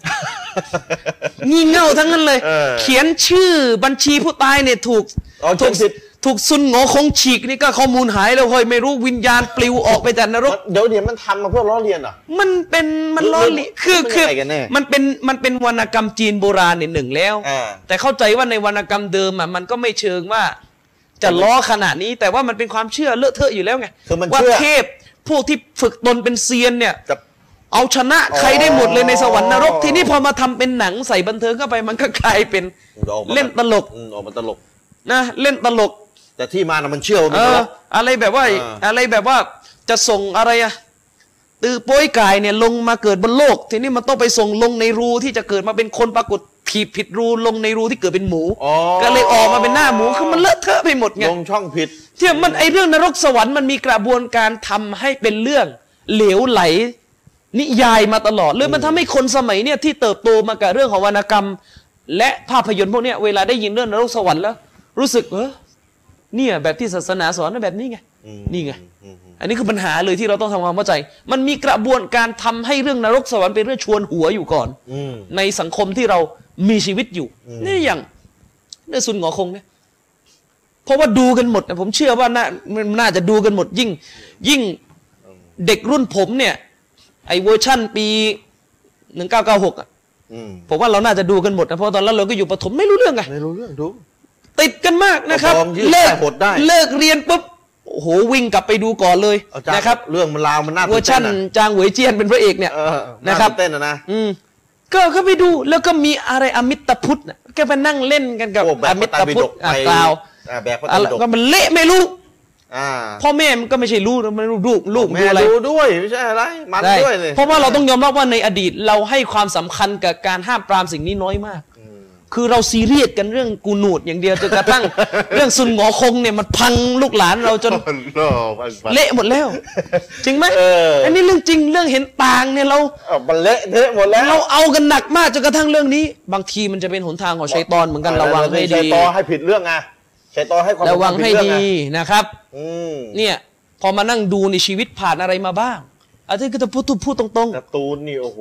งี่เง่าทั้งนั้นเลยเออเขียนชื่อบัญชีผู้ตายเนี่ยถูกอ๋อถูกเขียนผิด ถูกซุนโง่คงฉีกนี่ก็ข้อมูลหายแล้วเฮ้ยไม่รู้วิญญาณปลิวออกไปจากนรก เดี๋ยวเดี๋ยวมันทำมาเพื่อล้อเลียนเหรอ มันเป็นมันล้อเลียนคือมันคือยังไงกันแน่ มันเป็นมันเป็นวรรณกรรมจีนโบราณเนี่ยหนึ่งแล้ว อ่า แต่เข้าใจว่าในวรรณกรรมเดิมอะมันก็ไม่เชิงว่า จะล้อขนาดนี้ แต่ว่ามันเป็นความเชื่อเลอะเทอะอยู่แล้วไงคือมันว่าเชื่อเทพพวกที่ฝึกตนเป็นเซียนเนี่ย จะ เอาชนะใครได้หมดเลยในสวรรค์นรก อ๋อ ทีนี้พอมาทำเป็นหนังใส่บันเทิงเข้าไปมันก็กลายเป็นออกมาเล่นตลก อืมออกมาตลก นะเล่นตลก แต่ที่มานะมันเชื่อว่ามัเอนตอลกอะไรแบบว่า อ่า อะไรแบบว่าจะส่งอะไรอะตือโป้ยกายเนี่ยลงมาเกิดบนโลก ทีนี้มันต้องไปส่งลงในรูที่จะเกิดมาเป็นคนปรากฏผิดผิดรูลงในรูที่เกิดเป็นหมู อ๋อก็เลยออกมาเป็นหน้าหมูคือมันเลอะเทอะไปหมดไง ลงช่องผิดที่มันไอเรื่องนรกสวรรค์มันมีกระบวนการทำให้เป็นเรื่องเหลวไหล นิยายมาตลอดเลยมันทำให้คนสมัยเนี่ยที่เติบโตมากับเรื่องของวรรณกรรม และภาพยนตร์พวกเนี้ยเวลาได้ยินเรื่องนรกสวรรค์แล้ว รู้สึกเออ เนี่ยแบบที่ศาสนาสอนนะแบบนี้ไงอืมนี่ไงอืมอืมอันนี้คือปัญหาเลยที่เราต้องทำความเข้าใจ มันมีกระบวนการทำให้เรื่องนรกสวรรค์เป็นเรื่องชวนหัวอยู่ก่อนอืมในสังคมที่เรามีชีวิตอยู่อืมนี่อย่างเรื่องซุนหงอคงเนี่ยเพราะว่าดูกันหมดนะผมเชื่อว่าน่ามันน่าจะดูกันหมดยิ่ง ยิ่งเด็กรุ่นผมเนี่ย ไอเวอร์ชั่นปีหนึ่งเก้าเก้าหกอะอืมผมว่าเราน่าจะดูกันหมดนะเพราะตอนนั้นเราก็อยู่ประถมไม่รู้เรื่องไงไม่รู้เรื่องดู ติดกันมากนะครับปลอมยืดเลิกได้หดได้ เลิกเรียนปุ๊บโอ้โหวิ่งกลับไปดูก่อนเลยอาจารย์นะครับ เรื่องมันราวมันน่าเวอร์ชันที่จางเหว่ยเจี้ยนเป็นพระเอกเนี่ย เออนะครับาตื่เต้นนะนะ อืมก็ก็ไปดูแล้วก็มีอะไรอมิตพุทธน่ะแกไปนั่งเล่นกันกับพวกแบอบมิพระไตรตปิพุฎทธกอะไปกล่าวอ่าแบกพระไตรอะไรปิฎกก็มันเละไม่รู้ อ่าพ่อแม่มันก็ไม่ใช่รู้นะไม่รู้ลูกลูกดูแม่อะไร ดูด้วยไม่ใช่อะไร มันได้ด้วยเลย เพราะว่าเราต้องยอมรับว่าในอดีตเราให้ความสำคัญกับการห้ามปรามสิ่งนี้น้อยมาก คือเราซีเรียสกันเรื่องกูนูดอย่างเดียวจนกระทั่ง เรื่องซุนหงอคงเนี่ยมันพังลูกหลานเราจนโอ้โหมันมันเละหมดแล้ว จริงไหมเอออันนี้เรื่องจริงเรื่องเห็นต่างเนี่ยเราเออมันเละเทะหมดแล้วเราเอากันหนักมากจนกระทั่งเรื่องนี้ บางทีมันจะเป็นหนทางของชัยตอนเหมือนกันระวังให้ชัดียตอให้ผิดเรื่องไงชัยตอให้ความระวังให้ผิเรื่องดีไงนะครับอืมเนี่ย พอมานั่งดูในชีวิตผ่านอะไรมาบ้างอันนี้ก็จะพูดพูดตรงการ์ตูนนี่โอ้โห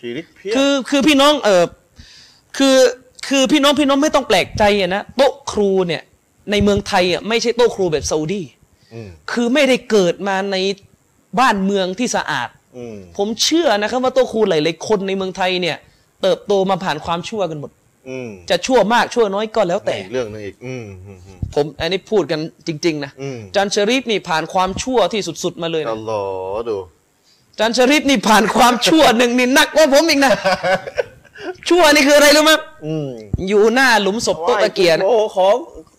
ชีวิตเพียๆบคือคือพี่น้องเออ คือคือพี่น้องพี่น้องไม่ต้องแปลกใจอะนะโต๊ะครูเนี่ยในเมืองไทยอะไม่ใช่โต๊ะครูแบบซาอุดีมคือไม่ได้เกิดมาในบ้านเมืองที่สะอาดอืมผมเชื่อนะครับว่าโต๊ะครูหลายๆคนในเมืองไทยเนี่ย เติบโตมาผ่านความชั่วกันหมดอืมจะชั่วมากชั่วน้อยก็แล้วแต่อีกเรื่องหนึงอีกอืมอืมอืมผมอันนี้พูดกันจริง ๆ นะอืมจันชริฟนี่ผ่านความชั่วที่สุด ๆ มาเลยอันะลลอฮ์ดูจันชริฟนี่ผ่านความชั่วหนึ่งนี่หนักกว่าผมอีกนะ ชั่วนี่คืออะไรรู้ไหมอืมอยู่หน้าหลุมศพโต๊ะตะเกียร์นะโอ้โหขอ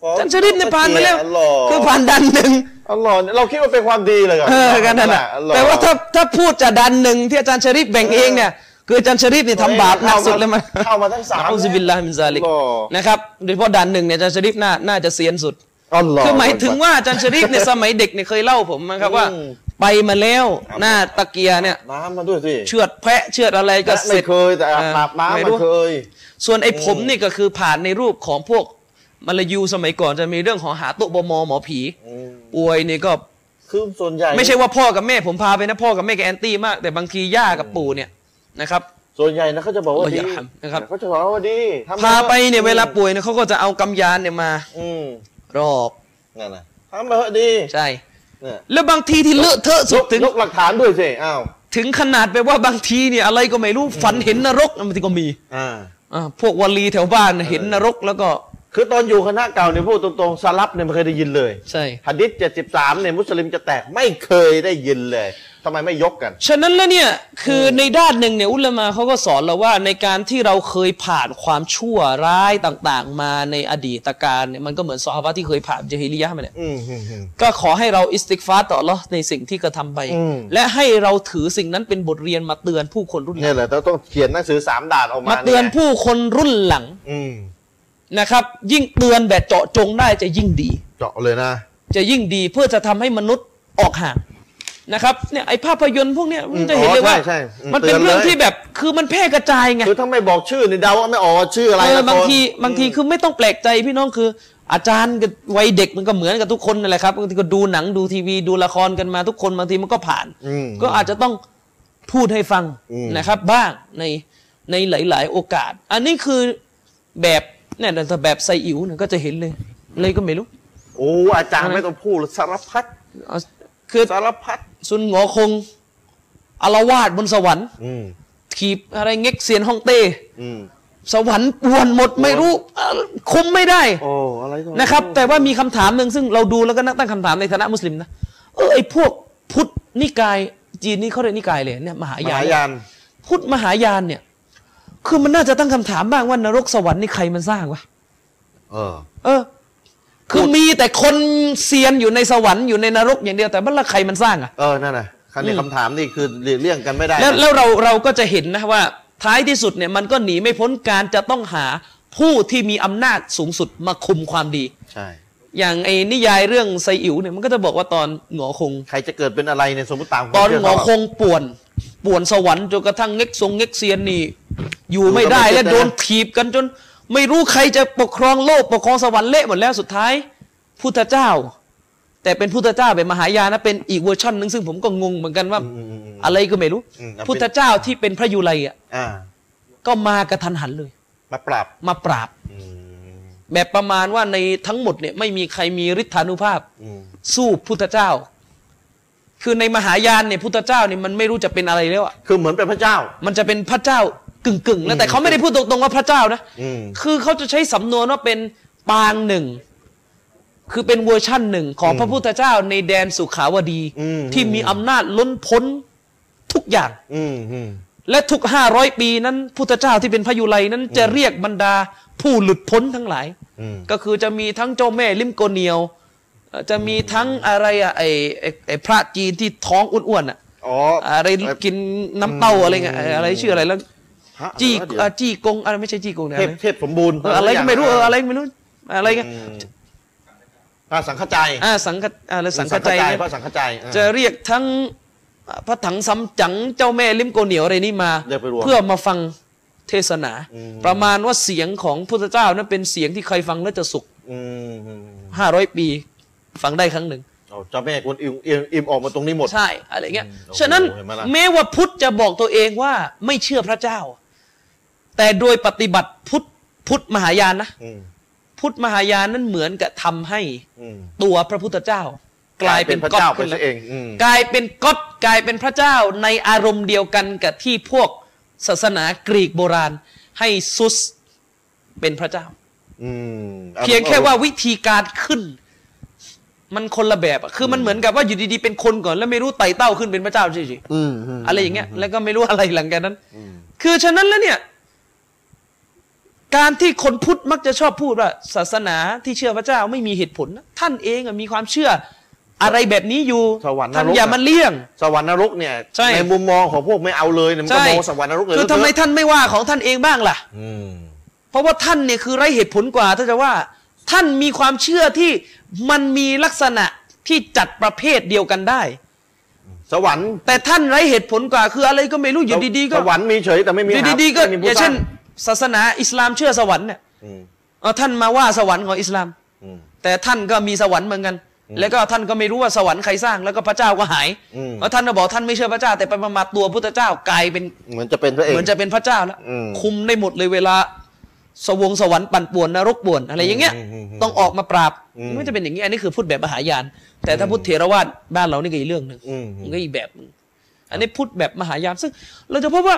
ขอจารย์ชริฟเนี่ยผ่านมาแล้วอัลลอฮ์คือผ่านด่านหนึ่งอัลลอฮ์เราคิดว่าเป็นความดีเลยเหรอเออกันนั่นแหละอัลลอฮ์แต่ว่าถ้าถ้าพูดจะด่านหนึ่งที่อาจารย์ชริฟแบ่งเองเนี่ยคืออาจารย์ชริฟนี่ทำบาปหนักสุดเลยมันเข้ามาทั้งสามنعوذ بالله من ذلك อัลลอฮ์นะครับโดยเฉพาะด่านหนึ่งเนี่ยอาจารย์ชริฟน่าน่าจะเซียนสุดอัลลอฮ์คือหมายถึงว่าอาจารย์ชริฟเนี่ยสมัยเด็กเนี่ยเคยเล่าผมนะครับว่าอืม ไปมาแล้วหน้าตะเกียร์เนี่ยน้ำมาด้วยสิเชือดแพะเชือดอะไรก็เสไม่ร็จเคยแต่อาบเอออาบน้ำไม่มารู้เคย ส่วนไอ้ผมนี่ก็คือผ่านในรูปของพวกมาลายูสมัยก่อนจะมีเรื่องของหาโตะบมหมอผีอืมป่วยนี่ก็คือส่วนใหญ่ไม่ใช่ว่าพ่อกับแม่ผมพาไปนะพ่อกับแม่ก็แอนตี้มาก แต่บางทีย่ากับปู่เนี่ยนะครับ ส่วนใหญ่นะเขาจะบอกว่าอัลลอฮ์ดียะฮัมนะครับเขาจะบอกว่าดีทำพาไปเนี่ยอืมเวลาป่วยเนี่ยเขาก็จะเอากำยานเนี่ยมาอืมรอบนั่นนะทำไปเถอะดีใช่เนี่ย แล้วบางทีที่เลอะเทอะสุยดกถึงยกหลักฐานด้วยสิอ้าวถึงขนาดไปว่าบางทีเนี่ยอะไรก็ไม่รู้ฝันเห็นนรกบางทีก็มีอ่าอ่าพวกวลีแถวบ้านเห็นนรกแล้วก็ คือตอนอยู่คณะเก่าเนี่ยพูดตรงๆสลับเนี่ยไม่เคยได้ยินเลย ใช่หัดดิษเจ็ดสิบสามเนี่ยมุสลิมจะแตกไม่เคยได้ยินเลยทำไมไม่ยกกัน ฉะนั้นแล้วเนี่ยคือในด้านหนึ่งเนี่ยอุลามะเขาก็สอนเราว่าในการที่เราเคยผ่านความชั่วร้ายต่างๆ มาในอดีตกาลเนี่ยมันก็เหมือนซอฮาบะห์ที่เคยผ่านจาฮิลิยะห์มาเนี่ยอืมอืมอืมก็ขอให้เราอิสติกฟาร์ต่ออัลเลาะห์ในสิ่งที่กระทำไปอืมและให้เราถือสิ่งนั้นเป็นบทเรียนมาเตือนผู้คนรุ่นหลังเนี่ยแหละเราต้องเขียนหนังสือสามด่านออกมามาเตือนผู้คนรุ่นหลังอืมนะครับ ยิ่งเตือนแบบเจาะจงได้จะยิ่งดี เจาะเลยนะ จะยิ่งดีเพื่อจะทำให้มนุษย์ออกห่าง นะครับเนี่ยไอภาพยนตร์พวกเนี้ยมันจะเห็นเลยว่าอ๋อใช่ใช่อืมมันเป็นเตือนเลยเรื่องที่แบบคือมันแพร่กระจายไงคือถ้าไม่บอกชื่อนี่เดาว่าไม่ออกว่าชื่ออะไรเออนะบางคนทีบางทีคือไม่ต้องแปลกใจพี่น้องคือ อาจารย์กับวัยเด็กมันก็เหมือนกับทุกคนนั่นแหละครับบางทีก็ดูหนังดูทีวีดูละครกันมาทุกคนบางทีมันก็ผ่านอืมก็อาจจะต้องพูดให้ฟังอืมนะครับบ้างในในหลาย ๆ โอกาส อันนี้คือแบบเนี่ยแต่แบบไซอิ๋วเนี่ยก็จะเห็นเลย เลยก็ไม่รู้ โอ้อาจารย์ไม่ต้องพูดสารพัดเอา คือสารพัดซุนหงอคงอารวาสบนสวรรค์อืมถีบอะไรเง็กเซียนฮ่องเต้อืมสวรรค์ป่วนหมดไม่รู้เอ่อคุมไม่ได้โอ้อะไรก็นะครับ แต่ว่ามีคำถามหนึ่งซึ่งเราดูแล้วก็นักตั้งคำถามในฐานะมุสลิมนะเออไอพวกพุทธนิกายจีนนี่เขาเรียกนิกายเลยเนี่ยมหามยานหายานพุทธมหายานเนี่ย คือมันน่าจะตั้งคำถามบ้างว่านรกสวรรค์นี่ใครมันสร้างวะเออ เออ คือมีแต่คนเซียนอยู่ในสวรรค์อยู่ในนรกอย่างเดียวแต่บ้านละใครมันสร้างอะเออนั่นน่ะคันนี้อืมคำถามนี่คือหลีกเลี่ยงกันไม่ได้ แล้วนะแล้วเราเราก็จะเห็นนะว่าท้ายที่สุดเนี่ยมันก็หนีไม่พ้นการจะต้องหาผู้ที่มีอำนาจสูงสุดมาคุมความดี ใช่ อย่างไอ้นิยายเรื่องไซอิ๋วเนี่ยมันก็จะบอกว่าตอนหงอคง ใครจะเกิดเป็นอะไรเนี่ยสมมติตามความตอนเชื่หงอเขาะคงป่วนป่วนสวรรค์จนกระทั่งเง็กทรงเง็กเซียนนี่อยู่ไม่ได้อยู่และกับโดนไม่ได้ถีบกันจน ไม่รู้ใครจะปกครองโลก ปกครองสวรรค์เละหมดแล้วสุดท้าย พุทธเจ้า แต่เป็นพุทธเจ้าแบบมหายานนะเป็นอีกเวอร์ชันหนึ่งซึ่งผมก็งงเหมือนกันว่าอืมอืมอืมอะไรก็ไม่รู้อืมเอาเป็นพุทธเจ้าที่เป็นพระยุไลอะอ่าก็มากระทันหันเลย มาปรับมาปราบอืมแบบประมาณว่าในทั้งหมดเนี่ยไม่มีใครมีฤทธานุภาพอืมสู้พุทธเจ้า คือในมหายานเนี่ยพุทธเจ้าเนี่ยมันไม่รู้จะเป็นอะไรแล้วอะคือเหมือนเป็นพระเจ้า มันจะเป็นพระเจ้า กึ่งกึ่งๆแล้วแต่เขาไม่ได้พูดตรงๆว่าพระเจ้านะอืมคือเขาจะใช้สำนวนว่าเป็นปางหนึ่ง คือเป็นเวอร์ชั่นหนึ่งของอืมพระพุทธเจ้าในแดนสุขาวดีอืมที่มีอำนาจล้นพ้นทุกอย่างอืมอืมและทุกห้าร้อยปีนั้นพุทธเจ้าที่เป็นพระยุไลนั้นจะเรียกบรรดาผู้หลุดพ้นทั้งหลายอืมก็คือจะมีทั้งเจ้าแม่ลิมโกเนียวเอ่อจะมีทั้งอะไรอะไอไอ้ไอพระจีนที่ท้องอ้วนๆอะอ๋ออะไรกินน้ำเต้าอะไรเงี้ยเอ่ออะไรชื่ออะไรแล้วฮะ จี้เดี๋ยวเอ่อจี้กงอะไรไม่ใช่จี้กงเนี่ยเทอะไรพเทพสมบูรณ์เอออะไรก็ไม่รู้เอออะไรก็ไม่รู้อะไรเงี้ยอืมอ่าสังฆจายอ่าสังฆอะไรสังฆใจเนี่ยพระสังฆจายอ่าจะเรียกทั้งพระถังซัมจั๋งเจ้าแม่ลิมโกเนียวอะไรนี่มาเรียกไปรวมเพื่อมาฟังเทศนาอืมประมาณว่าเสียงของพุทธเจ้านั้นเป็นเสียงที่ใครฟังแล้วจะสุขอืมอืมห้าร้อยปีฟังได้ครั้งหนึ่งเอาเจ้าแม่กวนอิมอิมอิมออกมาตรงนี้หมด ใช่ อะไรเงี้ยอืมโอ้โหฉะนั้นเห็นไหมล่ะแม้ว่าพุทธจะบอกตัวเองว่าไม่เชื่อพระเจ้า แต่โดยปฏิบัติพุทธพุทธมหายานนะอืมพุทธมหายานนั้นเหมือนกับทำให้อืมตัวพระพุทธเจ้า กลายเป็นพระก๊อเจ้าดไปขึ้นซะแล้วเองอืมกลายเป็นก๊อดกลายเป็นพระเจ้าในอารมณ์เดียวกันกับที่พวกศาสนากรีกโบราณ ให้ซุสเป็นพระเจ้าอืมเพียงแค่ว่าวิธีการขึ้น มันคนละแบบอะคือมันเหมือนกับว่าอยู่ดีๆเป็นคนก่อน แล้วไม่รู้ไต่เต้าขึ้นเป็นพระเจ้าเฉยอืมมๆอะไรอย่างเงี้ยแล้วก็ไม่รู้อะไรหลังจากนั้นอืมคือฉะนั้นแล้วเนี่ย การที่คนพุทธมักจะชอบพูดว่า ศาสนาที่เชื่อพระเจ้าไม่มีเหตุผลนะท่านเองอะมีความเชื่ออะไรแบบนี้อยู่สวรรค์นท่านรกอย่ามาเลี่ยง สวรรค์นรกเนี่ยใช่มุมมองของพวกไม่เอาเลยเนี่ยมันก็ใช่มองสวรรค์นรกเลยคือทำไมเถะท่านไม่ว่าของท่านเองบ้างล่ะอืมเพราะว่าท่านเนี่ยคือไร้เหตุผลกว่าถ้าจะว่า ท่านมีความเชื่อที่มันมีลักษณะที่จัดประเภทเดียวกันได้ สวรรค์ แต่ท่านไร้เหตุผลกว่าคืออะไรก็ไม่รู้อยู่ดีๆก็สวรรค์มีเฉยแต่ไม่มีอยู่ดีๆก็ไม่มีอผู้ย่างสร้เช่น ศาสนาอิสลามเชื่อสวรรค์เนี่ยอืมเอาท่านมาว่าสวรรค์ของอิสลามอืมแต่ท่านก็มีสวรรค์เหมือนกัน แล้วก็ท่านก็ไม่รู้ว่าสวรรค์ใครสร้าง แล้วก็พระเจ้าก็หายอืมแล้วท่านก็บอกท่านไม่เชื่อพระเจ้า แต่ไปมาๆตัวพุทธเจ้ากลายเป็นเหมือนจะเป็นพระเอกเหมือนจะเป็นพระเจ้าแล้วอืมคุมได้หมดเลยเวลาสวงสวรรค์ปั่นป่วนนรกป่วนอะไรอย่างเงี้ยอืมอืมอืมต้องออกมาปราบอืมไม่จะเป็นอย่างนี้อันนี้คือพูดแบบมหายาน แต่ถ้าพูดเทรวาสบ้านเรานี่ก็อีกเรื่องหนึ่งอืมมันก็อีกแบบหนึ่งอันนี้พูดแบบมหายานซึ่ง เราจะพบว่า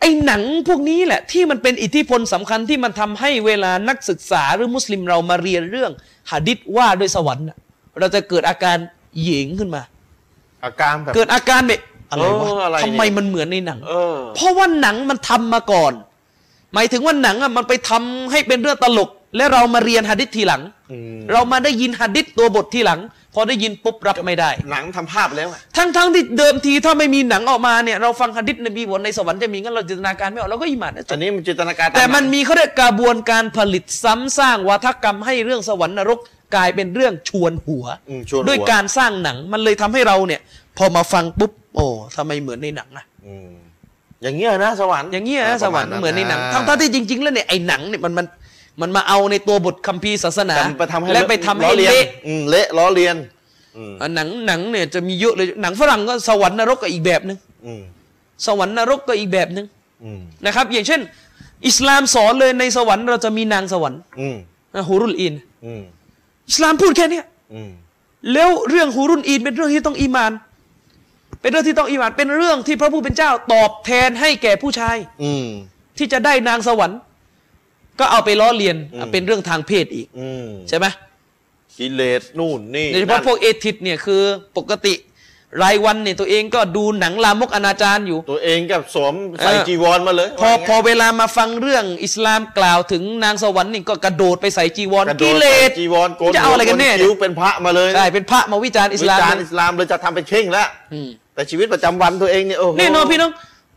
ไอ้หนังพวกนี้แหละที่มันเป็นอิทธิพลสำคัญที่มันทำให้เวลานักศึกษาหรือมุสลิมเรามาเรียนเรื่องหะดิษว่าด้วยสวรรค์น่ะเราจะเกิดอาการเหยงขึ้นมา อาการแบบเกิดอาการแบบอะไรเอวะออะไรเนี่ยทำไมมันเหมือนในหนังเออเพราะว่าหนังมันทำมาก่อน หมายถึงว่าหนังอะมันไปทำให้เป็นเรื่องตลก และเรามาเรียนหะดิษทีหลังอืมเรามาได้ยินหะดิษตัวบททีหลัง พอได้ยินปุ๊บรับไม่ได้ หนังทำภาพแล้วอะทั้งทั้งที่เดิมทีถ้าไม่มีหนังออกมาเนี่ยเราฟังหะดิษนบีบอกในสวรรค์จะมีงั้นเราจินตนาการไม่ออกเราก็อิหมานนะจอับนนี้มันจินตนาการแต่มันหงมีเขาเรียกกระบวนการผลิตซ้ำสร้างวัฒกรรมให้เรื่องสวรรค์นรกกลายเป็นเรื่องชวนหัวอืมชวนหัด้วยการสร้างหนังมันเลยทำให้เราเนี่ย พอมาฟังปุ๊บ โอ้ทำไมเหมือนในหนังอะอืมอย่างเงี้ยนะสวรรค์อย่างเงี้ยนะสวรรค์ประาณเหมือนในหนังะทั้งๆที่จริง ๆ แล้วเนี่ยไอ้หนังเนี่ยมันมัน มันมาเอาในตัวบทคัมภีร์ศาสนาแต่มันไปทำให้และไปทำให้ล้อเลียนเละอืมเละล้อเลียนอืมอะหนังหนังเนี่ยจะมีเยอะเลยหนังฝรั่งก็สวรรค์นรกก็อีกแบบหนึ่งอืมสวรรค์นรกก็อีกแบบหนึ่งอืมนะครับ อย่างเช่น อิสลามสอนเลยในสวรรค์เราจะมีนางสวรรค์อืมนะฮูรุลอินอืมอิสลามพูดแค่เนี้ยอืมแล้วเรื่องฮูรุนอีนเป็นเรื่องที่ต้องอีมาน เป็นเรื่องที่ต้องอีมาน เป็นเรื่องที่พระผู้เป็นเจ้าตอบแทนให้แก่ผู้ชายอืมที่จะได้นางสวรรค์ ก็เอาไปล้อเลียนอืมเป็นเรื่องทางเพศอีกอืมใช่ไหมกิเลสนู่นนี่โดยเฉพาะนั่นพวกเอทิสเนี่ยคือปกติรายวันเนี่ยตัวเองก็ดูหนังลามกอนาจารอยู่ ตัวเองกับสวมใส่เออจีวรมาเลย พอว่าย่างพเงี้อยเวลามาฟังเรื่องอิสลามกล่าวถึงนางสวรรค์นี่ก็กระโดดไปใส่จีวรกระโดกิดเลใส่สจีวรโกนจะเอาอะไรกันแน่หัวโคิ้วเป็นพระมาเลยใช่เป็นพระมาวิจารณ์อิสวิลามจารณ์อิสลามเลยจะทำเป็นเข่งแล้วอืมแต่ชีวิตประจำวันตัวเองเนี่ยโอ้โหแน่นอนพี่น้อง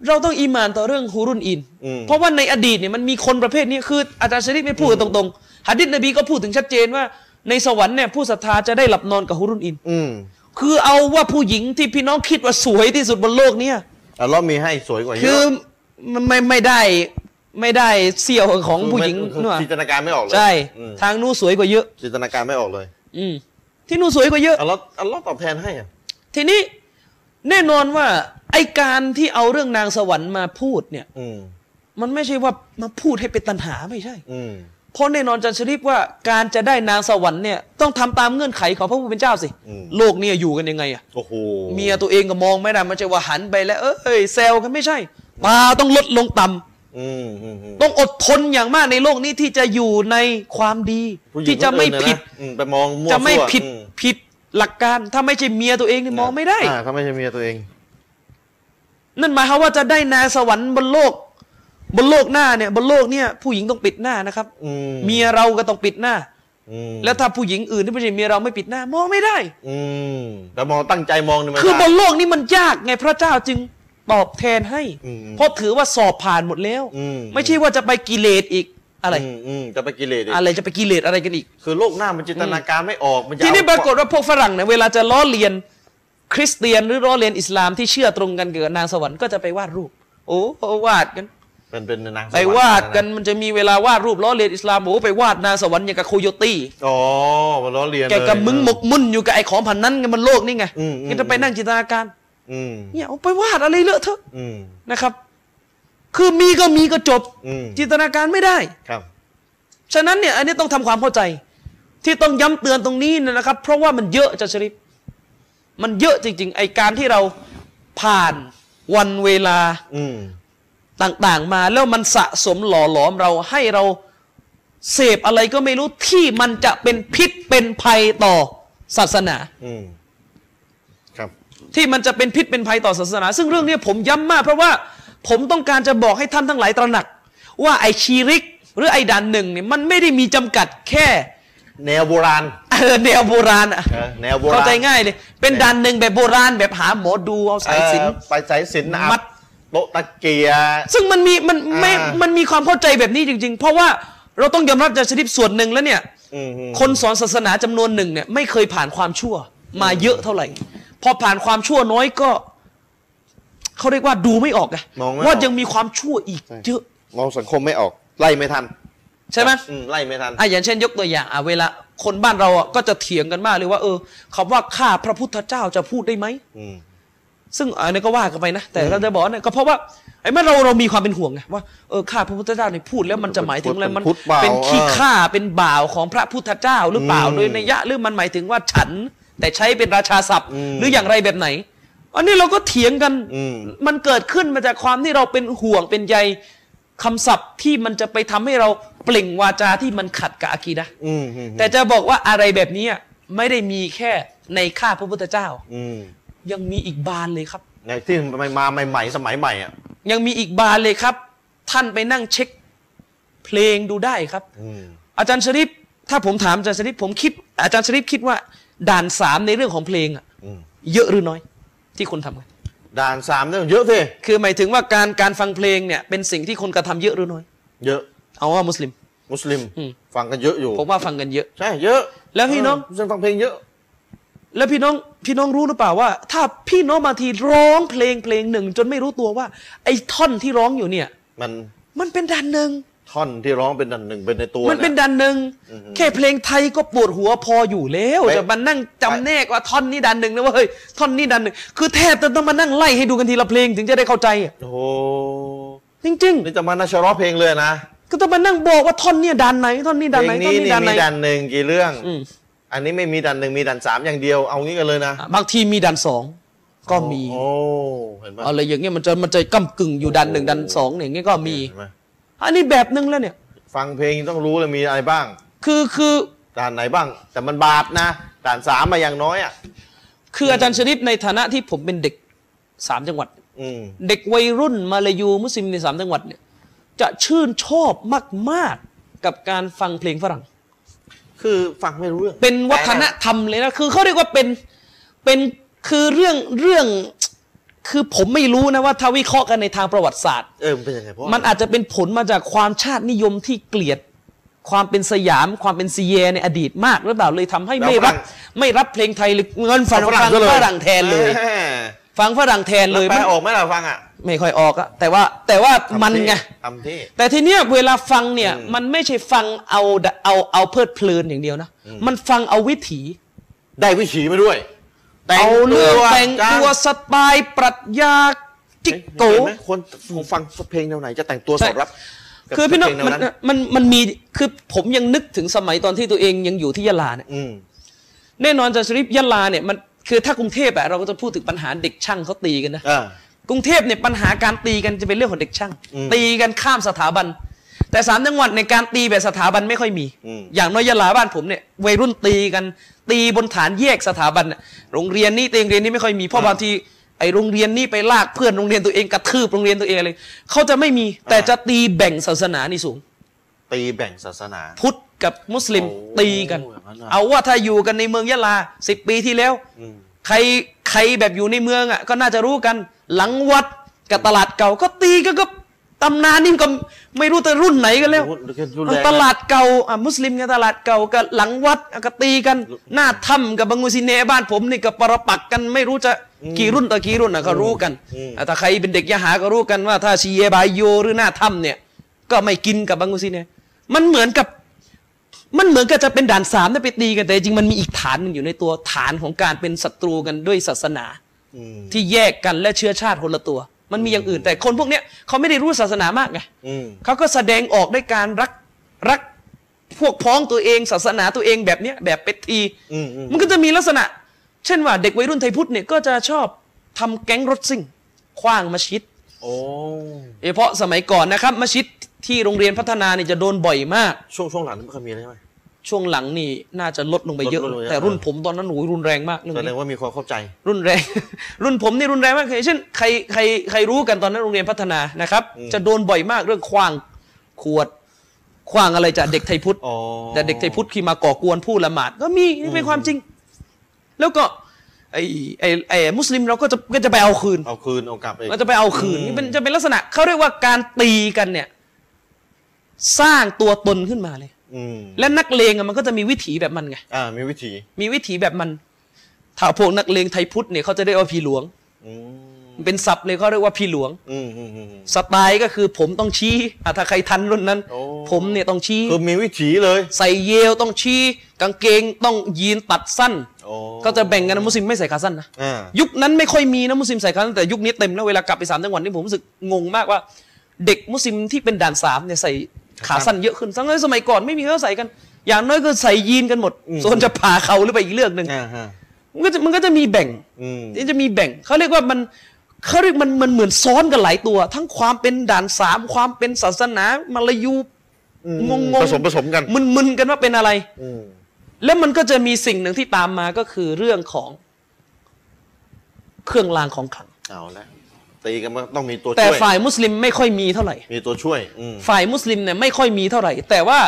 เราต้องอีหมานต่อเรื่องฮูรุนอินอืมเพราะว่าในอดีตเนี่ยมันมีคนประเภทนี้คืออาจารย์ชริฟไม่พูดกันตรงๆหะดิษนบีก็พูดถึงชัดเจนว่า ในสวรรค์เนี่ยผู้ศรัทธาจะได้หลับนอนกับฮูรุนอินอืมคือเอาว่าผู้หญิงที่พี่น้องคิดว่าสวยที่สุดบนโลกเนี่ยอัลลอฮ์มีให้สวยกว่าเยคืออะมันไม่ไม่ได้ไม่ได้เสี้ยวของผู้หญิงคือนู่นจินตนาการไม่ออกเลยใช่อืมทางนู้นสวยกว่าเยอะ จินตนาการไม่ออกเลย อืมที่นู่นสวยกว่าเยอะอัลลอฮ์อัลลอฮ์ตอบแทนให้อะทีนี้แน่นอนว่า ไอการที่เอาเรื่องนางสวรรค์มาพูดเนี่ยอืมมันไม่ใช่ว่ามาพูดให้เป็นตันหาไม่ใช่อืมเพราะแน่นอนจันชริปว่าการจะได้นางสวรรค์เนี่ยต้องทำตามเงื่อนไขของพระผู้เป็นเจ้าสิอืมโลกเนี่ยอยู่กันยังไงอะโอ้โหเมียตัวเองก็มองไม่ได้มันจะว่าหันไปแล้ว เอ้ยแซวกันไม่ใช่ตาต้องลดลงต่ำอืมอืมอืมต้องอดทนอย่างมากในโลกนี้ที่จะอยู่ในความดีผู้หญิงที่จะไม่คนอื่นนผิดนะอืมไปมองมั่วจะไม่ซั่วผิดอืมผิดหลักการ ถ้าไม่ใช่เมียตัวเองนี่มองไม่ได้อ่าถ้าไม่ใช่เมียตัวเอง นั่นหมายความว่าจะได้นางสวรรค์บนโลก บนโลกหน้าเนี่ย บนโลกเนี่ยผู้หญิงต้องปิดหน้านะครับอืมเมียเราก็ต้องปิดหน้าอืมแล้วถ้าผู้หญิงอื่นที่ไม่ใช่เมียเราไม่ปิดหน้ามองไม่ได้ อืมแต่มองตั้งใจมองนี่มันคือบได้นโลกนี้มันยากไงพระเจ้าจึงตอบแทนให้อืมเพราะถือว่าสอบผ่านหมดแล้วอืมไม่ใช่ว่าจะไปกิเลสอีกอะไรอืมอืมจะไปกิเลสอีกอะไรจะไปกิเลสอะไรกันอีก คือโลกหน้ามันจินตนาการไม่ออกมันจะทีนี้เอปรากฏว่าพวกฝรั่งเนี่ยเวลาจะล้อเลียน คริสเตียนหรือล้อเลียนอิสลามที่เชื่อตรงกันเกี่ยวกับนางสวรรค์ก็จะไปวาดรูป โอ้วาดกันเป็นเป็นนางสไปรรค์วาดกันะะมันจะมีเวลาวาดรูปล้อเลียนอิสลามโอ้ไปวาดนางสวรรค์อย่างกับโคโยตี้อ๋อมาล้อเลียนแกกับเลยมึงหมกมุ่นอยู่กับไอ้ของพันนั้นไงมันโลกนี่ไงอืมอืมแกจะไปนั่งจินตนาการอืมเนี่ยเอาไปวาดอะไรเลอะเทอะอืมนะครับ คือมีก็มีก็จบอืมจินตนาการไม่ได้ครับ ฉะนั้นเนี่ย อันนี้ต้องทำความเข้าใจ ที่ต้องย้ำเตือนตรงนี้นะครับ เพราะว่ามันเยอะจะชริฟ มันเยอะจริง ๆ ไอการที่เราผ่านวันเวลาอืมต่างๆมาแล้วมันสะสมหล่อหลอมเราให้เราเสพอะไรก็ไม่รู้ที่มันจะเป็นพิษเป็นภัยต่อศาสนาอืมครับ ที่มันจะเป็นพิษเป็นภัยต่อศาสนา ซึ่งเรื่องนี้ผมย้ำมาก เพราะว่าผมต้องการจะบอกให้ท่านทั้งหลายตระหนัก ว่าไอชีริก หรือไอดันหนึ่งเนี่ยมันไม่ได้มีจำกัดแค่ แนวโบราณเออแนวโบราณอะเออแนวโบราณเข้าใจง่ายเลย เป็นดันหนึ่งแบบโบราณแบบหาหมอดูเอาสายสิญเอจอไปสายสิญจนมัดโต๊ะตะเกียร์ซึ่งมันมีมันไม่อ่ามัมันมีความเข้าใจแบบนี้จริง ๆ เพราะว่าเราต้องยอมรับจากชนิดส่วนหนึ่งแล้วเนี่ย อืมอืมคนสอนศาสนาจำนวนหนึ่งเนี่ยไม่เคยผ่านความชั่วมาเยอะเท่าไหร่ พอผ่านความชั่วน้อยก็ เขาเรียกว่าดูไม่ออกไงมองไม่ออกว่ายังมีความชั่วอีกเยอะ มองสังคมไม่ออกไล่ไม่ทัน ใช่ไหมอืมไล่ไม่ทันอะอย่างเช่นยกตัวอย่างอะเวลาคนบ้านเราอะก็จะเถียงกันมากเลยว่า เออคำว่าข้าพระพุทธเจ้าจะพูดได้ไหมอืมซึ่งอันนี้ก็ว่ากันไปนะ แต่เราจะบอกเนี่ยก็เพราะว่าไอ้เมื่อเราเรามีความเป็นห่วงไงว่าเออข้าพระพุทธเจ้าเนี่ยพูดแล้วมันจะหมายถึงอะไรมันพุทธบ่าวเป็นขี้เออข้าเป็นบ่าวของพระพุทธเจ้าหรือเปล่าอืมโดยนัยยะหรือมันหมายถึงว่าฉัน แต่ใช้เป็นราชาศัพท์อืมหรืออย่างไรแบบไหน อันนี้เราก็เถียงกันอืมมันเกิดขึ้นมาจากความที่เราเป็นห่วงเป็นใย คำศัพท์ที่มันจะไปทำให้เราเปล่งวาจาที่มันขัดกับอากีดะห์อืมอืมแต่จะบอกว่าอะไรแบบนี้อะไม่ได้มีแค่ในข้าพระพุทธเจ้าอืมยังมีอีกบานเลยครับในที่มาใหม่ๆสมัยใหม่อะยังมีอีกบานเลยครับ ท่านไปนั่งเช็คเพลงดูได้ครับอืมอาจารย์ชริปถ้าผมถามอาจารย์ชริปผมคิด อาจารย์ชริปคิดว่า ด่านสามในเรื่องของเพลงอะอืมเยอะหรือน้อย ที่คนทำกัน ด่านสามเนี่ยเยอะสิคือหมายถึงว่าการการฟังเพลงเนี่ยเป็นสิ่งที่คนกระทำเยอะหรือน้อย เยอะ เอาว่ามุสลิม มุสลิมอืมฟังกันเยอะอยู่ ผมว่าฟังกันเยอะ ใช่เยอะ แล้วพี่น้องเมุสลิมฟังเพลงเยอะ แล้วพี่น้องพี่น้องรู้หรือเปล่าว่า ถ้าพี่น้องบางทีร้องเพลงเพลงหนึ่ง จนไม่รู้ตัวว่า ไอ้ท่อนที่ร้องอยู่เนี่ย มันมันเป็นดันหนึ่ง ท่อนที่ร้องเป็นดันหนึ่งเป็นในตัวมันเป็นยดันหนึ่งแค่เพลงไทยก็ปวดหัวพออยู่แล้วไปจะมานั่งจำแนกว่าท่อนนี้ดันหนึ่งนะว่าเฮ้ยท่อนนี้ดันหนึ่งคือแทบจะต้องมานั่งไล่ให้ดูกันทีละเพลงถึงจะได้เข้าใจอะโอ้โหจริงนี่จะมานาชะร้องเพลงเลยนะๆก็ต้องมานั่งบอกว่าท่อนเนี้ดันไหนท่อนนี้เพดันลไหนงท่อนนี้นี้นี่ดันไหนมีดันหนึ่งกี่เรื่องอืมอันนี้ไม่มีดันหนึ่งมีดันสามอย่างเดียวเอางี้กันเลยนะบางทีมีดันสองก็มีโอ้เห็นปะอะไรอย่างเงี้ยมันจะมันจะก้ากึ่งอยู่ดันหนึ่งดันสองเนี่ยอย่างเงี้ยก็มีเห็นไห อันนี้แบบหนึงแล้วเนี่ย ฟังเพลงต้องรู้เลยมีอะไรบ้างคือคือด่านไหนบ้าง แต่มันบาปนะด่านสามมาอย่างน้อยอะคืออาจารย์ชริปในฐานะที่ผมเป็นเด็กสามจังหวัด อืม เด็กวัยรุ่นมาลายูมุสลิมในสามจังหวัดเนี่ย จะชื่นชอบมากๆกับการฟังเพลงฝรั่ง คือฟังไม่รู้เรื่องเป็นวัฒนธรรมเลยนะ คือเขาเรียกว่าเป็น เป็น คือเรื่อง เรื่อง คือผมไม่รู้นะว่าถ้าวิเคราะห์กันในทางประวัติศาสตร์ เออมันเป็นยังไงเพราะมันอาจจะเป็นผลมาจากความชาตินิยมที่เกลียด ความเป็นสยาม ความเป็นซีเยในอดีตมากหรือเปล่าเลยทำให้ไม่รับ ไม่รับเพลงไทยหรือเงินฟังฟังซะฝรั่งแทนเลยแหมฟังฝรั่งแทนแล้เลวยแปลออกไหมล่ะฟังอะไม่ค่อยออกอะแต่ว่าแต่ว่ามันไง ทำเท่แต่ทีเนี้ยเวลาฟังเนี่ยอืมมันไม่ใช่ฟังเอาเอาเอาเพลิดเพลินอย่างเดียวนะ มันฟังเอาวิถี ได้วิถีมาด้วย แต่งเอาเรื่องแต่งจ้าตัวสไตล์ปรัชญาจิกโกเห็นไหมคนฟังเพลงแนวไหนจะแต่งตัวสอดรับกับคือพี่น้องเพลงแนวมันมันมันมีคือผมยังนึกถึงสมัยตอนที่ตัวเองยังอยู่ที่ยะลาเนี่ยอืมแน่นอนจะชริปยะลาเนี่ยมันคือถ้ากรุงเทพอะเราก็จะพูดถึงปัญหาเด็กช่างเขาตีกันนะอ่ากรุงเทพเนี่ยปัญหาการตีกันจะเป็นเรื่องของเด็กช่างอืมตีกันข้ามสถาบัน แต่สามจังหวัดในการตีแบบสถาบันไม่ค่อยมีอืมอย่างน้อยยะลาบ้านผมเนี่ยวัยรุ่นตีกันตีบนฐานแยกสถาบันน่ะโรงเรียนนี่ตีโรงเรียนนี่ไม่ค่อยมีเพราะบางทีไอโรงเรียนนี่ไปลากเพื่อนโรงเรียนตัวเองกระทืบโรงเรียนตัวเองอะไรเขาจะไม่มีแต่จะตีแบ่งศาสนานี่สูง ตีแบ่งศาสนา พุทธกับมุสลิมโอ้ตีกันอย่างนั้นน่ะเอาว่าถ้าอยู่กันในเมืองยะลาสิบปีที่แล้วอืมใครใครแบบอยู่ในเมืองอะก็น่าจะรู้กัน หลังวัดกับตลาดเก่าก็ตีกันก็ ตำนานนี่ก็ไม่รู้แต่รุ่นไหนกันแล้วรุนแรงนะตลาดเก่าอะมุสลิมกับตลาดเก่ากับหลังวัดอะก็ตีกัน หน้าถ้ำกับบังกุซิเนบ้านผมนี่ก็ปรปักกันไม่รู้จะกี่รุ่นต่อกี่รุ่นอะก็รู้กันอะถ้าใครเป็นเด็กยะหาก็รู้กันว่า ถ้าชีเยบายโยหรือหน้าถ้ำเนี่ย ก็ไม่กินกับบังกุซิเนมันเหมือนกับมันเหมือนกับจะเป็นด่านสามได้ไปตีกันแต่จริงมันมีอีกฐานหนึงอยู่ในตัวฐานของการเป็นศัตรูกันด้วยศาสนาอืมที่แยกกันและเชื้อชาติคนละตัว มันมีอย่างอื่น แต่คนพวกเนี้ยเขาไม่ได้รู้ศาสนามากไงอืมเขาก็แสดงออกด้วยการรักรักพวกพ้องตัวเอง ศาสนาตัวเองแบบเนี้ยแบบเป็ดทีอืมอืมมันก็จะมีลักษณะ เช่นว่าเด็กวัยรุ่นไทยพุทธเนี่ยก็จะชอบทำแก๊งรถซิ่งคว้างมัสยิดโอ้โดยเฉพาะสมัยก่อนนะครับมัสยิดที่โรงเรียนพัฒนานี่จะโดนบ่อยมาก ช่วงช่วงหลังนี่ไม่ค่อยมีอะไรใช่ไหม ช่วงหลังนี่น่าจะลดลงไปเยอะ ลดลงไปเยอะ แต่รุ่นผมตอนนั้นโอ้ยรุนแรงมากเรื่องแสดนี้งว่ามีความเข้าใจรุนแรง รุ่นผมนี่รุนแรงมากเช่นใครใครใครรู้กันตอนนั้นโรงเรียนพัฒนานะครับอืมจะโดนบ่อยมากเรื่องคว้างขวดคว้างอะไรจากเด็กไทยพุทธ อ๋อ แต่เด็กไทยพุทธที่มาก่อกวนผู้ละหมาดก็มีนี่เป็นความจริง แล้วก็ไอ้ไอ้ไอ้มุสลิมเราก็จะก็จะไปเอาคืนเอาคืนเอากลับเองก็จะไปเอาคืนนี่เป็นจะเป็นลักษณะเขาเรียกว่าการตีกันเนี่ย สร้างตัวตนขึ้นมาเลยอืม และนักเลงอะมันก็จะมีวิถีแบบมันไงอ่ามีวิธีมีวิถีแบบมันถ้าพวกนักเลงไทยพุทธเนี่ยเขาจะได้ว่าพี่หลวงอืมเป็นศัพท์เลยเขาเรียกว่าพี่หลวงอืมอืมอืมสไตล์ก็คือผมต้องชี้อะถ้าใครทันรุ่นนั้นโอ้ผมเนี่ยต้องชี้คือมีวิถีเลย ใส่เยลต้องชี้ กางเกงต้องยีนตัดสั้นโอ้ก็จะแบ่งกันนะมุสลิมไม่ใส่ขาสั้นนะอ่ายุคนั้นไม่ค่อยมีนะมุสลิมใส่ขาสั้นแต่ยุคนี้เต็มแล้วเวลากลับไปสามจังหวัดนี่ผมรู้สึกงงมากว่า เด็กมุสลิมที่เป็นด่านสามเนี่ยใส่ ขาสั้นเยอะขึ้นทั้งที่สมัยก่อนไม่มีเขาใส่กัน อย่างน้อยก็ใส่ยีนกันหมดส่วนจะผ่าเขาหรือไปอีกเรื่องหนึ่งอ่าฮะมันก็จะมันก็จะมีแบ่งอืมนี่จะมีแบ่งเขาเรียกว่ามันเขาเรียกมันมันเหมือนซ้อนกันหลายตัว ทั้งความเป็นด่านสามความเป็นศาสนามาลายูอืมงงๆผสมผสมกันมึนๆกันว่าเป็นอะไรอืมแล้วมันก็จะมีสิ่งหนึ่งที่ตามมาก็คือเรื่องของ เครื่องรางของขลังเอาละ ตีกันมันต้องมีตัวแต่ช่วยฝ่ายมุสลิมไม่ค่อยมีเท่าไหร่ มีตัวช่วยอืมฝ่ายมุสลิมเนี่ยไม่ค่อยมีเท่าไหร่ แต่ว่า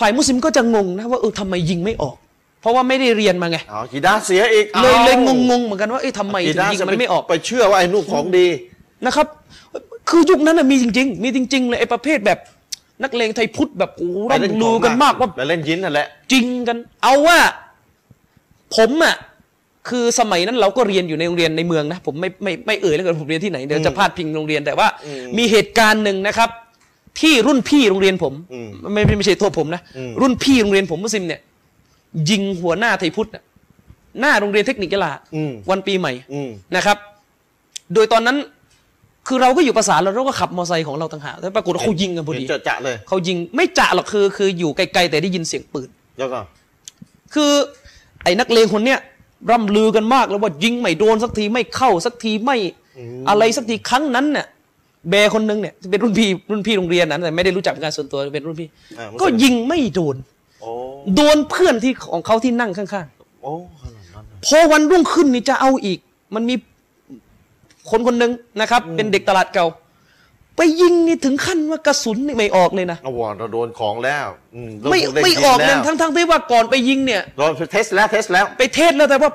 ฝ่ายมุสลิมก็จะงงนะว่าเออทำไมยิงไม่ออก เพราะว่าไม่ได้เรียนมาไงเอากีดาเสียอีกเลยอาเลยงงๆเหมือนกันว่าเอ้ทำไมกีถึงดายิงจะมันไม่ออกไปเชื่อว่าไอ้นู่นของดีนะครับ คือยุคนั้นนะมีจริง ๆ มีจริงๆเลยไอ้ประเภทแบบนักเลงไทยพุทธแบบโอ้โหไปเล่นร่ำลือกันมากว่าไปเล่นยินนั่นแหละ จริงกัน เอาว่า ผมอะ คือสมัยนั้นเราก็เรียนอยู่ในโรงเรียนในเมืองนะผมไม่ไม่ไม่เอ่ยแล้วกันผมเรียนที่ไหนเดี๋ยวจะพาดพิงโรงเรียนแต่ว่าอืมมีเหตุการณ์หนึ่งนะครับ ที่รุ่นพี่โรงเรียนผมอืมไม่ไม่ไม่ใช่โทษผมนะอืมรุ่นพี่โรงเรียนผมมุสลิมเนี่ย ยิงหัวหน้าไทยพุทธน่ะหน้าโรงเรียนเทคนิคยะลาอืมวันปีใหม่อืมนะครับ โดยตอนนั้นคือเราก็อยู่ประสานเราเราก็ขับมอเตอร์ไซค์ของเราต่างหากแต่ปรากฏว่าเขายิงกันพอดีเห็นจะจะเลยเขายิงไม่จะหรอกคือ คืออยู่ไกลๆแต่ได้ยินเสียงปืนแล้วก็คือ ไอ้นักเลงคนเนี้ย ร่ำลือกันมากแล้วว่ายิงไม่โดนสักทีไม่เข้าสักทีไม่อะไรสักทีครั้งนั้นเนี่ยแบร์คนนึงเนี่ยเป็นรุ่นพี่รุ่นพี่โรงเรียนนั้นแต่ไม่ได้รู้จักเป็นการส่วนตัวเป็นรุ่นพี่อ่าก็ยิงไม่โดนโอ้โดนเพื่อนที่ของเขาที่นั่งข้างโอ้ขนาดนั้นเลยๆพอวันรุ่งขึ้นนี่จะเอาอีก มันมีคนคนหนึ่งนะครับ เป็นเด็กตลาดเก่า ไปยิงนี่ถึงขั้นว่ากระสุนนี่ไม่ออกเลยนะเอาวอนเราโดนของแล้วอืมไม่เราโดนไม่ยิงออกเลยแล้วทั้งทั้งที่ว่าก่อนไปยิงเนี่ยโดนเทสแล้วเทสแล้วไปเทศแล้วแต่ว่า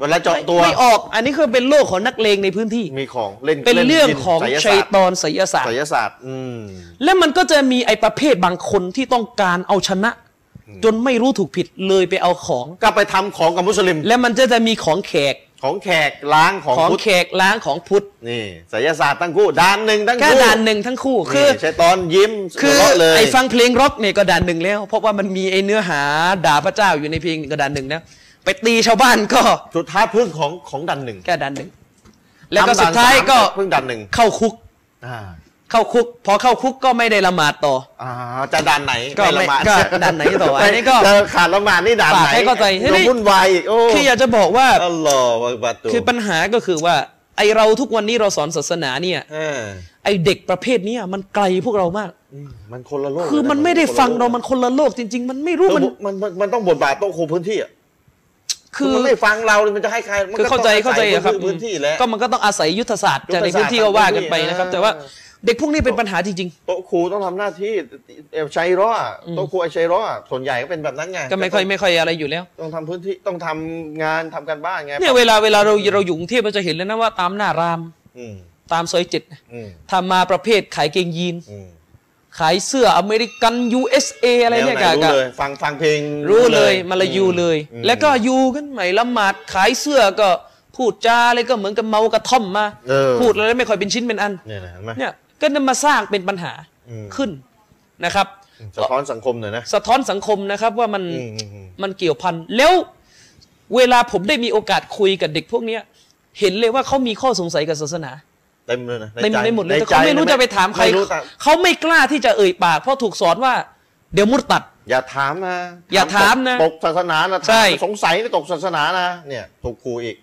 เวลาเจาะตัวไม่ออก อันนี้คือเป็นโลกของนักเลงในพื้นที่ มีของเล่นเป็นล่เรื่องยินของไสยชัยศาสตร์ตอนไสยศาสตไสร์ยศาสตร์ อืมและมันก็จะมีไอ้ประเภทบางคนที่ต้องการเอาชนะ จนไม่รู้ถูกผิดเลยไปเอาของก็ไปทำของกับมุสลิม และมันจะจะมีของแขก ของแขกล้างของของพุทธแขกล้างของพุทธนี่ไสยศาสตร์ทั้งคู่ด่านหนึ่งทั้งก็คู่ด่านหนึ่งทั้งคู่คืคืออใช้ตอนยิ้มคือหัวเราะเลยไอ้ฟังเพลงร็อกเนี่ยก็ด่านหนึ่งแล้ว เพราะว่ามันมีไอ้เนื้อหาด่าพระเจ้าอยู่ในเพลงก็ด่านหนึ่งแล้วไปตีชาวบ้านก็สุดท้ายพึ่งของของด่านหนึ่งแค่ด่านหนึ่งแล้วก็ทำสุดท้ายก็พึ่งด่านหนึ่งเข้าคุกอ่า เข้าคุก พอเข้าคุกก็ไม่ได้ละหมาดต่ออ่าจะด่านไหนก็ไม่ละหมาดก็ด่านไหนต่ออันนี้ก็เจอขาดละหมาดนี่ด่านไหนฝากให้เข้าใจเฮ้ยก็วุ่นวายอีกโอ้คืออยากจะบอกว่าอัลลอฮฺอักบัตตุคือปัญหาก็คือว่า ไอเราทุกวันนี้เราสอนศาสนาเนี่ยเออไอเด็กประเภทเนี้ยมันไกลพวกเรามากอืมมันคนละโลกคือมันไม่ได้ฟังเรา มันคนละโลกจริง ๆ มันไม่รู้มัมันนมันมันมันต้องบทบาทต้องคุมพื้นที่อะคือมันไม่ฟังเรามันจะให้ใครมันคือก็เข้าใจต้องเข้าใจอศัยครับพื้นที่แหล้วก็มันก็ต้องอาศัยยุทธศาสตร์จากในยุทธศาสตร์พื้นที่ก็ว่ากันไปนะครับพื้นที่แต่ว่า เออเด็กพวกนี้เป็นปัญหาจริงโต๊ะครูต้องทำหน้าที่เอลชัยรออะโต๊ะครูไอชัยรออะส่วนใหญ่ก็เป็นแบบนั้นไงๆก็ไม่ค่อยไม่ค่อยอะไรอยู่แล้ว ต้องทำพื้นที่ต้องทำงานทำการบ้านไงเนี่ยเวลาเวลาเราเราอยู่กรุงเทพเราจะเห็นแล้วนะว่าตามหน้ารามอืมตามซอยเจ็ดอืมทำมาประเภทขายเกงยีนอืมขายเสื้ออเมริกัน USA อะไรเนี่ยแนวไหกะรู้กะเลยฟังฟังเพลง รู้เลยมาละยูเลยอืมแล้วก็ยูกันใหม่ละหมาดขายเสื้อก็พูดจาอะไรก็เหมือนกับเมากระท่อมมาเออพูดแล้วไม่ค่อยเป็นชิ้นเป็นอันเนี่ย นะเห็นไหมเนี่ยก็นำมาสร้างเป็นปัญหาอืมขึ้นนะครับสะท้อนสังคมหน่อยนะสะท้อนสังคมนะครับว่ามันอืมอืมอืมมันเกี่ยวพันแล้วเวลาผมได้มีโอกาสคุยกับเด็กพวกเนี้ย เห็นเลยว่าเขามีข้อสงสัยกับศาสนาเต็มเลยนะเต็มใจไปหมดเลยในแต่เขาไม่รู้ใจจะไปถามใครไม่รู้แต่เขาไม่กล้าที่จะเอ่ยปาก เพราะถูกสอนว่า เดี๋ยวมุดตัด อย่าถามนะ อย่าถามนะตกศาสนานะใช่สงสัยนี่ตกศาสนานะเนี่ยถูกครูอีก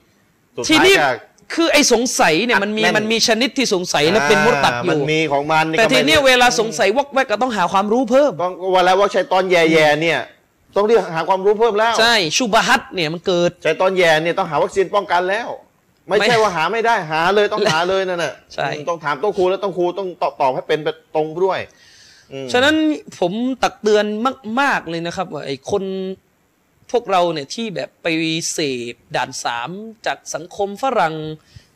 สุดทีท้ายนี้จะ คือไอ้สงสัยเนี่ยมันมีแน่น มันมีชนิดที่สงสัยและเป็นมุดตัดอมันยู่ มีของมันแต่ก็ทีไม่เนี้ยเวลาสงสัยวอกแวกก็ต้องหาความรู้เพิ่มต้องเวลาว่าใช้ตอนแย่ๆเนี่ย ต้องเรียกหาความรู้เพิ่มแล้วใช่ชูบาฮัตเนี่ยมันเกิด ใช้ตอนแย่เนี่ยต้องหาวัคซีนป้องกันแล้ว ไม่ไม่ใช่ว่าหาไม่ได้หาเลยต้องหาเลยนั่นน่ะใช่อืมต้องถามต้องครูแล้วต้องครูต้องตอบตอบให้เป็นแบบตรงด้วยอืม ฉะนั้นผมตักเตือนมาก ๆ เลยนะครับ ว่าไอ้คน พวกเราเนี่ยที่แบบไปเสพด่านสามจากสังคมฝรั่ง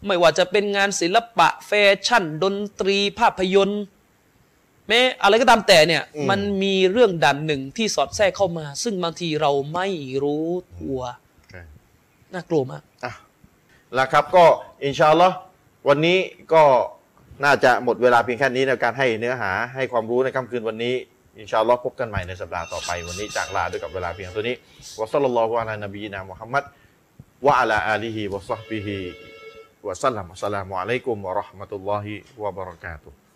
ไม่ว่าจะเป็นงานศิลปะแฟชั่น ดนตรีภาพยนตร์แม้อะไรก็ตามแต่เนี่ย มันมีเรื่องด่านหนึ่งที่สอดแทรกเข้ามา ซึ่งบางทีเราไม่รู้ตัวใช่น่ากลัวมากอะแล้วครับก็อินชาอัลลอฮ์วันนี้ก็น่าจะหมดเวลาเพียงแค่นี้ในการให้เนื้อหาให้ความรู้ในค่ำคืนวันนี้ อินชาอัลลอฮ์พบกันใหม่ในสัปดาห์ต่อไป วันนี้จากลาด้วยกับเวลาเพียงเท่านี้วะซัลลัลลอฮุอะลานบีนามุฮัมมัดวะอะลาอาลีฮิวะซอฮบิฮิวะซัลลัมอัสสลามุอะลัยกุมวะเราะห์มะตุลลอฮิวะบะเราะกาตุฮ์